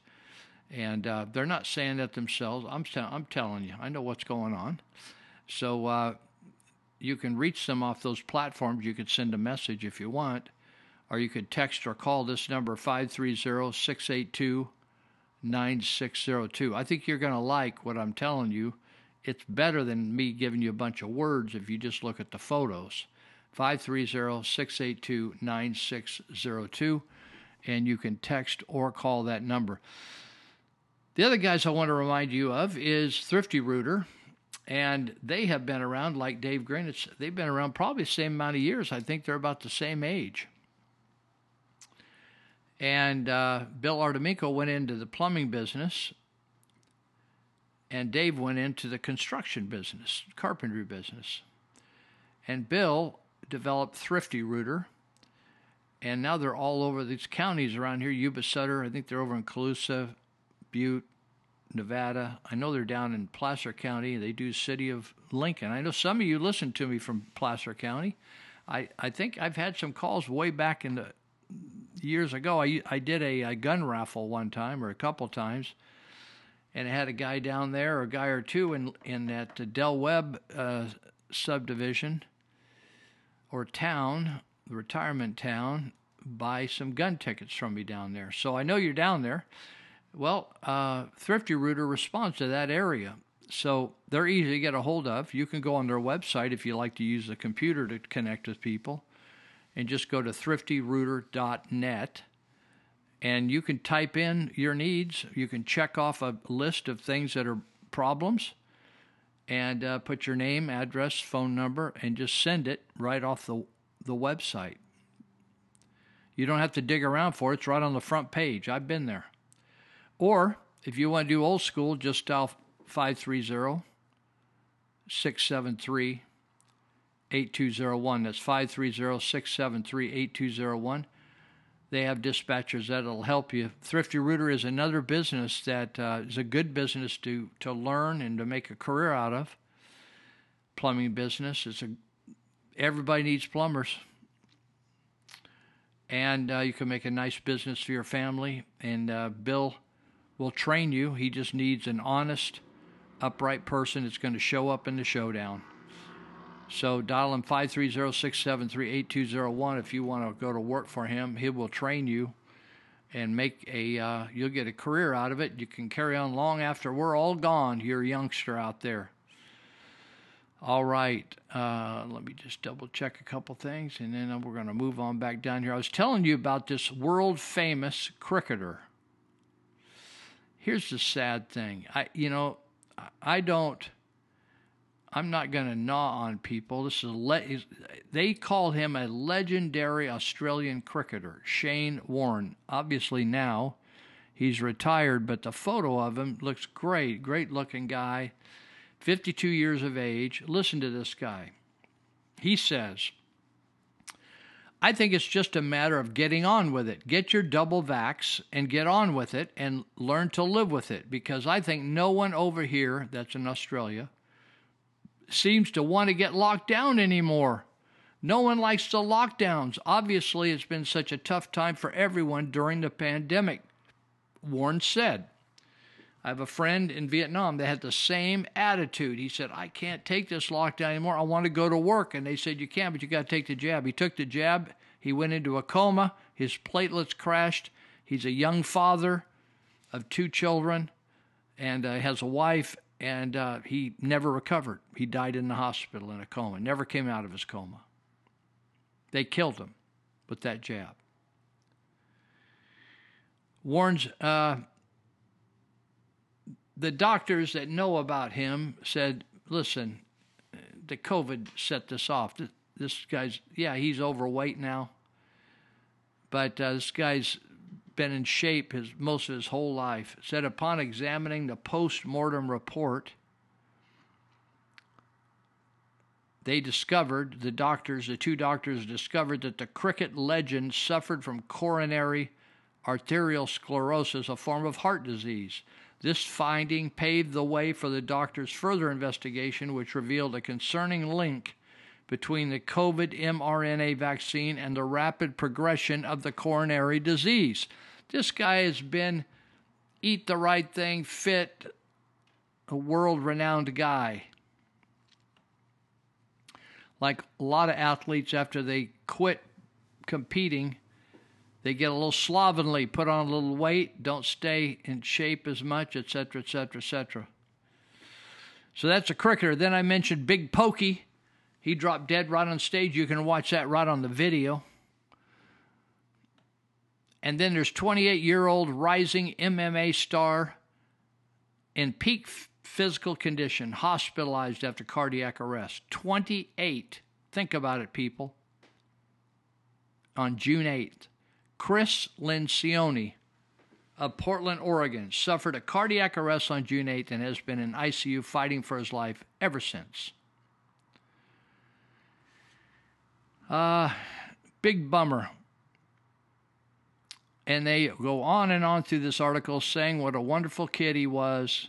and uh, they're not saying that themselves. I'm tell- i'm telling you i know what's going on. So uh, you can reach them off those platforms. You could send a message if you want or you could text or call this number 530-682 9602 i think you're going to like what i'm telling you. It's better than me giving you a bunch of words if you just look at the photos. 530-682-9602 and you can text or call that number the other guys i want to remind you of is thrifty rooter and they have been around like dave Greenetz. they've been around probably the same amount of years i think they're about the same age and uh, bill artemico went into the plumbing business and Dave went into the construction business, carpentry business. And Bill developed Thrifty Rooter, and now they're all over these counties around here. Yuba Sutter, I think they're over in Colusa, Butte, Nevada. I know they're down in Placer County. They do City of Lincoln. I know some of you listen to me from Placer County. I, I think I've had some calls way back in the years ago. I, I did a, a gun raffle one time or a couple times and I had a guy down there, or a guy or two in in that Del Webb uh, subdivision or town, retirement town, buy some gun tickets from me down there. So I know you're down there. Well, uh, Thrifty Rooter responds to that area. So they're easy to get a hold of. You can go on their website if you like to use the computer to connect with people and just go to thriftyrooter.net and you can type in your needs. You can check off a list of things that are problems and uh, put your name, address, phone number, and just send it right off the, the website. You don't have to dig around for it, it's right on the front page. I've been there. Or if you want to do old school, just dial 530 673 8201. That's 530 673 8201. They have dispatchers that'll help you. Thrifty Rooter is another business that uh, is a good business to, to learn and to make a career out of. Plumbing business. It's a everybody needs plumbers, and uh, you can make a nice business for your family. And uh, Bill will train you. He just needs an honest, upright person that's going to show up in the showdown. So dial him 530-673-8201 if you want to go to work for him. He will train you and make a uh, you'll get a career out of it. You can carry on long after we're all gone. You're a youngster out there. All right, uh, let me just double check a couple things, and then we're going to move on back down here. I was telling you about this world famous cricketer. Here's the sad thing. I, you know, I don't. I'm not going to gnaw on people. This is le- they call him a legendary Australian cricketer, Shane Warne. Obviously now he's retired, but the photo of him looks great. Great looking guy, 52 years of age. Listen to this guy. He says, I think it's just a matter of getting on with it. Get your double vax and get on with it and learn to live with it because I think no one over here, that's in Australia, seems to want to get locked down anymore. No one likes the lockdowns. Obviously, it's been such a tough time for everyone during the pandemic, Warne said. I have a friend in Vietnam that had the same attitude. He said, I can't take this lockdown anymore. I want to go to work. And they said, You can, but you got to take the jab. He took the jab. He went into a coma. His platelets crashed. He's a young father of two children and uh, has a wife and uh, he never recovered. He died in the hospital in a coma, never came out of his coma. They killed him with that jab. Warnes, uh, the doctors that know about him said, listen, the COVID set this off. This guy's, yeah, he's overweight now, but uh, this guy's been in shape his most of his whole life. Said upon examining the post-mortem report, they discovered the doctors, the two doctors discovered that the cricket legend suffered from coronary arterial sclerosis, a form of heart disease. This finding paved the way for the doctor's further investigation, which revealed a concerning link between the COVID mRNA vaccine and the rapid progression of the coronary disease. This guy has been eat the right thing, fit, a world renowned guy. Like a lot of athletes, after they quit competing, they get a little slovenly, put on a little weight, don't stay in shape as much, etc., etc., etc. So that's a cricketer. Then I mentioned Big Pokey. He dropped dead right on stage. You can watch that right on the video. And then there's 28 year old rising MMA star in peak physical condition, hospitalized after cardiac arrest. 28. Think about it, people. On June 8th, Chris Lencioni of Portland, Oregon, suffered a cardiac arrest on June 8th and has been in ICU fighting for his life ever since. Uh, big bummer. And they go on and on through this article saying what a wonderful kid he was.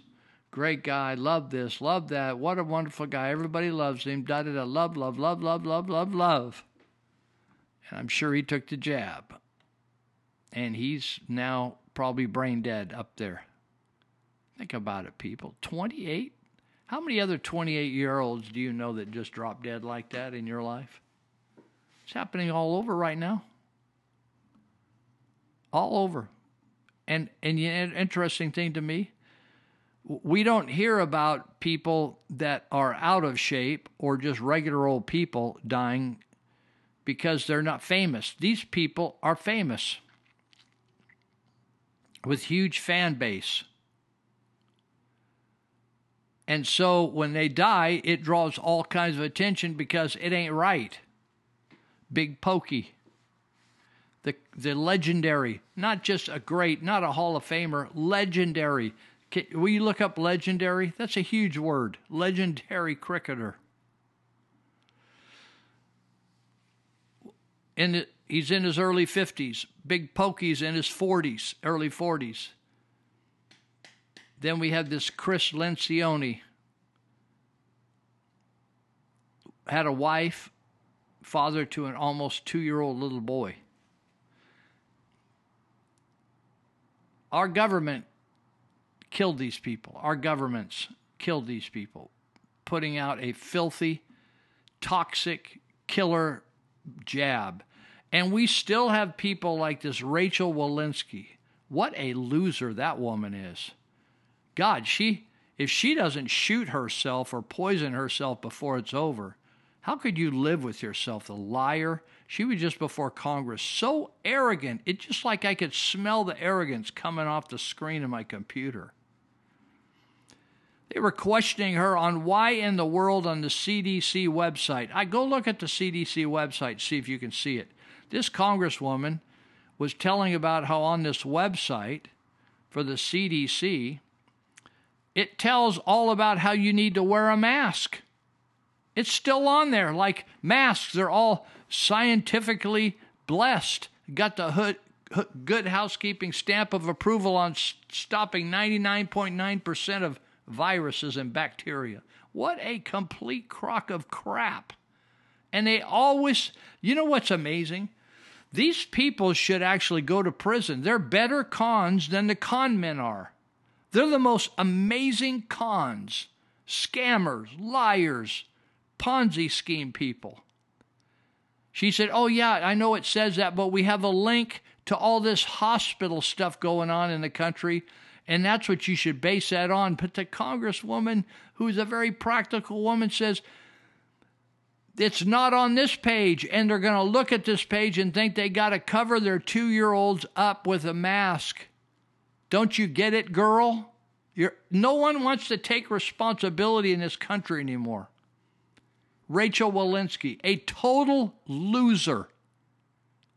Great guy, love this, love that. What a wonderful guy. Everybody loves him. Da da da. Love, love, love, love, love, love, love. And I'm sure he took the jab. And he's now probably brain dead up there. Think about it, people. 28? How many other 28 year olds do you know that just dropped dead like that in your life? It's happening all over right now. All over. And and the interesting thing to me, we don't hear about people that are out of shape or just regular old people dying because they're not famous. These people are famous with huge fan base. And so when they die, it draws all kinds of attention because it ain't right. Big Pokey, the the legendary, not just a great, not a Hall of Famer, legendary. Can, will you look up legendary? That's a huge word. Legendary cricketer. in he's in his early 50s. Big Pokey's in his 40s, early 40s. Then we had this Chris Lencioni. Had a wife, father to an almost two year old little boy. Our government killed these people. Our governments killed these people, putting out a filthy, toxic, killer jab. And we still have people like this Rachel Walensky. What a loser that woman is. God, she if she doesn't shoot herself or poison herself before it's over, how could you live with yourself? The liar. She was just before Congress. So arrogant. It's just like I could smell the arrogance coming off the screen of my computer. They were questioning her on why in the world on the CDC website. I go look at the CDC website, see if you can see it. This congresswoman was telling about how on this website for the CDC, it tells all about how you need to wear a mask. It's still on there, like masks. They're all scientifically blessed. Got the hood, good housekeeping stamp of approval on stopping 99.9% of viruses and bacteria. What a complete crock of crap. And they always, you know what's amazing? These people should actually go to prison. They're better cons than the con men are. They're the most amazing cons, scammers, liars, Ponzi scheme people. She said, Oh, yeah, I know it says that, but we have a link to all this hospital stuff going on in the country and that's what you should base that on. But the congresswoman, who's a very practical woman, says, it's not on this page. And they're going to look at this page and think they got to cover their two year olds up with a mask. Don't you get it, girl? You're, no one wants to take responsibility in this country anymore. Rachel Walensky, a total loser.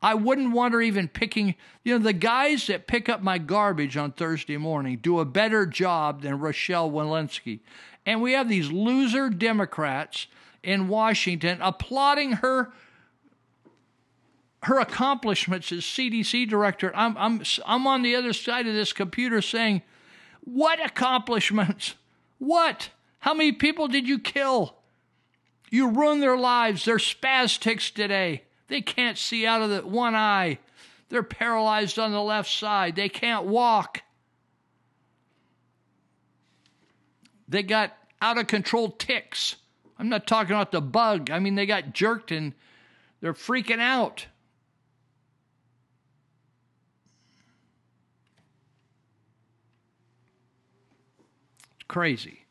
I wouldn't want her even picking, you know, the guys that pick up my garbage on Thursday morning do a better job than Rochelle Walensky. And we have these loser Democrats in Washington applauding her her accomplishments as CDC director. I'm I'm I'm on the other side of this computer saying, "What accomplishments? What? How many people did you kill? You ruined their lives. They're spastics today." They can't see out of the one eye. They're paralyzed on the left side. They can't walk. They got out of control ticks. I'm not talking about the bug. I mean, they got jerked and they're freaking out. It's crazy.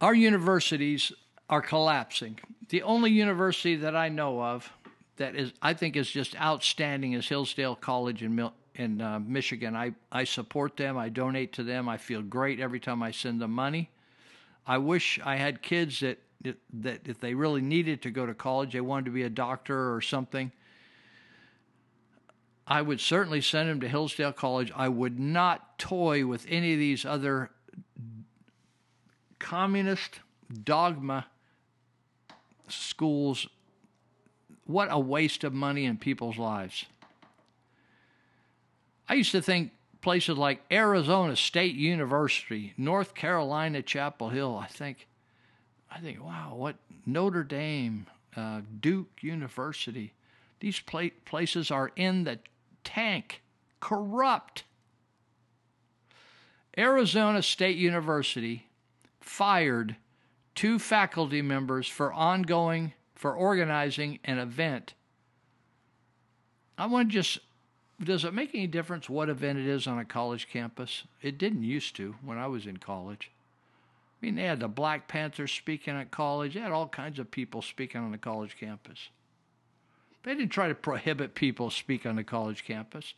Our universities are collapsing. The only university that I know of that is I think is just outstanding is Hillsdale College in Mil- in uh, Michigan. I I support them. I donate to them. I feel great every time I send them money. I wish I had kids that that if they really needed to go to college, they wanted to be a doctor or something. I would certainly send them to Hillsdale College. I would not toy with any of these other communist dogma schools, what a waste of money in people's lives. I used to think places like Arizona State University, North Carolina Chapel Hill, I think, I think, wow, what Notre Dame, uh, Duke University, these pla- places are in the tank, corrupt. Arizona State University fired two faculty members for ongoing, for organizing an event. I want to just, does it make any difference what event it is on a college campus? It didn't used to when I was in college. I mean, they had the Black Panthers speaking at college, they had all kinds of people speaking on the college campus. They didn't try to prohibit people speak on the college campus.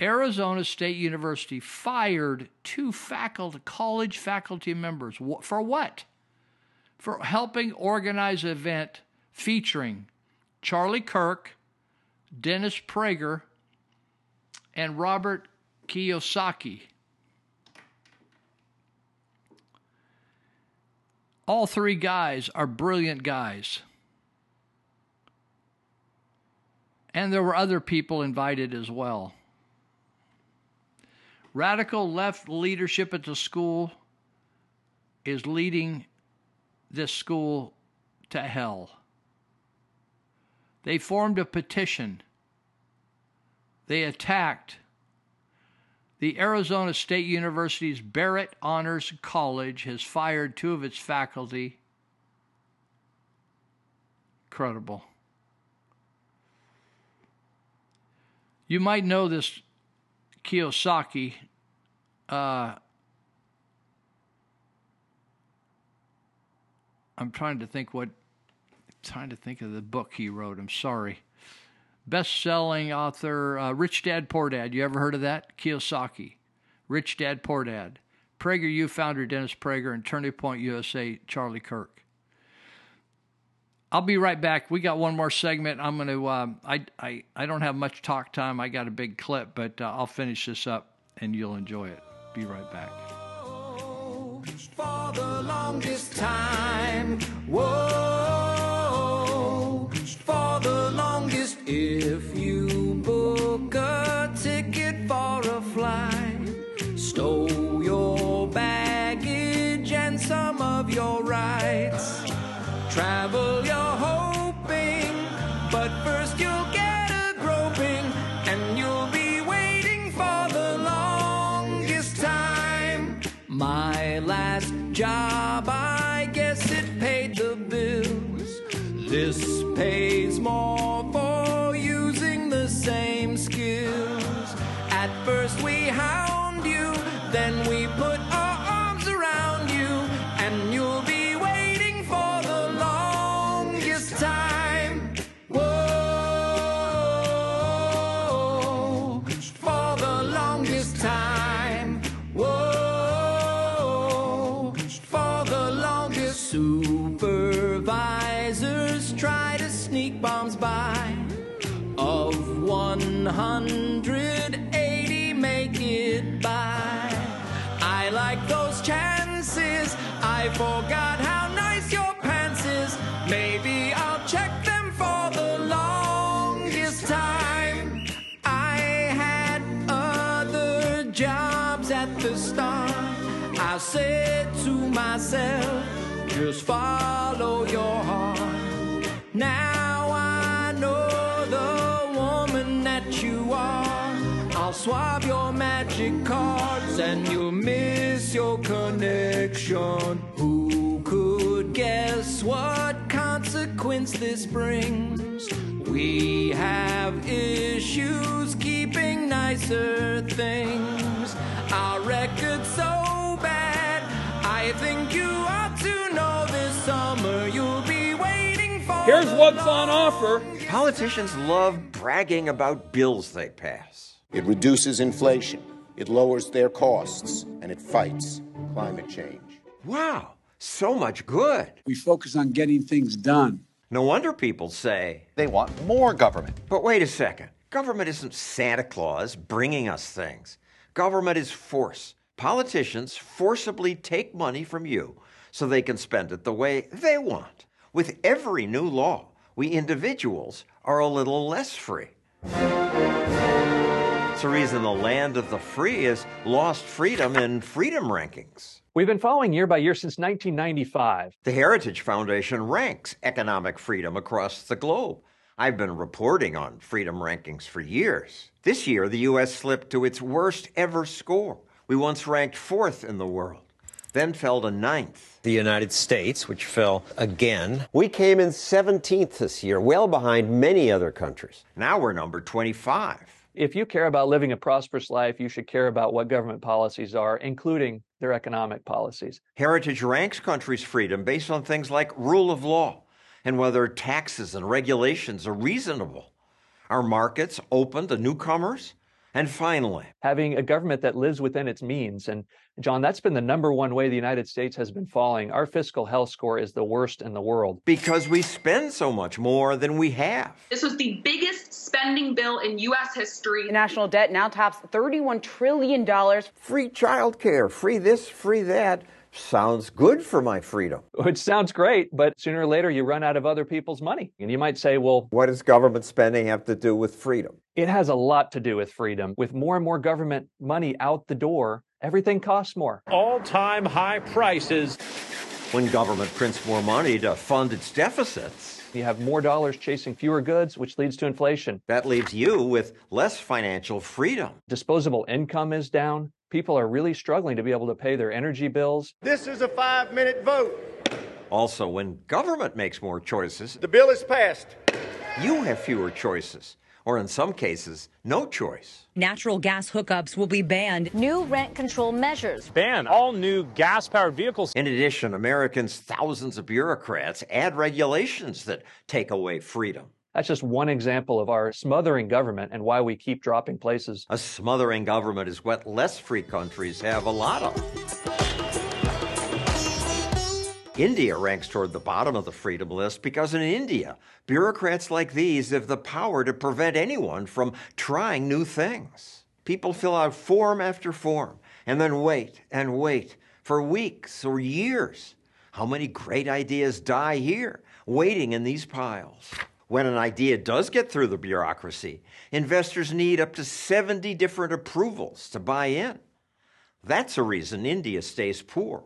Arizona State University fired two faculty, college faculty members. For what? for helping organize an event featuring Charlie Kirk, Dennis Prager, and Robert Kiyosaki. All three guys are brilliant guys. And there were other people invited as well. Radical left leadership at the school is leading this school to hell. They formed a petition. They attacked the Arizona State University's Barrett Honors College has fired two of its faculty. Incredible. You might know this Kiyosaki. Uh, I'm trying to think what. trying to think of the book he wrote. I'm sorry. Best-selling author uh, Rich Dad Poor Dad. You ever heard of that? Kiyosaki. Rich Dad Poor Dad. Prager, PragerU founder Dennis Prager and Turning Point USA Charlie Kirk. I'll be right back. We got one more segment. I'm going to. Um, I I I don't have much talk time. I got a big clip, but uh, I'll finish this up and you'll enjoy it. Be right back. Forgot how nice your pants is. Maybe I'll check them for the longest time. I had other jobs at the start. I said to myself, just follow your heart. Now I know the woman that you are. I'll swab your magic cards and you'll miss your connection. Who could guess what consequence this brings? We have issues keeping nicer things. Our record's so bad. I think you ought to know this summer you'll be waiting for. Here's what's on offer. Politicians love bragging about bills they pass. It reduces inflation, it lowers their costs, and it fights climate change. Wow, so much good. We focus on getting things done. No wonder people say they want more government. But wait a second. Government isn't Santa Claus bringing us things. Government is force. Politicians forcibly take money from you so they can spend it the way they want. With every new law, we individuals are a little less free. It's the reason the land of the free has lost freedom in freedom rankings. We've been following year by year since 1995. The Heritage Foundation ranks economic freedom across the globe. I've been reporting on freedom rankings for years. This year, the U.S. slipped to its worst ever score. We once ranked fourth in the world, then fell to ninth. The United States, which fell again. We came in 17th this year, well behind many other countries. Now we're number 25. If you care about living a prosperous life, you should care about what government policies are, including their economic policies. Heritage ranks countries' freedom based on things like rule of law and whether taxes and regulations are reasonable. Our markets open to newcomers. And finally, having a government that lives within its means. And John, that's been the number one way the United States has been falling. Our fiscal health score is the worst in the world. Because we spend so much more than we have. This was the biggest spending bill in U.S. history. The national debt now tops $31 trillion. Free child care, free this, free that. sounds good for my freedom. Which sounds great, but sooner or later you run out of other people's money. And you might say, well, what does government spending have to do with freedom? It has a lot to do with freedom. With more and more government money out the door, everything costs more. All time high prices. When government prints more money to fund its deficits, you have more dollars chasing fewer goods, which leads to inflation. That leaves you with less financial freedom. Disposable income is down. People are really struggling to be able to pay their energy bills. This is a five minute vote. Also, when government makes more choices, the bill is passed. You have fewer choices or in some cases, no choice. Natural gas hookups will be banned. New rent control measures. Ban all new gas powered vehicles. In addition, Americans, thousands of bureaucrats add regulations that take away freedom. That's just one example of our smothering government and why we keep dropping places. A smothering government is what less free countries have a lot of. India ranks toward the bottom of the freedom list because in India, bureaucrats like these have the power to prevent anyone from trying new things. People fill out form after form and then wait and wait for weeks or years. How many great ideas die here, waiting in these piles? When an idea does get through the bureaucracy, investors need up to 70 different approvals to buy in. That's a reason India stays poor.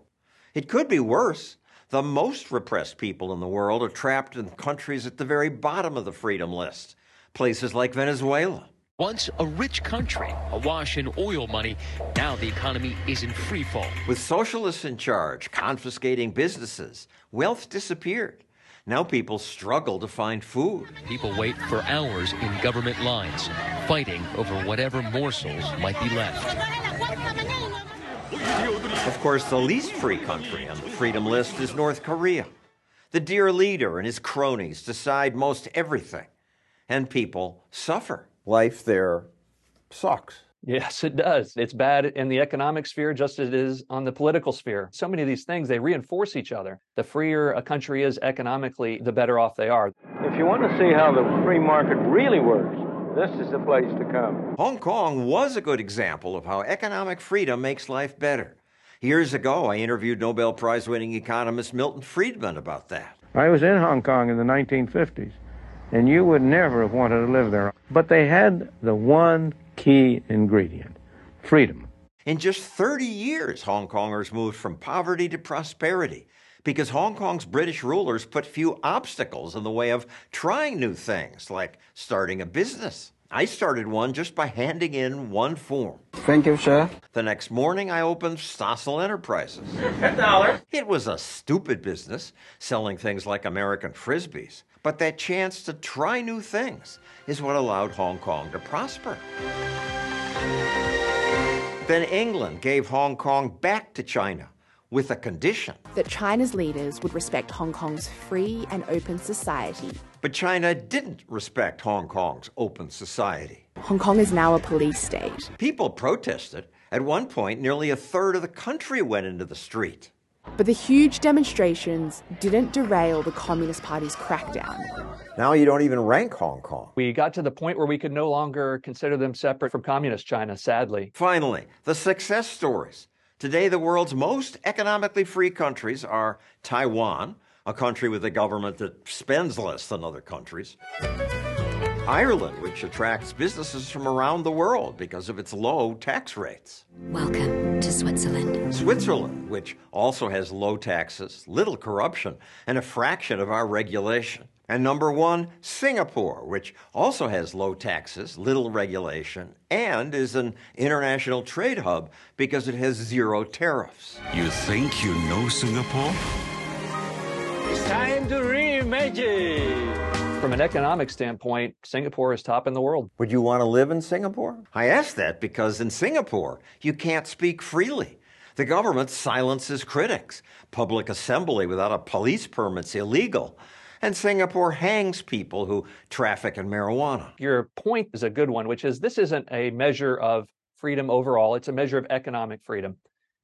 It could be worse. The most repressed people in the world are trapped in countries at the very bottom of the freedom list, places like Venezuela. Once a rich country, awash in oil money, now the economy is in free fall. With socialists in charge, confiscating businesses, wealth disappeared. Now people struggle to find food. People wait for hours in government lines, fighting over whatever morsels might be left. Of course, the least free country on the freedom list is North Korea. The dear leader and his cronies decide most everything, and people suffer. Life there sucks. Yes, it does. It's bad in the economic sphere just as it is on the political sphere. So many of these things, they reinforce each other. The freer a country is economically, the better off they are. If you want to see how the free market really works, this is the place to come. Hong Kong was a good example of how economic freedom makes life better. Years ago, I interviewed Nobel Prize winning economist Milton Friedman about that. I was in Hong Kong in the 1950s, and you would never have wanted to live there. But they had the one key ingredient freedom. In just 30 years, Hong Kongers moved from poverty to prosperity because Hong Kong's British rulers put few obstacles in the way of trying new things, like starting a business. I started one just by handing in one form. Thank you, sir. The next morning, I opened Stossel Enterprises. dollar. It was a stupid business, selling things like American Frisbees. But that chance to try new things is what allowed Hong Kong to prosper. Then England gave Hong Kong back to China with a condition that China's leaders would respect Hong Kong's free and open society. But China didn't respect Hong Kong's open society. Hong Kong is now a police state. People protested. At one point, nearly a third of the country went into the street. But the huge demonstrations didn't derail the Communist Party's crackdown. Now you don't even rank Hong Kong. We got to the point where we could no longer consider them separate from Communist China, sadly. Finally, the success stories. Today, the world's most economically free countries are Taiwan, a country with a government that spends less than other countries, Ireland, which attracts businesses from around the world because of its low tax rates. Welcome to Switzerland. Switzerland, which also has low taxes, little corruption, and a fraction of our regulation. And number one, Singapore, which also has low taxes, little regulation, and is an international trade hub because it has zero tariffs. You think you know Singapore? It's time to reimagine. From an economic standpoint, Singapore is top in the world. Would you want to live in Singapore? I ask that because in Singapore, you can't speak freely. The government silences critics. Public assembly without a police permit is illegal and Singapore hangs people who traffic in marijuana. Your point is a good one, which is this isn't a measure of freedom overall, it's a measure of economic freedom.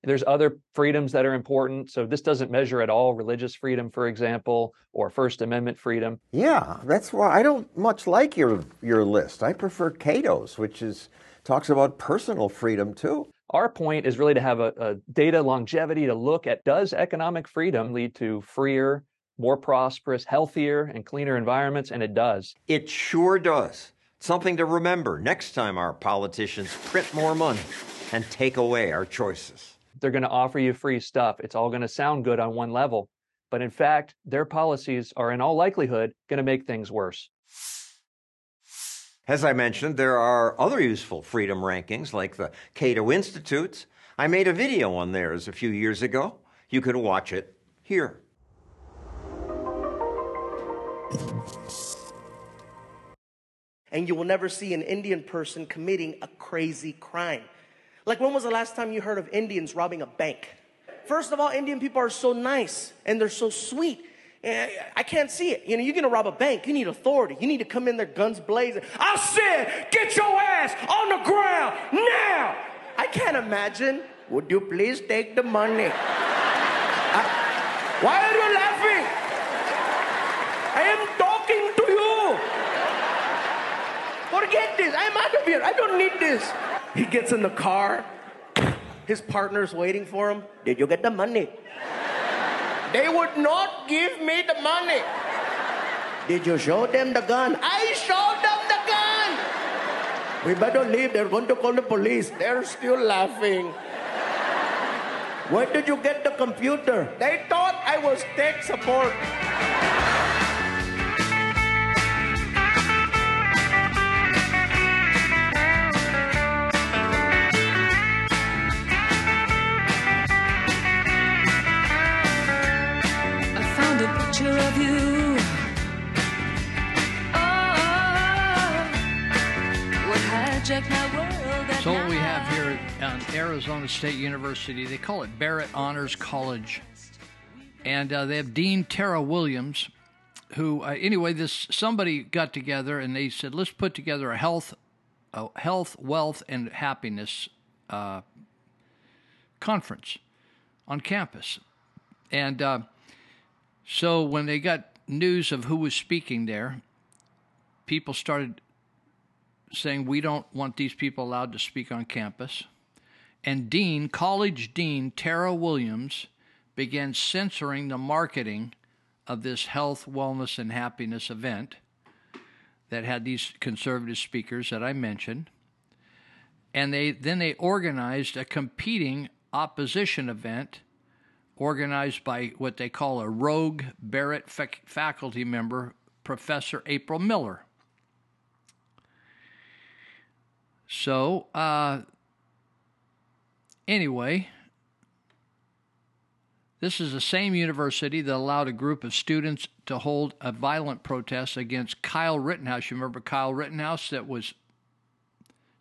There's other freedoms that are important. So this doesn't measure at all religious freedom, for example, or First Amendment freedom. Yeah, that's why I don't much like your your list. I prefer Cato's, which is talks about personal freedom too. Our point is really to have a, a data longevity to look at does economic freedom lead to freer, more prosperous, healthier, and cleaner environments? And it does. It sure does. Something to remember next time our politicians print more money and take away our choices. They're going to offer you free stuff. It's all going to sound good on one level. But in fact, their policies are in all likelihood going to make things worse. As I mentioned, there are other useful freedom rankings like the Cato Institute's. I made a video on theirs a few years ago. You can watch it here. And you will never see an Indian person committing a crazy crime. Like, when was the last time you heard of Indians robbing a bank? First of all, Indian people are so nice and they're so sweet. I can't see it. You know, you're gonna rob a bank, you need authority. You need to come in there guns blazing. I said, get your ass on the ground now! I can't imagine. Would you please take the money? I, why are you laughing? I am talking to you. Forget this. I'm out of here. I don't need this. He gets in the car. His partner's waiting for him. Did you get the money? They would not give me the money. Did you show them the gun? I showed them the gun. We better leave. They're going to call the police. They're still laughing. Where did you get the computer? They thought I was tech support. So what we have here at Arizona State University, they call it Barrett Honors College, and uh, they have Dean Tara Williams, who uh, anyway, this somebody got together and they said let's put together a health, a health, wealth, and happiness uh, conference on campus, and uh, so when they got news of who was speaking there, people started saying we don't want these people allowed to speak on campus. And Dean, college dean Tara Williams, began censoring the marketing of this health, wellness, and happiness event that had these conservative speakers that I mentioned. And they then they organized a competing opposition event organized by what they call a rogue Barrett fac- faculty member, Professor April Miller. So, uh, anyway, this is the same university that allowed a group of students to hold a violent protest against Kyle Rittenhouse. You remember Kyle Rittenhouse that was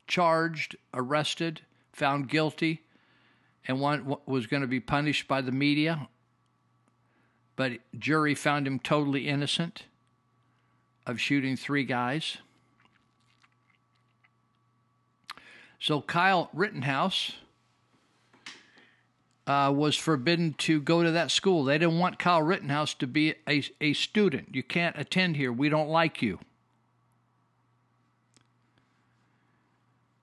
charged, arrested, found guilty, and was going to be punished by the media, but jury found him totally innocent of shooting three guys. So Kyle Rittenhouse uh, was forbidden to go to that school. They didn't want Kyle Rittenhouse to be a, a student. You can't attend here. We don't like you.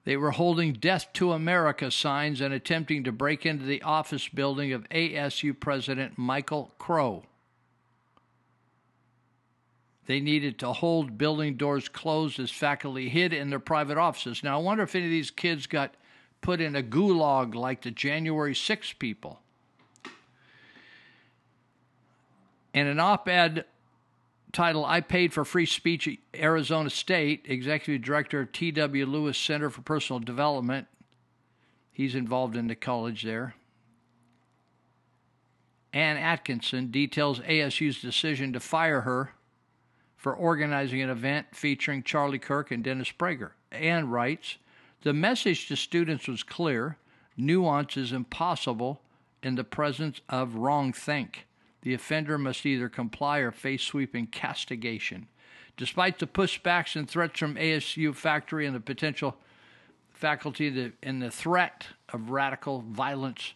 They were holding Death to America signs and attempting to break into the office building of ASU President Michael Crow. They needed to hold building doors closed as faculty hid in their private offices. Now, I wonder if any of these kids got put in a gulag like the January 6 people. In an op ed titled I Paid for Free Speech at Arizona State, Executive Director of T.W. Lewis Center for Personal Development, he's involved in the college there. Ann Atkinson details ASU's decision to fire her for organizing an event featuring Charlie Kirk and Dennis Prager. Ann writes The message to students was clear nuance is impossible in the presence of wrong think. The offender must either comply or face sweeping castigation. Despite the pushbacks and threats from ASU faculty and the potential faculty and the threat of radical violence,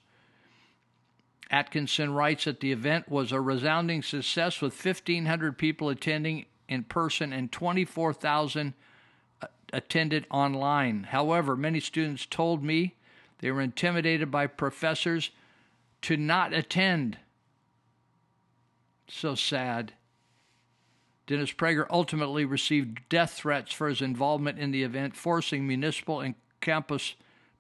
Atkinson writes that the event was a resounding success with 1,500 people attending in person and 24,000 uh, attended online. However, many students told me They were intimidated by professors to not attend. So sad. Dennis Prager ultimately received death threats for his involvement in the event, forcing municipal and campus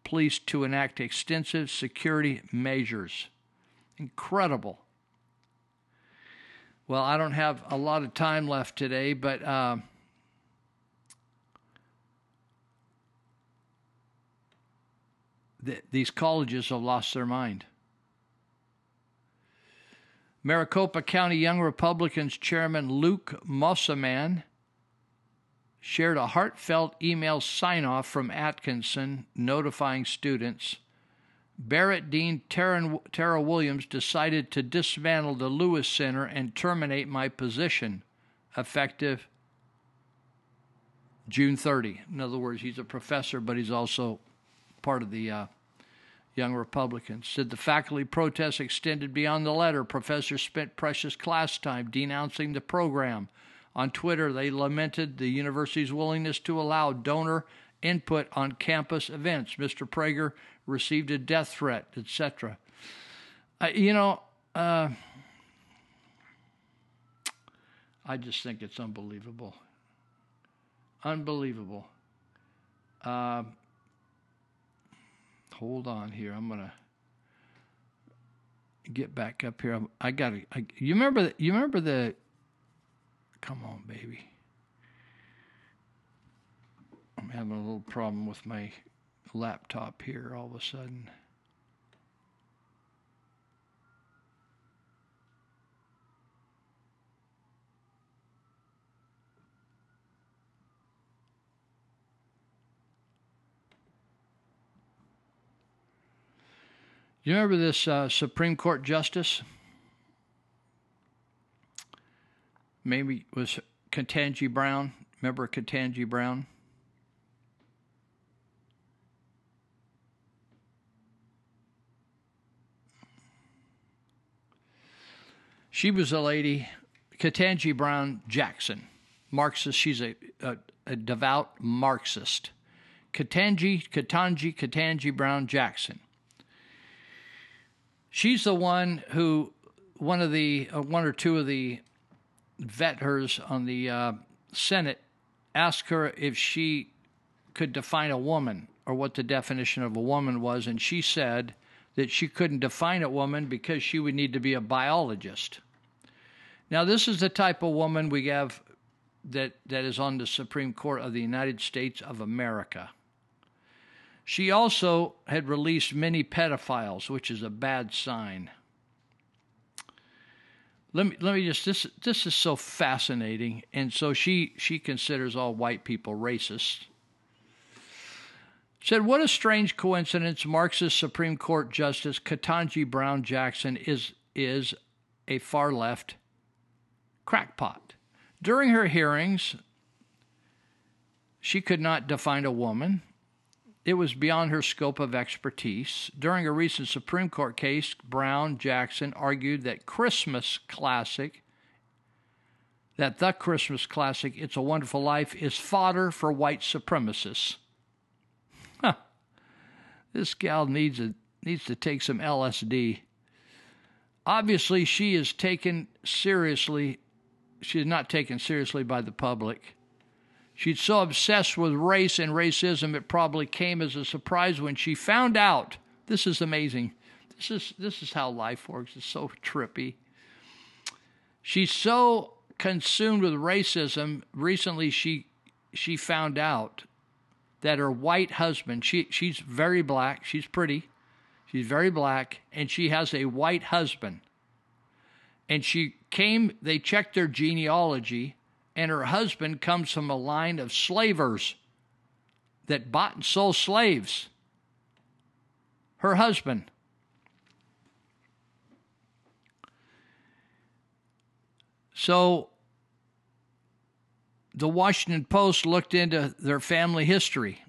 police to enact extensive security measures. Incredible. Well, I don't have a lot of time left today, but uh, th- these colleges have lost their mind. Maricopa County Young Republicans Chairman Luke Mossaman shared a heartfelt email sign off from Atkinson notifying students. Barrett Dean Tara, Tara Williams decided to dismantle the Lewis Center and terminate my position effective June 30. In other words, he's a professor, but he's also part of the uh, Young Republicans. Said the faculty protest extended beyond the letter. Professors spent precious class time denouncing the program. On Twitter, they lamented the university's willingness to allow donor input on campus events. Mr. Prager received a death threat, etc. Uh, you know, uh, I just think it's unbelievable. Unbelievable. Uh, hold on here. I'm gonna get back up here. I got to. You remember? The, you remember the? Come on, baby. I'm having a little problem with my laptop here. All of a sudden. You remember this uh, Supreme Court justice? Maybe it was Ketanji Brown. Remember Ketanji Brown? She was a lady, Ketanji Brown Jackson, Marxist. She's a, a, a devout Marxist. Ketanji, Ketanji, Ketanji Brown Jackson she's the one who one of the uh, one or two of the vetters on the uh, Senate asked her if she could define a woman or what the definition of a woman was, and she said that she couldn't define a woman because she would need to be a biologist. Now, this is the type of woman we have that, that is on the Supreme Court of the United States of America. She also had released many pedophiles, which is a bad sign. Let me let me just this this is so fascinating, and so she she considers all white people racist. Said, what a strange coincidence! Marxist Supreme Court Justice Ketanji Brown Jackson is is a far left crackpot. During her hearings, she could not define a woman. It was beyond her scope of expertise. During a recent Supreme Court case, Brown Jackson argued that Christmas classic, that the Christmas classic, It's a Wonderful Life, is fodder for white supremacists. Huh. This gal needs a, needs to take some LSD. Obviously, she is taken seriously. She is not taken seriously by the public. She's so obsessed with race and racism, it probably came as a surprise when she found out. This is amazing. This is, this is how life works. It's so trippy. She's so consumed with racism. Recently, she, she found out that her white husband, she, she's very black, she's pretty, she's very black, and she has a white husband. And she came, they checked their genealogy and her husband comes from a line of slavers that bought and sold slaves. Her husband. So the Washington Post looked into their family history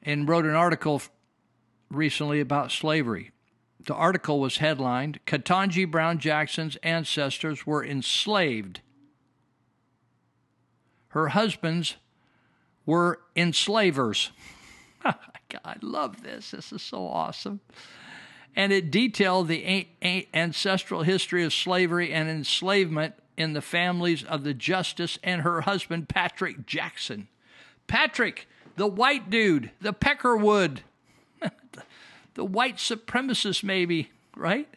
and wrote an article recently about slavery. The article was headlined Ketanji Brown Jackson's ancestors were enslaved. Her husbands were enslavers. Oh I love this. This is so awesome. And it detailed the ancestral history of slavery and enslavement in the families of the justice and her husband, Patrick Jackson. Patrick, the white dude, the Peckerwood, the white supremacist, maybe, right?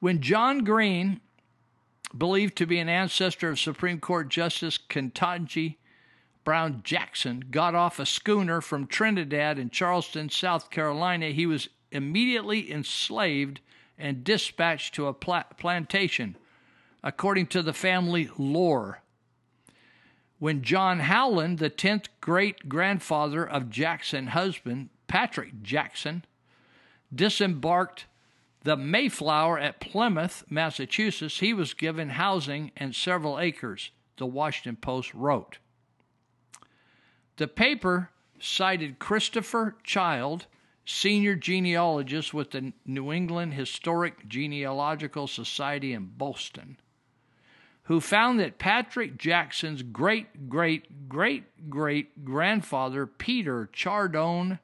When John Green, believed to be an ancestor of Supreme Court Justice Ketanji Brown Jackson, got off a schooner from Trinidad in Charleston, South Carolina, he was immediately enslaved and dispatched to a pla- plantation, according to the family lore. When John Howland, the 10th great grandfather of Jackson's husband, Patrick Jackson, disembarked the Mayflower at Plymouth, Massachusetts, he was given housing and several acres, the Washington Post wrote. The paper cited Christopher Child, senior genealogist with the New England Historic Genealogical Society in Boston, who found that Patrick Jackson's great great great great grandfather, Peter Chardon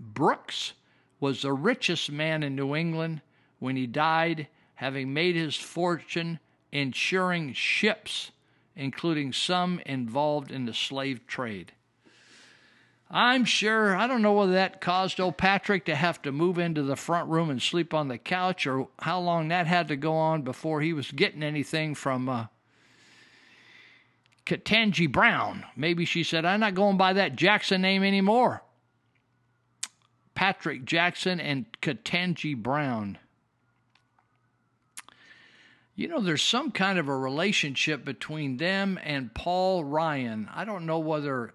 Brooks, was the richest man in New England when he died, having made his fortune insuring ships, including some involved in the slave trade. I'm sure, I don't know whether that caused old Patrick to have to move into the front room and sleep on the couch or how long that had to go on before he was getting anything from uh, Ketanji Brown. Maybe she said, I'm not going by that Jackson name anymore. Patrick Jackson and Ketanji Brown. You know, there's some kind of a relationship between them and Paul Ryan. I don't know whether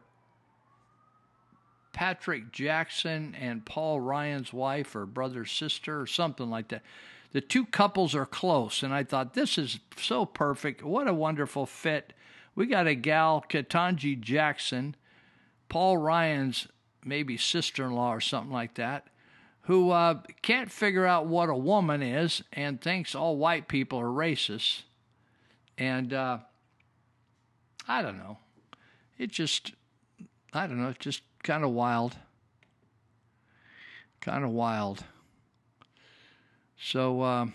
Patrick Jackson and Paul Ryan's wife or brother sister or something like that. The two couples are close, and I thought this is so perfect. What a wonderful fit. We got a gal, Ketanji Jackson, Paul Ryan's maybe sister in law or something like that, who uh, can't figure out what a woman is and thinks all white people are racist. And uh, I don't know. It just, I don't know, it's just kind of wild. Kind of wild. So, uh,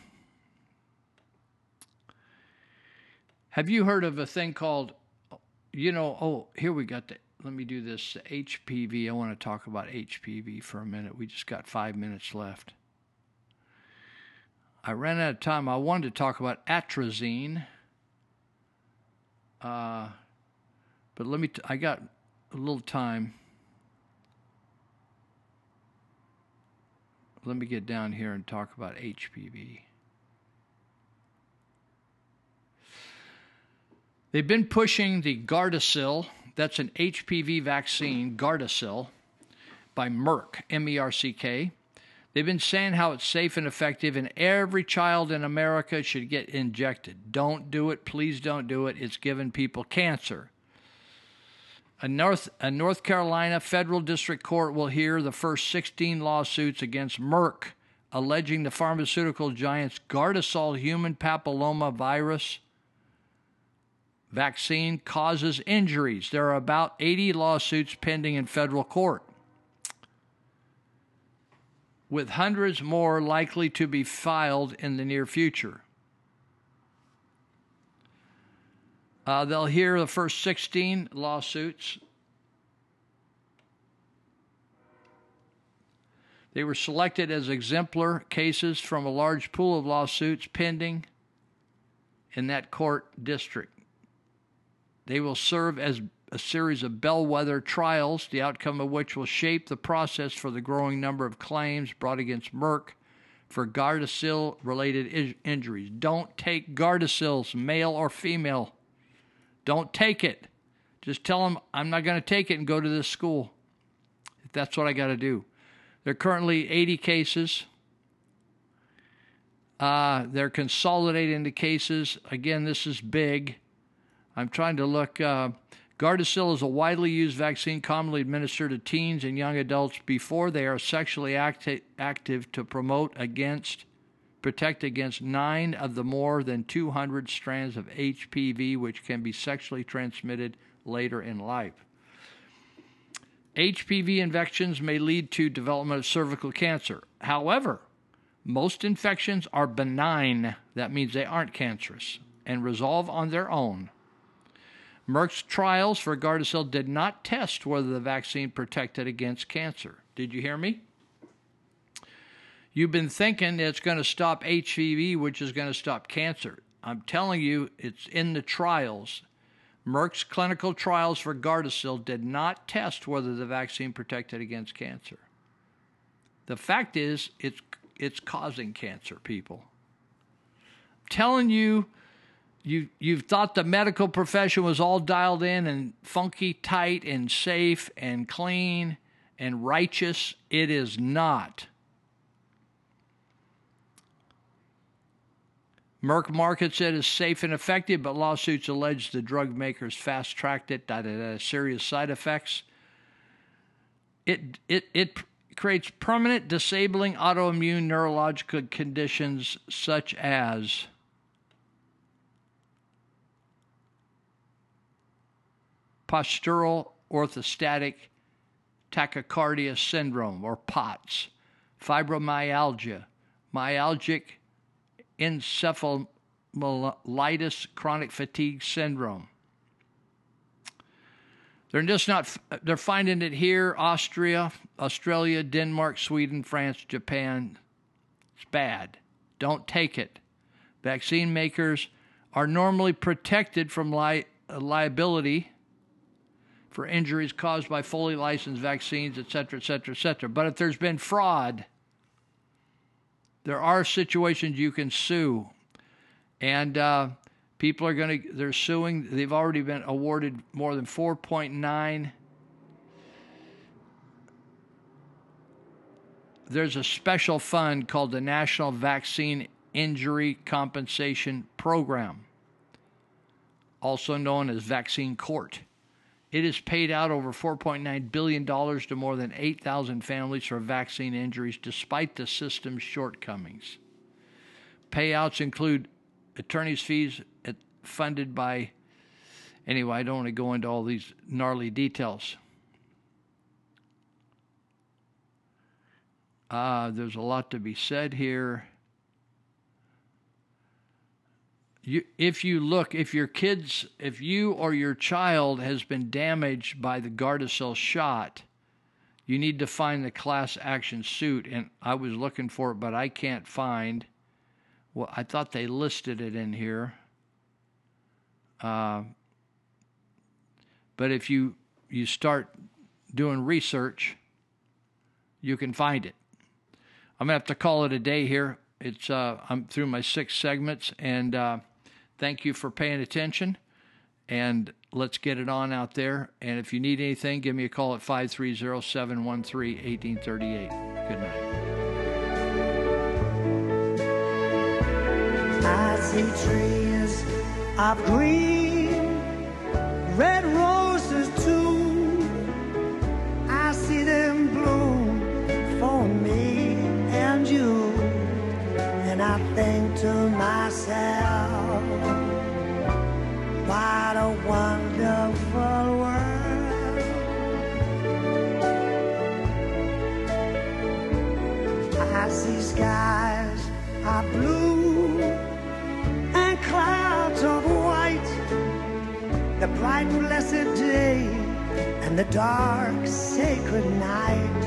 have you heard of a thing called, you know, oh, here we got the, let me do this HPV. I want to talk about HPV for a minute. We just got five minutes left. I ran out of time. I wanted to talk about atrazine. Uh, but let me, t- I got a little time. Let me get down here and talk about HPV. They've been pushing the Gardasil, that's an HPV vaccine, Gardasil, by Merck, M E R C K. They've been saying how it's safe and effective, and every child in America should get injected. Don't do it. Please don't do it. It's giving people cancer. A North, a North Carolina federal district court will hear the first 16 lawsuits against Merck, alleging the pharmaceutical giant's Gardasil human papilloma virus vaccine causes injuries. There are about 80 lawsuits pending in federal court, with hundreds more likely to be filed in the near future. Uh, they'll hear the first 16 lawsuits. They were selected as exemplar cases from a large pool of lawsuits pending in that court district. They will serve as a series of bellwether trials, the outcome of which will shape the process for the growing number of claims brought against Merck for Gardasil related injuries. Don't take Gardasil's, male or female. Don't take it. Just tell them I'm not going to take it and go to this school. If that's what I got to do. There are currently 80 cases. Uh, they're consolidating the cases. Again, this is big. I'm trying to look. Uh, Gardasil is a widely used vaccine commonly administered to teens and young adults before they are sexually acti- active to promote against, protect against nine of the more than 200 strands of HPV which can be sexually transmitted later in life. HPV infections may lead to development of cervical cancer. However, most infections are benign. That means they aren't cancerous and resolve on their own. Merck's trials for Gardasil did not test whether the vaccine protected against cancer. Did you hear me? You've been thinking it's going to stop HPV, which is going to stop cancer. I'm telling you, it's in the trials. Merck's clinical trials for Gardasil did not test whether the vaccine protected against cancer. The fact is, it's it's causing cancer, people. I'm telling you, you you've thought the medical profession was all dialed in and funky, tight, and safe and clean and righteous. It is not. Merck markets it as safe and effective, but lawsuits allege the drug makers fast tracked it, da, da, da, serious side effects. It, it, it creates permanent disabling autoimmune neurological conditions such as postural orthostatic tachycardia syndrome, or POTS, fibromyalgia, myalgic encephalitis chronic fatigue syndrome. They're just not, they're finding it here Austria, Australia, Denmark, Sweden, France, Japan. It's bad. Don't take it. Vaccine makers are normally protected from li- liability for injuries caused by fully licensed vaccines, et cetera, et cetera, et cetera. But if there's been fraud, there are situations you can sue. And uh, people are going to, they're suing, they've already been awarded more than 4.9. There's a special fund called the National Vaccine Injury Compensation Program, also known as Vaccine Court. It has paid out over $4.9 billion to more than 8,000 families for vaccine injuries despite the system's shortcomings. Payouts include attorney's fees funded by, anyway, I don't want to go into all these gnarly details. Uh, there's a lot to be said here. You, if you look, if your kids, if you or your child has been damaged by the Gardasil shot, you need to find the class action suit. And I was looking for it, but I can't find. Well, I thought they listed it in here. Uh, but if you you start doing research, you can find it. I'm gonna have to call it a day here. It's uh, I'm through my six segments, and uh, thank you for paying attention. And let's get it on out there. And if you need anything, give me a call at 530 713 1838. Good night. I see trees of green, red roses too. I see them bloom for me and you. And I think to myself, skies are blue and clouds of white, the bright blessed day and the dark sacred night.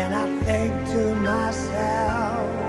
And I think to myself,